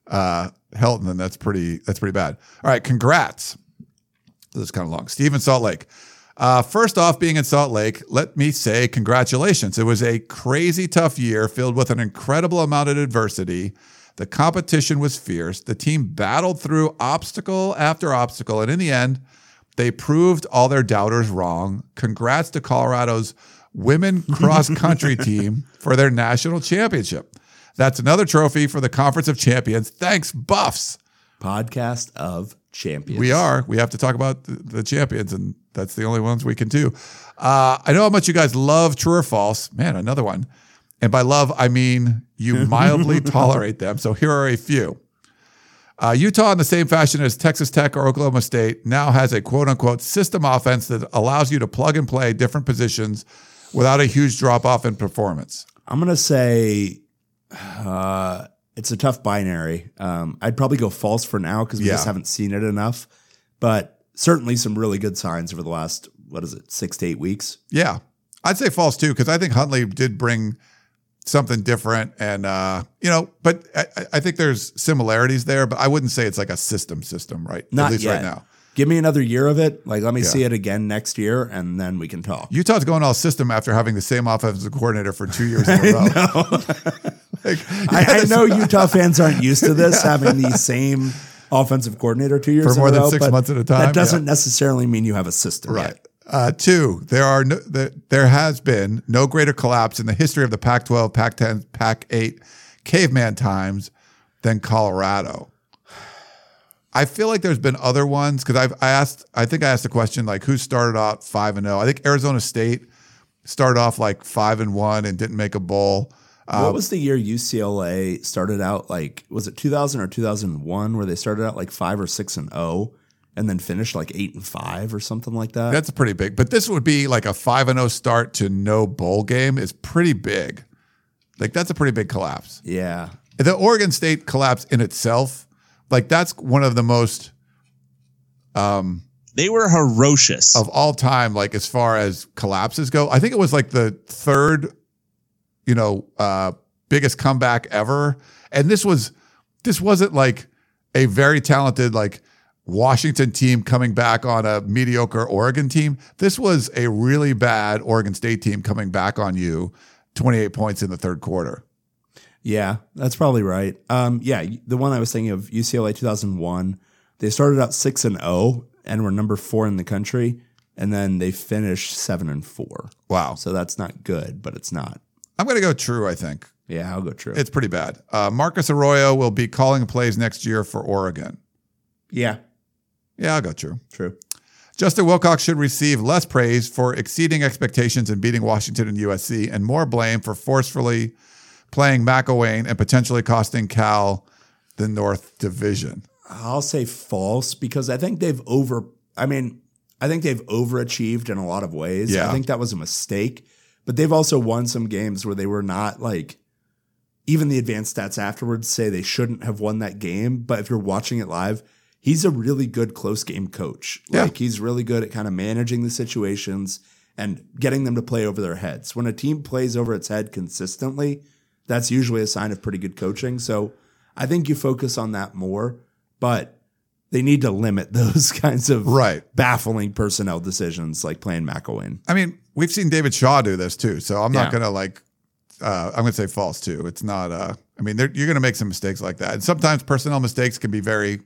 uh, Helton, then that's pretty that's pretty bad. All right. Congrats. This is kind of long. Steve in Salt Lake. Uh, first off, being in Salt Lake, let me say congratulations. It was a crazy tough year filled with an incredible amount of adversity. The competition was fierce. The team battled through obstacle after obstacle, and in the end, They proved all their doubters wrong. Congrats to Colorado's women cross country (laughs) team for their national championship. That's another trophy for the Conference of Champions. Thanks, Buffs. Podcast of champions. We are. We have to talk about the, champions, and that's the only ones we can do. Uh, I know how much you guys love true or false. Man, another one. And by love, I mean you (laughs) mildly tolerate them. So here are a few. Uh, Utah, in the same fashion as Texas Tech or Oklahoma State, now has a quote unquote system offense that allows you to plug and play different positions without a huge drop off in performance. I'm gonna say uh, it's a tough binary. Um, I'd probably go false for now because we Yeah. just haven't seen it enough. But certainly some really good signs over the last what is it six to eight weeks. Yeah, I'd say false too because I think Huntley did bring something different, and uh, you know, but I, I- think there's similarities there, but I wouldn't say it's like a system system, right? Not At least yet. right now. Give me another year of it. Like let me Yeah. see it again next year, and then we can talk. Utah's going all system after having the same offensive coordinator for two years in a (laughs) row. (laughs) Like, (laughs) I, I know Utah fans aren't used to this (laughs) having the same offensive coordinator two years For in a more than row, six months at a time, That doesn't yeah. necessarily mean you have a system, Right. yet. Uh, two, there are no, there, there has been no greater collapse in the history of the Pac-12, Pac-10, Pac-8 caveman times than Colorado. I feel like there's been other ones because I've I asked I think I asked the question like who started out five and zero. I think Arizona State started off like five and one and didn't make a bowl. Uh, what was the year UCLA started out like? Was it 2000 or 2001 where they started out like five or six and zero, and then finished like eight and five or something like that? That's pretty big. But this would be like a five and zero start to no bowl game is pretty big. Like that's a pretty big collapse. yeah, the Oregon State collapse in itself, like that's one of the most Um, They were ferocious. of all time, like as far as collapses go. I think it was like the third, you know, uh, biggest comeback ever. And this was, this wasn't like a very talented, like Washington team coming back on a mediocre Oregon team. This was a really bad Oregon State team coming back on you 28 points in the third quarter. yeah, that's probably right. Um, yeah, the one I was thinking of UCLA 2001. They started out six and zero and were number four in the country, and then they finished seven and four. Wow. So that's not good, but it's not. I'm going to go true, I think. Yeah, I'll go true. It's pretty bad. Uh, Marcus Arroyo will be calling plays next year for Oregon. yeah, Yeah, I'll go true. true. Justin Wilcox should receive less praise for exceeding expectations and beating Washington and USC, and more blame for forcefully playing McIlwain and potentially costing Cal the North Division. I'll say false because I think they've over. I mean, I think they've overachieved in a lot of ways. Yeah. I think that was a mistake, but they've also won some games where they were not like. Even the advanced stats afterwards say they shouldn't have won that game. But if you're watching it live, he's a really good close game coach. Yeah. Like he's really good at kind of managing the situations and getting them to play over their heads. When a team plays over its head consistently, that's usually a sign of pretty good coaching. So I think you focus on that more, but they need to limit (laughs) those kinds of Right. baffling personnel decisions like playing McIlwain. I mean, we've seen David Shaw do this too, so I'm not Yeah. going to like. Uh, I'm going to say false too. It's not. Uh, I mean, you're going to make some mistakes like that, and sometimes personnel mistakes can be very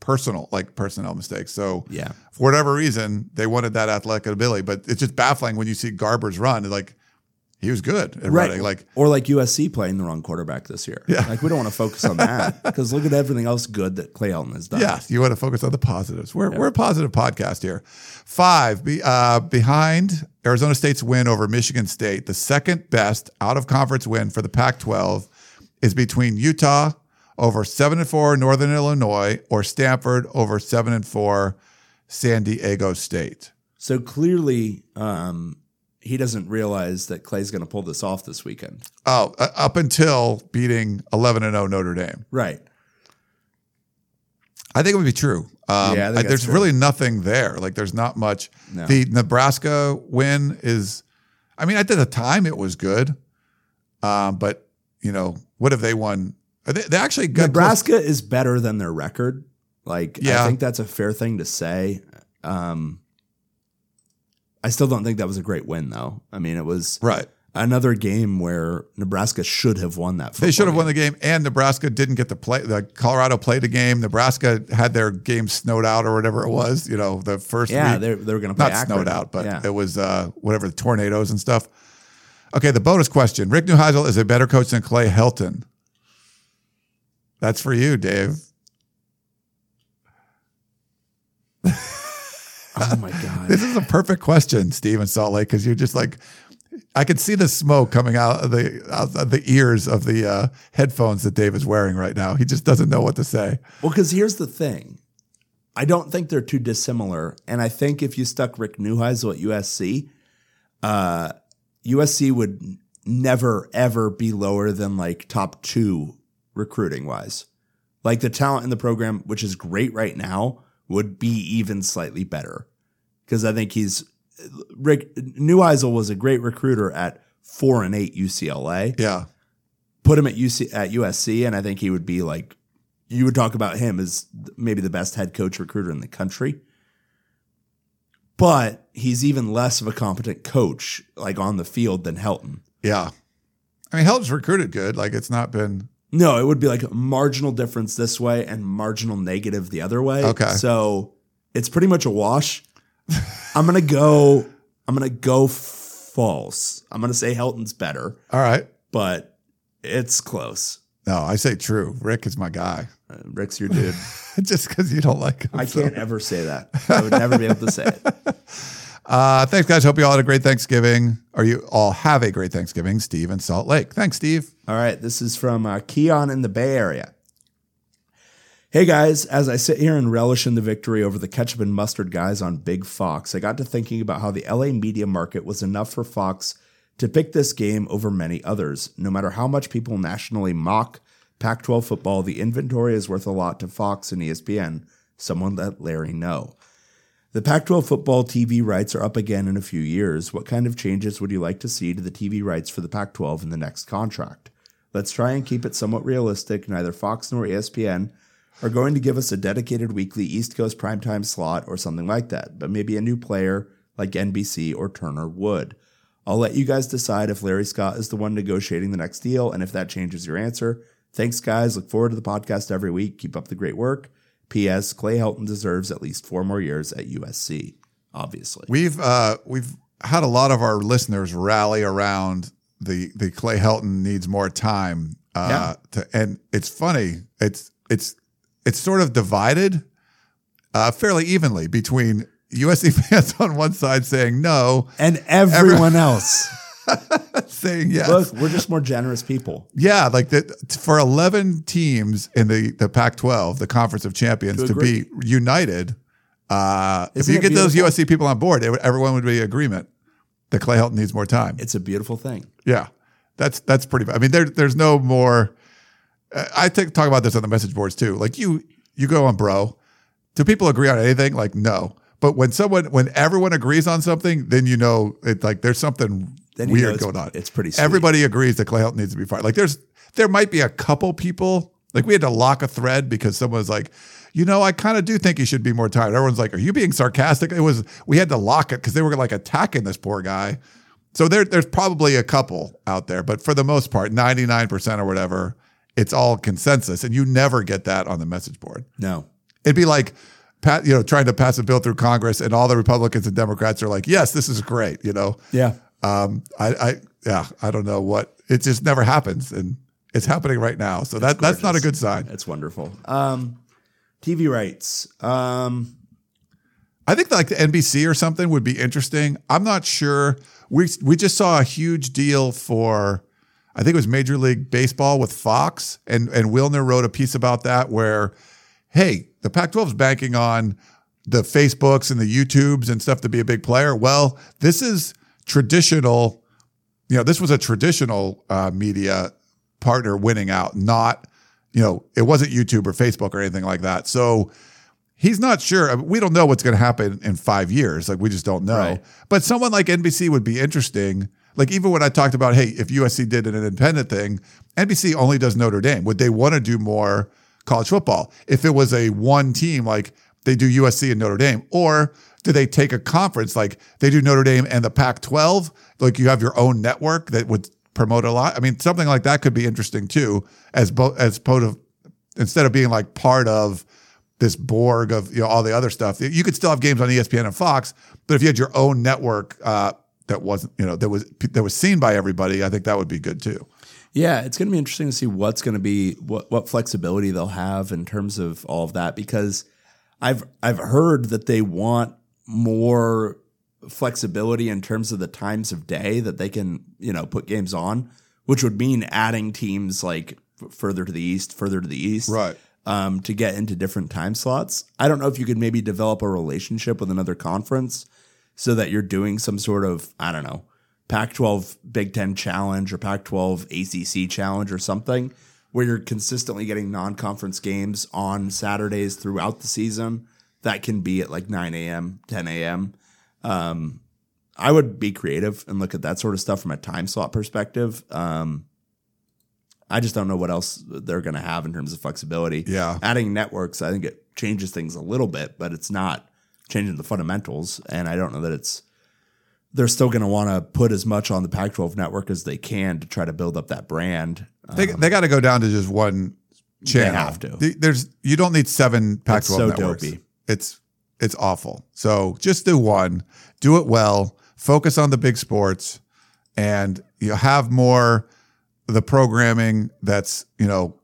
personal, like personnel mistakes. So Yeah. for whatever reason, they wanted that athletic ability, but it's just baffling when you see Garber's run. Like he was good at running. Like or like USC playing the wrong quarterback this year. Yeah. Like we don't want to focus on that (laughs) because look at everything else good that Clay Helton has done. Yeah, you want to focus on the positives. We're, we're a positive podcast here. Five, be, uh, behind Arizona State's win over Michigan State, the second best out of conference win for the Pac 12 is between Utah over 7 and 4 Northern Illinois or Stanford over 7 and 4 San Diego State. So clearly, um, he doesn't realize that Clay's going to pull this off this weekend. Oh, uh, up until beating 11 and 0 Notre Dame. Right. I think it would be true. Um, Yeah, I that's there's true. really nothing there. Like, there's not much. No. The Nebraska win is, I mean, at the time it was good, um, but you know, what have they won? They, they actually got Nebraska is better than their record. Like, Yeah. I think that's a fair thing to say. Um, I still don't think that was a great win, though. I mean, it was right. another game where Nebraska should have won that. They should have won the game, and Nebraska didn't get to play. The Colorado played a game. Nebraska had their game snowed out or whatever it was. You know, the first Yeah, week. they they were going to play not Akron. snowed out, but yeah. it was uh, whatever the tornadoes and stuff. Okay, the bonus question: Rick Neuheisel is a better coach than Clay Helton. That's for you, Dave. Oh my god. This is a perfect question, Steve in Salt Lake, because you're just like, I can see the smoke coming out of the out of the ears of the uh, headphones that Dave is wearing right now. He just doesn't know what to say. Well, because here's the thing. I don't think they're too dissimilar. And I think if you stuck Rick Neuheisel at USC, uh, USC would never, ever be lower than like top two recruiting wise. Like the talent in the program, which is great right now, would be even slightly better. Because I think he's Rick Neuheisel was a great recruiter at four and eight UCLA Yeah, put him at UC at USC, and I think he would be like you would talk about him as maybe the best head coach recruiter in the country. But he's even less of a competent coach, like on the field, than Helton. yeah. I mean, Helton's recruited good. Like it's not been. No, it would be like marginal difference this way and marginal negative the other way. Okay. So it's pretty much a wash. I'm gonna go. I'm gonna go false. I'm gonna say Helton's better, All right. but it's close. No, I say true. Rick is my guy. Uh, Rick's your dude. (laughs) just because you don't like him. I so. can't ever say that. I would never be able to say it. (laughs) Uh, thanks, guys. Hope you all had a great Thanksgiving, or you all have a great Thanksgiving. Steve in Salt Lake. Thanks, Steve. All right, this is from uh, Keon in the Bay Area. Hey guys, as I sit here and relish in the victory over the ketchup and mustard guys on Big Fox, I got to thinking about how the LA media market was enough for Fox to pick this game over many others. No matter how much people nationally mock Pac 12 football, the inventory is worth a lot to Fox and ESPN. Someone let Larry know. The Pac 12 football TV rights are up again in a few years. What kind of changes would you like to see to the TV rights for the Pac 12 in the next contract? Let's try and keep it somewhat realistic. Neither Fox nor ESPN are going to give us a dedicated weekly East Coast primetime slot or something like that, but maybe a new player like NBC or Turner would. I'll let you guys decide if Larry Scott is the one negotiating the next deal and if that changes your answer. Thanks, guys. Look forward to the podcast every week. Keep up the great work. P.S. Clay Helton deserves at least four more years at USC, obviously. We've uh, we've had a lot of our listeners rally around the the Clay Helton needs more time. Uh, to, and it's funny. It's it's it's sort of divided uh, fairly evenly between USC (laughs) fans on one side saying no, and everyone else. (laughs) (laughs) saying yes. Look, we're just more generous people. Yeah, like that for eleven teams in the the Pac-12, the Conference of Champions, To to, be united. Uh, if you get those? USC people on board, it, would- everyone would be in agreement that Clay Helton needs more time. It's a beautiful thing. Yeah, that's that's pretty. I mean, there there's no more. uh, I think talk about this on the message boards too. Like you you go on, bro. Do people agree on anything? Like no. But when someone when everyone agrees on something, then you know it like there's something Then weird going on. it's pretty sweet. Everybody agrees that Clay Helton needs to be fired. Like there's there might be a couple people like we had to lock a thread because someone was like, you know, I kind of do think he should be more tired. Everyone's like, are you being sarcastic? It was we had to lock it because they were like attacking this poor guy. So there, there's probably a couple out there, but for the most part, 99% or whatever, it's all consensus. And you never get that on the message board. No. It'd be like, you know, trying to pass a bill through Congress, and all the Republicans and Democrats are like, "Yes, this is great." You know, Yeah. Um, I, I, yeah, I don't know what it just never happens, and it's happening right now. So that that's not a good sign. It's wonderful. Um, TV rights. Um, I think like the NBC or something would be interesting. I'm not sure. We we just saw a huge deal for, I think it was Major League Baseball with Fox, and and Wilner wrote a piece about that where, hey, the Pac-12 is banking on the Facebooks and the YouTubes and stuff to be a big player. Well, this is traditional. You know, this was a traditional uh, media partner winning out, not you know, it wasn't YouTube or Facebook or anything like that. So he's not sure. I mean, we don't know what's going to happen in five years. Like we just don't know. Right. But someone like NBC would be interesting. Like even when I talked about, hey, if USC did an independent thing, NBC only does Notre Dame. Would they want to do more college football? If it was a one team, like they do USC and Notre Dame, or do they take a conference like they do Notre Dame and the Pac-12? Like you have your own network that would promote a lot. I mean, something like that could be interesting too, as both as part of instead of being like part of this Borg of you know all the other stuff. You could still have games on ESPN and Fox, but if you had your own network uh, that wasn't you know that was that was seen by everybody, I think that would be good too. Yeah, it's going to be interesting to see what's going to be what what flexibility they'll have in terms of all of that because I've I've heard that they want more flexibility in terms of the times of day that they can, you know, put games on, which would mean adding teams like f- further to the east, further to the east. Right. Um, to get into different time slots. I don't know if you could maybe develop a relationship with another conference so that you're doing some sort of, I don't know, Pac 12 Big Ten challenge or Pac 12 ACC challenge or something where you're consistently getting non conference games on Saturdays throughout the season. That can be at like 9 a.m., 10 a.m. Um, I would be creative and look at that sort of stuff from a time slot perspective. Um, I just don't know what else they're going to have in terms of flexibility. Yeah. Adding networks, I think it changes things a little bit, but it's not changing the fundamentals. And I don't know that it's, they're still going to want to put as much on the Pac 12 network as they can to try to build up that brand. They, they got to go down to just one channel. have to. There's you don't need seven Pac-12 so networks. dopey. It's it's awful. So just do one. Do it well. Focus on the big sports, and you have more the programming that's you know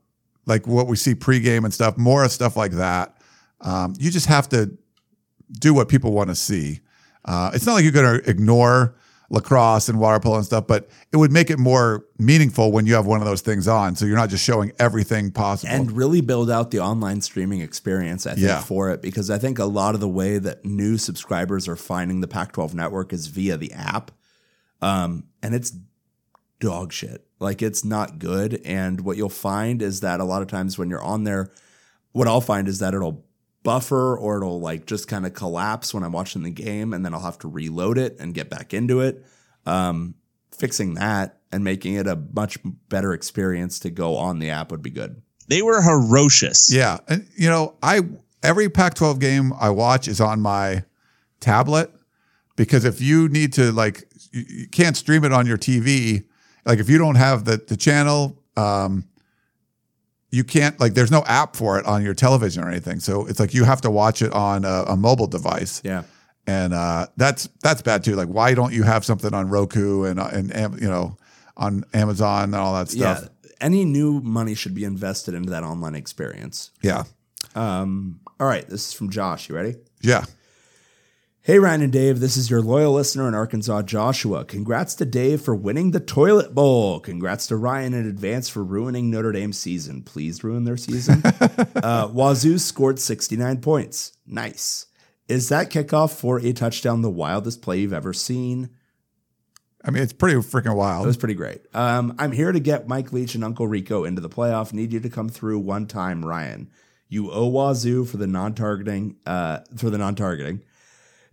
like what we see pregame and stuff. More stuff like that. Um, you just have to do what people want to see. Uh, it's not like you're going to ignore lacrosse and water polo and stuff, but it would make it more meaningful when you have one of those things on. So you're not just showing everything possible. and really build out the online streaming experience, I think, Yeah. for it. Because I think a lot of the way that new subscribers are finding the Pac 12 network is via the app. Um, and it's dog shit. Like it's not good. And what you'll find is that a lot of times when you're on there, what I'll find is that it'll buffer or it'll like just kind of collapse when I'm watching the game and then I'll have to reload it and get back into it. Um, fixing that and making it a much better experience to go on the app would be good. They were ferocious. Yeah, and you know, I every Pac-12 game I watch is on my tablet because if you need to like, you, you can't stream it on your TV. Like if you don't have the the channel, um, you can't like. There's no app for it on your television or anything. So it's like you have to watch it on a, a mobile device. Yeah. and uh, that's that's bad too. Like, why don't you have something on Roku and uh, and you know on Amazon and all that stuff? Yeah. Any new money should be invested into that online experience. Yeah, Um, all right. This is from Josh. You ready? yeah. Hey, Ryan and Dave, this is your loyal listener in Arkansas, Joshua. Congrats to Dave for winning the Toilet Bowl. Congrats to Ryan in advance for ruining Notre Dame's season. Please ruin their season. (laughs) uh, Wazoo scored 69 points. Nice. Is that kickoff for a touchdown the wildest play you've ever seen? I mean, it's pretty freaking wild. It was pretty great. Um, I'm here to get Mike Leach and Uncle Rico into the playoff. Need you to come through one time, Ryan. You owe Wazoo for the non-targeting. Uh, for the non-targeting.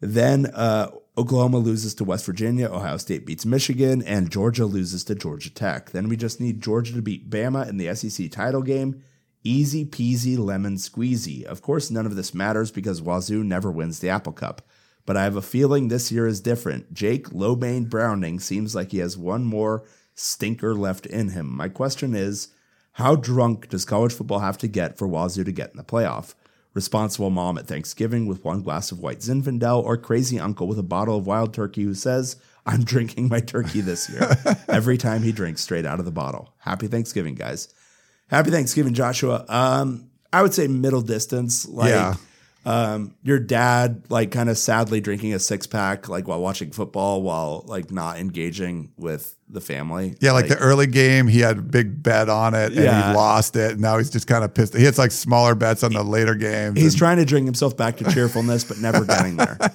Then uh, Oklahoma loses to West Virginia. Ohio State beats Michigan, and Georgia loses to Georgia Tech. Then we just need Georgia to beat Bama in the SEC title game. Easy peasy lemon squeezy. Of course, none of this matters because Wazoo never wins the Apple Cup. But I have a feeling this year is different. Jake Lobain Browning seems like he has one more stinker left in him. My question is how drunk does college football have to get for Wazoo to get in the playoff? Responsible mom at Thanksgiving with one glass of white Zinfandel, or crazy uncle with a bottle of wild turkey who says, I'm drinking my turkey this year (laughs) every time he drinks straight out of the bottle. Happy Thanksgiving, guys. Happy Thanksgiving, Joshua. Um, I would say middle distance. Like, Yeah. um, your dad, like, kind of sadly drinking a six pack, like, while watching football, while, like, not engaging with the family. Yeah, like, the early game, he had a big bet on it and Yeah. he lost it. And now he's just kind of pissed. He hits like smaller bets on the later games. He's and- trying to drink himself back to cheerfulness, but never getting there. (laughs)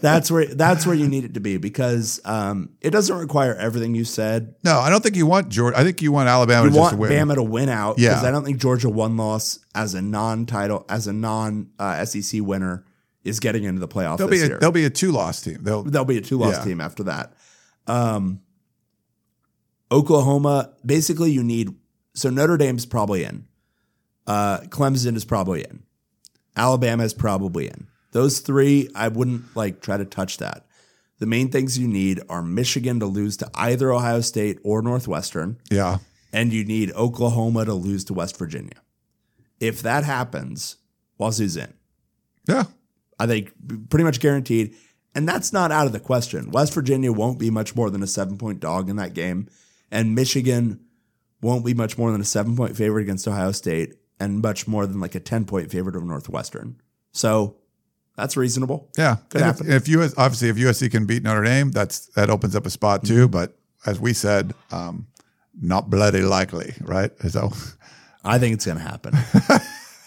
that's where that's where you need it to be because um, it doesn't require everything you said. no, I don't think you want Georgia. I think you want Alabama You to want just win. Bama to win out because I don't think Georgia one loss as a non-title as a non uh, SEC winner is getting into the playoff They'll be a, year. they'll be a two loss team. They'll They'll be a two loss Yeah. team after that. Um, Oklahoma, basically, you need so Notre Dame's probably in. Uh, Clemson is probably in. Alabama is probably in. Those three, I wouldn't like try to touch that. The main things you need are Michigan to lose to either Ohio State or Northwestern, Yeah. and you need Oklahoma to lose to West Virginia. If that happens, Wazoo's in. Yeah. I think pretty much guaranteed. And that's not out of the question. West Virginia won't be much more than a seven point dog in that game. And Michigan won't be much more than a seven point favorite against Ohio State and much more than like a 10 point favorite of Northwestern. So that's reasonable. Yeah. Could if, if US obviously if USC can beat Notre Dame, that's that opens up a spot too. Mm-hmm. But as we said, um, not bloody likely, right? So (laughs) I think it's going to happen.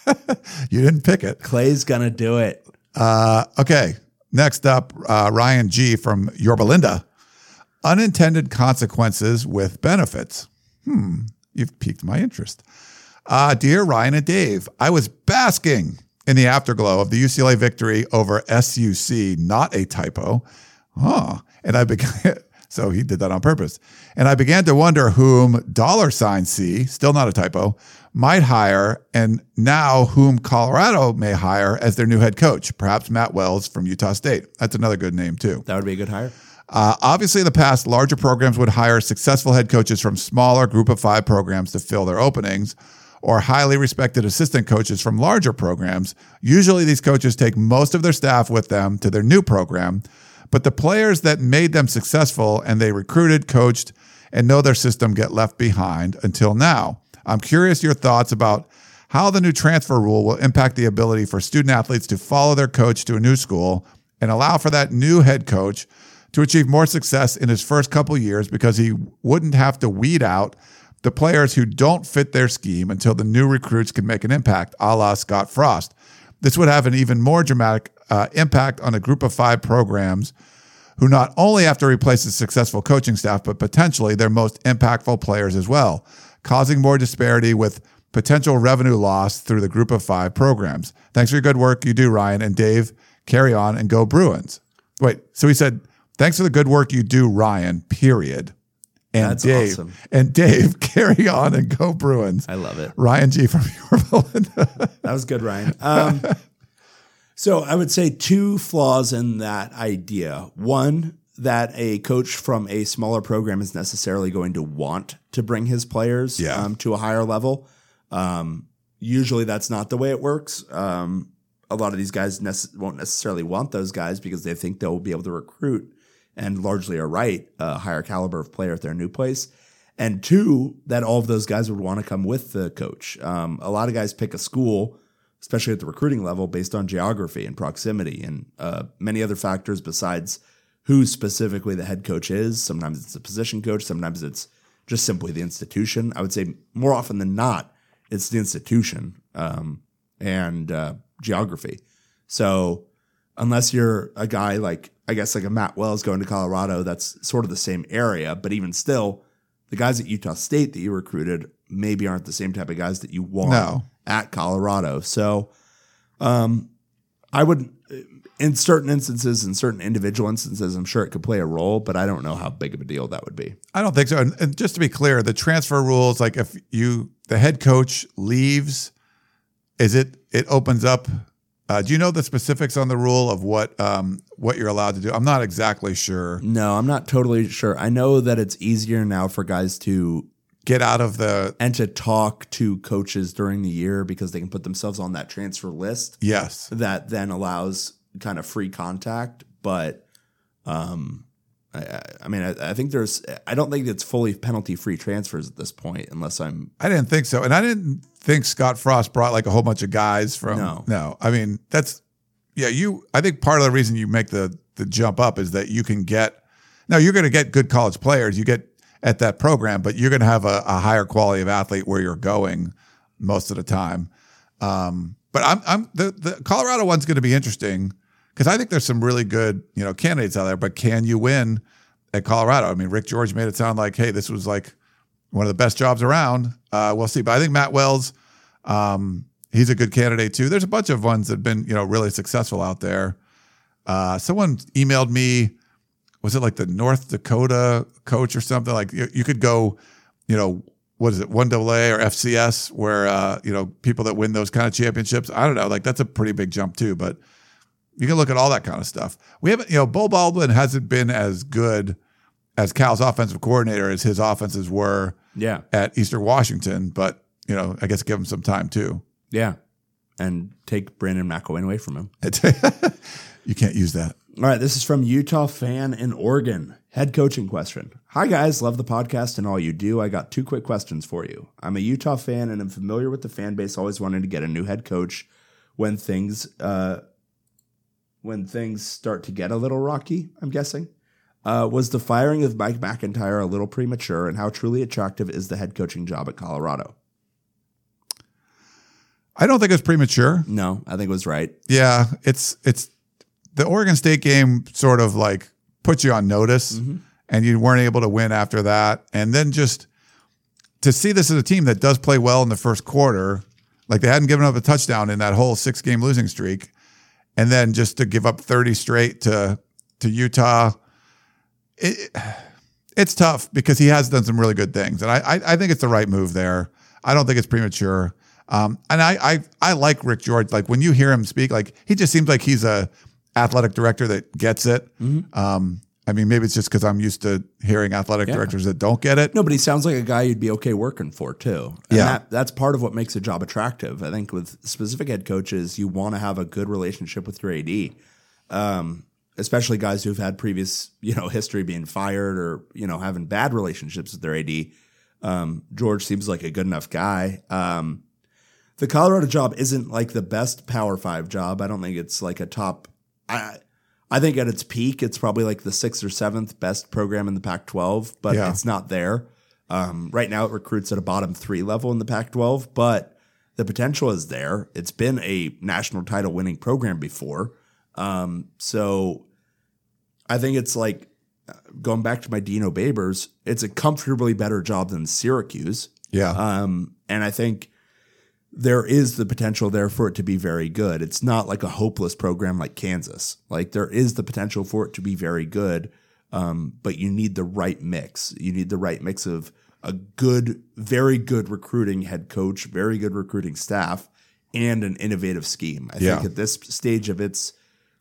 (laughs) you didn't pick it. Clay's going to do it. Uh, okay. Next up, uh, Ryan G from Yorba Linda. Unintended consequences with benefits. Hmm, you've piqued my interest. Uh, dear Ryan and Dave, I was basking in the afterglow of the UCLA victory over SUC, not a typo. Huh. And I began, (laughs) so he did that on purpose. And I began to wonder whom dollar sign C, still not a typo, might hire, and now whom Colorado may hire as their new head coach, perhaps Matt Wells from Utah State. That's another good name, too. That would be a good hire. Uh, obviously, in the past, larger programs would hire successful head coaches from smaller group of five programs to fill their openings, or highly respected assistant coaches from larger programs. Usually, these coaches take most of their staff with them to their new program, but the players that made them successful and they recruited, coached, and know their system get left behind until now. I'm curious your thoughts about how the new transfer rule will impact the ability for student athletes to follow their coach to a new school and allow for that new head coach to achieve more success in his first couple years because he wouldn't have to weed out the players who don't fit their scheme until the new recruits can make an impact, a la Scott Frost. This would have an even more dramatic uh, impact on a group of five programs who not only have to replace a successful coaching staff, but potentially their most impactful players as well, causing more disparity with potential revenue loss through the group of five programs. Thanks for your good work you do, Ryan. And Dave, carry on and go Bruins. Wait, so he said, thanks for the good work you do, Ryan, period. And That's Dave, awesome. and Dave, (laughs) carry on and go Bruins. I love it. Ryan G from (laughs) Linda. That was good, Ryan. Um, (laughs) so I would say two flaws in that idea. One, that a coach from a smaller program is necessarily going to want to bring his players Yeah. um, to a higher level. Um, usually that's not the way it works. Um, a lot of these guys won't necessarily want those guys because they think they'll be able to recruit and largely are right a higher caliber of player at their new place. And two, that all of those guys would want to come with the coach. Um, a lot of guys pick a school, especially at the recruiting level, based on geography and proximity and uh, many other factors besides who specifically the head coach is. Sometimes it's a position coach, sometimes it's just simply the institution. I would say more often than not, it's the institution um, and uh, geography. So unless you're a guy like I guess like a Matt Wells going to Colorado, that's sort of the same area, but even still, the guys at Utah State that you recruited maybe aren't the same type of guys that you want No. at Colorado. So, um, I would, in certain instances, in certain individual instances, I'm sure it could play a role, but I don't know how big of a deal that would be. I don't think so. And, and just to be clear, the transfer rules, like if you the head coach leaves, is it it opens up? Uh, do you know the specifics on the rule of what um, what you're allowed to do? I'm not exactly sure. No, I'm not totally sure. I know that it's easier now for guys to Get out of the and to talk to coaches during the year because they can put themselves on that transfer list yes. that then allows kind of free contact. But um, I- I, mean, I, I think there's, I don't think it's fully penalty free transfers at this point, unless I'm I didn't think so, and I didn't think Scott Frost brought like a whole bunch of guys from. No. no. I mean that's yeah. You, I think part of the reason you make the the jump up is that you can get. Now you're going to get good college players. You get at that program, but you're going to have a, a higher quality of athlete where you're going most of the time. Um, but I'm, I'm the the Colorado one's going to be interesting because I think there's some really good you know candidates out there. But can you win at Colorado? I mean, Rick George made it sound like, hey, this was like one of the best jobs around. Uh, we'll see. But I think Matt Wells, um, he's a good candidate too. There's a bunch of ones that have been, you know, really successful out there. Uh, someone emailed me, was it like the North Dakota coach or something? Like you, you could go, you know, what is it, one double A or FCS, where uh, you know people that win those kind of championships. I don't know, like that's a pretty big jump too. But you can look at all that kind of stuff. We haven't, you know, Beau Baldwin hasn't been as good as Cal's offensive coordinator as his offenses were Yeah. at Eastern Washington. But you know, I guess give him some time too. Yeah. And take Brandon McIlwain away from him. (laughs) you can't use that. All right, this is from Utah fan in Oregon. Head coaching question. Hi guys, love the podcast and all you do. I got two quick questions for you. I'm a Utah fan and I'm familiar with the fan base always wanting to get a new head coach when things uh when things start to get a little rocky, I'm guessing. Uh, was the firing of Mike McIntyre a little premature and how truly attractive is the head coaching job at Colorado? I don't think it was premature. No, I think it was right. Yeah, it's it's the Oregon State game sort of like put you on notice and you weren't able to win after that. And then just to see this as a team that does play well in the first quarter, like they hadn't given up a touchdown in that whole six game losing streak, and then just to give up 30 straight to to Utah, it, it's tough because he has done some really good things. And I, I, I think it's the right move there. I don't think it's premature. Um, and I, I I like Rick George. Like when you hear him speak, like he just seems like he's a athletic director that gets it. Um, I mean, maybe it's just because I'm used to hearing athletic directors that don't get it. No, but he sounds like a guy you'd be okay working for too. And Yeah. that, that's part of what makes a job attractive. I think with specific head coaches, you want to have a good relationship with your AD, um, especially guys who've had previous, you know, history being fired or you know having bad relationships with their AD. Um, George seems like a good enough guy. Um, the Colorado job isn't like the best Power Five job. I don't think it's like a top. I I think at its peak, it's probably like the sixth or seventh best program in the Pac-12, but Yeah. it's not there. Um, right now, it recruits at a bottom three level in the Pac-12, but the potential is there. It's been a national title winning program before, um, so I think it's like uh, going back to my Dino Babers. It's a comfortably better job than Syracuse. Yeah. Um, and I think there is the potential there for it to be very good. It's not like a hopeless program like Kansas. Like there is the potential for it to be very good, um, but you need the right mix. You need the right mix of a good, very good recruiting head coach, very good recruiting staff, and an innovative scheme. I Yeah. think at this stage of its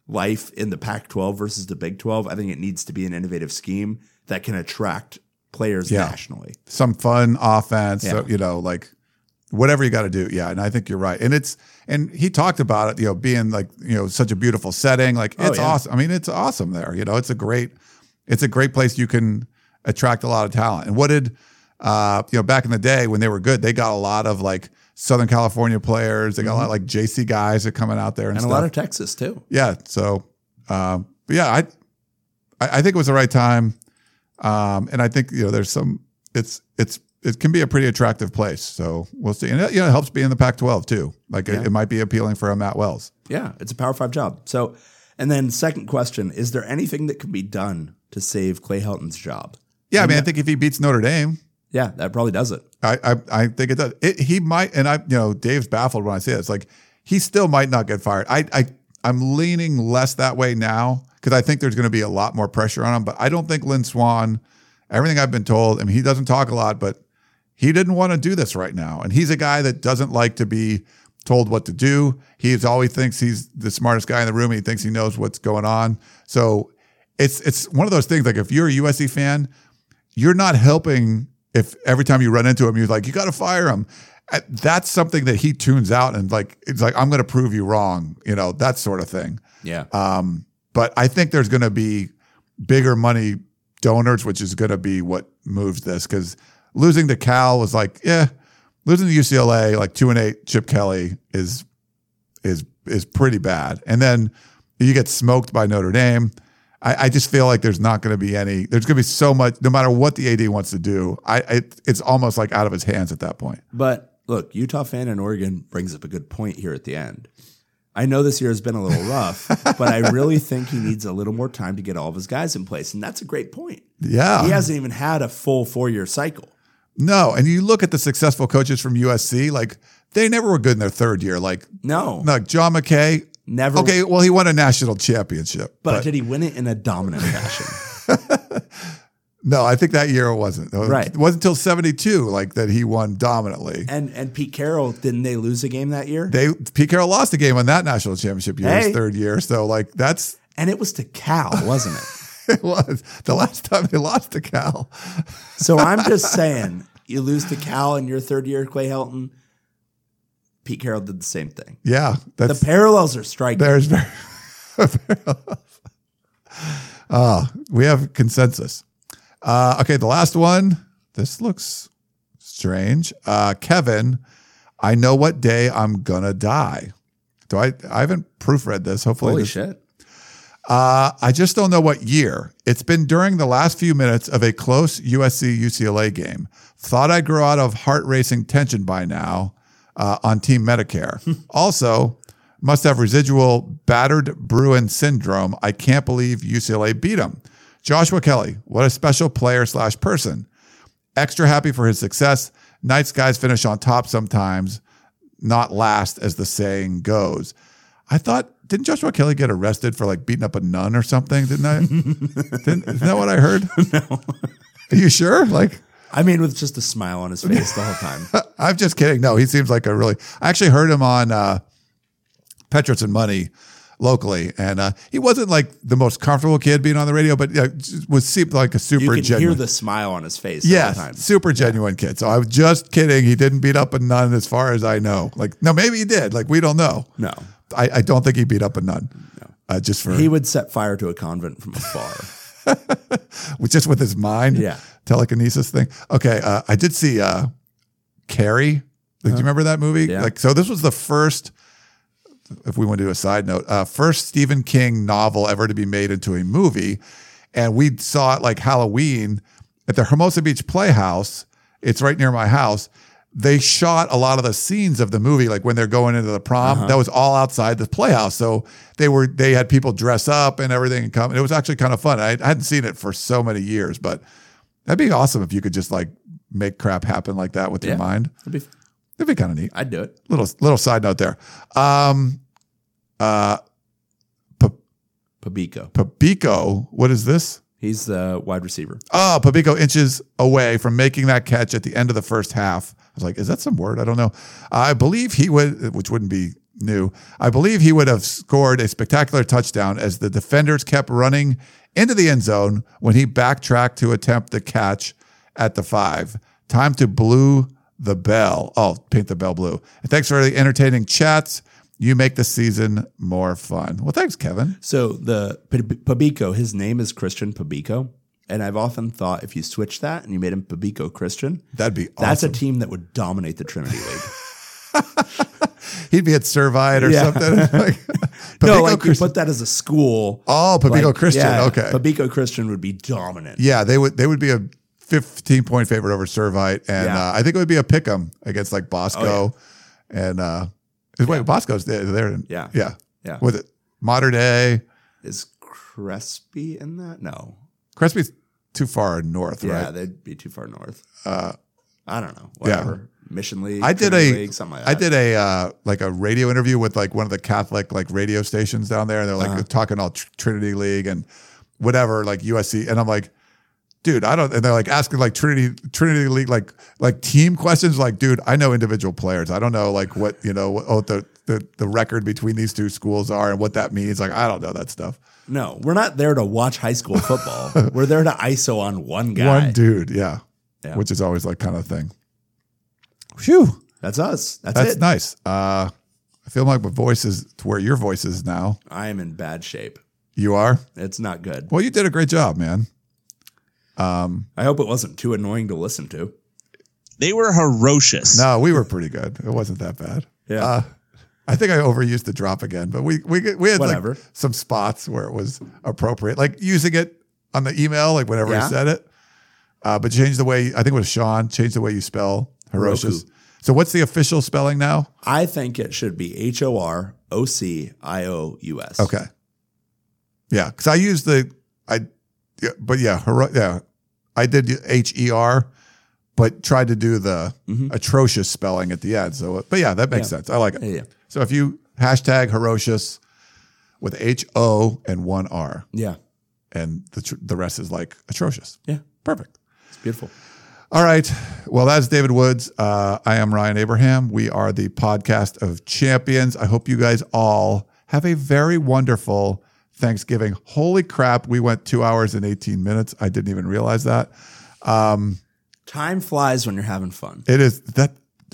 life in the Pac 12 versus the Big 12, I think it needs to be an innovative scheme that can attract players Yeah. nationally. some fun offense, Yeah. you know, like whatever you got to do. Yeah. And I think you're right. And it's, and he talked about it, you know, being like, you know, such a beautiful setting. Like Oh, it's yeah. awesome. I mean, it's awesome there. You know, it's a great, it's a great place you can attract a lot of talent. And what did, uh, you know, back in the day when they were good, they got a lot of like Southern California players. They got a lot of like JC guys that are coming out there and, Mm-hmm. And a lot of Texas too. yeah. So, um, but yeah, I, I I think it was the right time. Um, and I think, you know, there's some, it's, it's, it can be a pretty attractive place. So we'll see. And it, you know, it helps be in the Pac 12 too. Like it, it might be appealing for a Matt Wells. Yeah, it's a Power Five job. So, and then second question: Is there anything that can be done to save Clay Helton's job? Yeah. I mean, I think if he beats Notre Dame, Yeah, that probably does it. I, I, I think it does. It, he might, and I, you know, Dave's baffled when I say this. Like, he still might not get fired. I, I, I'm leaning less that way now because I think there's going to be a lot more pressure on him. But I don't think Lynn Swann. Everything I've been told, I mean, he doesn't talk a lot, but he didn't want to do this right now, and he's a guy that doesn't like to be told what to do. He's always thinks he's the smartest guy in the room. He thinks he knows what's going on. So it's it's one of those things. Like if you're a USC fan, you're not helping if every time you run into him, you're like, you got to fire him. Uh, That's something that he tunes out and like, it's like, I'm going to prove you wrong, you know, that sort of thing. Yeah, Um, but I think there's going to be bigger money donors, which is going to be what moves this because losing to Cal was like, yeah, losing to UCLA, like two and eight, Chip Kelly is is is pretty bad, and then you get smoked by Notre Dame. I, I just feel like there's not going to be any. There's going to be so much, no matter what the AD wants to do. I it, it's almost like out of his hands at that point. but look, Utah fan in Oregon brings up a good point here at the end. I know this year has been a little rough, (laughs) but I really think he needs a little more time to get all of his guys in place, and that's a great point. Yeah, He hasn't even had a full four year cycle. No, and you look at the successful coaches from USC, like they never were good in their third year. Like No, like John McKay. never. Okay, well he won a national championship, but, did he win it in a dominant fashion? (laughs) No, I think that year it wasn't. It Right. It wasn't until 72 like that he won dominantly. And and Pete Carroll, didn't they lose a game that year? They Pete Carroll lost a game on that national championship year, his Hey. third year. So like that's and it was to Cal, wasn't it? (laughs) it was the last time they lost to Cal. So I'm just saying, you lose to Cal in your third year, Clay Helton. Pete Carroll did the same thing. Yeah, The parallels are striking. there's very. (laughs) Ah, we have consensus. Uh, okay, the last one. This looks strange. Uh, Kevin, I know what day I'm gonna die. Do I? I haven't proofread this. Hopefully, Holy this, shit. Uh, I just don't know what year. It's been during the last few minutes of a close USC UCLA game. Thought I'd grow out of heart racing tension by now uh, on Team Medicare. (laughs) also, must have residual battered Bruin syndrome. I can't believe UCLA beat him. Joshua Kelley, what a special player slash person. Extra happy for his success. Nice guys finish on top sometimes, not last, as the saying goes. I thought, didn't Joshua Kelley get arrested for like beating up a nun or something? Didn't I? (laughs) didn't, isn't that what I heard? (laughs) No. Are you sure? Like, I mean, with just a smile on his face the whole time. (laughs) I'm just kidding. No, he seems like a really. I actually heard him on uh, Petros and Money locally, and uh, he wasn't like the most comfortable kid being on the radio, but uh, was seemed like a You super can genuine. hear the smile on his face Yes, super genuine kid. So I was just kidding. He didn't beat up a nun, as far as I know. Like, no, maybe he did. Like, we don't know. No. I, I don't think he beat up a nun. No, uh, just for He would set fire to a convent from afar. (laughs) with just with his mind. Yeah. telekinesis thing. Okay, uh, I did see uh, Carrie. Like, Do you remember that movie? Yeah. Like, so this was the first. If we want to do a side note, uh, first Stephen King novel ever to be made into a movie, and we saw it like Halloween at the Hermosa Beach Playhouse. It's right near my house. They shot a lot of the scenes of the movie, like when they're going into the prom. That was all outside the playhouse. So they were they had people dress up and everything and come. It was actually kind of fun. I, I hadn't seen it for so many years, but that'd be awesome if you could just like make crap happen like that with your mind. That'd be, It'd be kind of neat. I'd do it. Little little side note there. Um, uh, P- Pabico. Pabico, what is this? He's the wide receiver. Oh, Pabico inches away from making that catch at the end of the first half. I was like, is that some word? I don't know. I believe he would, which wouldn't be new. I believe he would have scored a spectacular touchdown as the defenders kept running into the end zone when he backtracked to attempt the catch at the five. Time to blue the bell. Oh, paint the bell blue. And thanks for the entertaining chats. You make the season more fun. Well, thanks, Kevin. So the P- Pabico, his name is Christian Pabico. And I've often thought if you switch that and you made him Pabico Christian, That'd be awesome. that's a team that would dominate the Trinity League. (laughs) (laughs) He'd be at Servite or Yeah. something. (laughs) like, no, like you Christian- put that as a school. Oh, Pabico like, Christian. yeah, okay. Pabico Christian would be dominant. yeah, they would they would be a 15 point favorite over Servite. And Yeah. uh, I think it would be a pick 'em against like Bosco. And uh wait, Bosco's there. there Yeah. Yeah. Yeah. With it. Modern day. Is Crespi in that? No. Crespi's too far north, Yeah, right? they'd be too far north. Uh, I don't know. Whatever. Mission League. I did a League, something like I that. did a uh, like a radio interview with like one of the Catholic like radio stations down there, and they're like Uh-huh. talking all tr- Trinity League and whatever like USC, and I'm like, dude, I don't, and they're like asking like Trinity Trinity League like like team questions, like, dude, I know individual players, I don't know like what you know what, what the, the the record between these two schools are and what that means, like I don't know that stuff. No, we're not there to watch high school football. (laughs) we're there to ISO on one guy. One dude, yeah. Yeah. which is always like kind of thing. Phew. That's us. That's, That's it. nice. Uh, I feel like my voice is to where your voice is now. I am in bad shape. You are? It's not good. Well, you did a great job, man. Um, I hope it wasn't too annoying to listen to. They were ferocious. No, we were pretty good. It wasn't that bad. Yeah. Uh, I think I overused the drop again, but we we we had Whatever. like some spots where it was appropriate, like using it on the email, like whenever Yeah. he said it. Uh, but change the way I think it was Sean. Change the way you spell. Heroku. So what's the official spelling now? I think it should be H O R O C I O U S. Okay. Yeah, because I used the I, yeah, but yeah, hero, yeah, I did H E R, but tried to do the atrocious spelling at the end. So, but yeah, that makes Mm-hmm. Yeah. sense. I like it. Yeah. So if you hashtag ferocious with H O and one R, Yeah. and the tr- the rest is like atrocious. Yeah. Perfect. It's beautiful. All right. Well, that's David Woods. Uh, I am Ryan Abraham. We are the podcast of champions. I hope you guys all have a very wonderful Thanksgiving. Holy crap. We went two hours and 18 minutes. I didn't even realize that. Time flies when you're having fun. It is that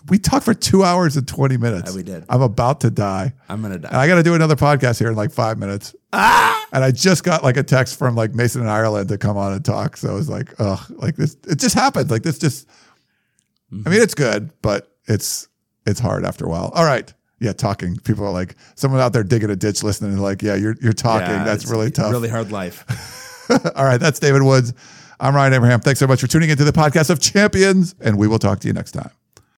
we talked for two hours and 20 minutes. Yeah, we did. I'm about to die. I'm gonna And die. I got to do another podcast here in like five minutes. Ah! And I just got like a text from like Mason in Ireland to come on and talk. So I was like, oh, like this, it just happened. Like this just, I mean, it's good, but it's, it's hard after a while. All right. Yeah. Talking. People are like, someone out there digging a ditch listening and like, yeah, you're, you're talking. Yeah, That's really tough. Really hard life. (laughs) All right. That's David Woods. I'm Ryan Abraham. Thanks so much for tuning into the podcast of champions and we will talk to you next time.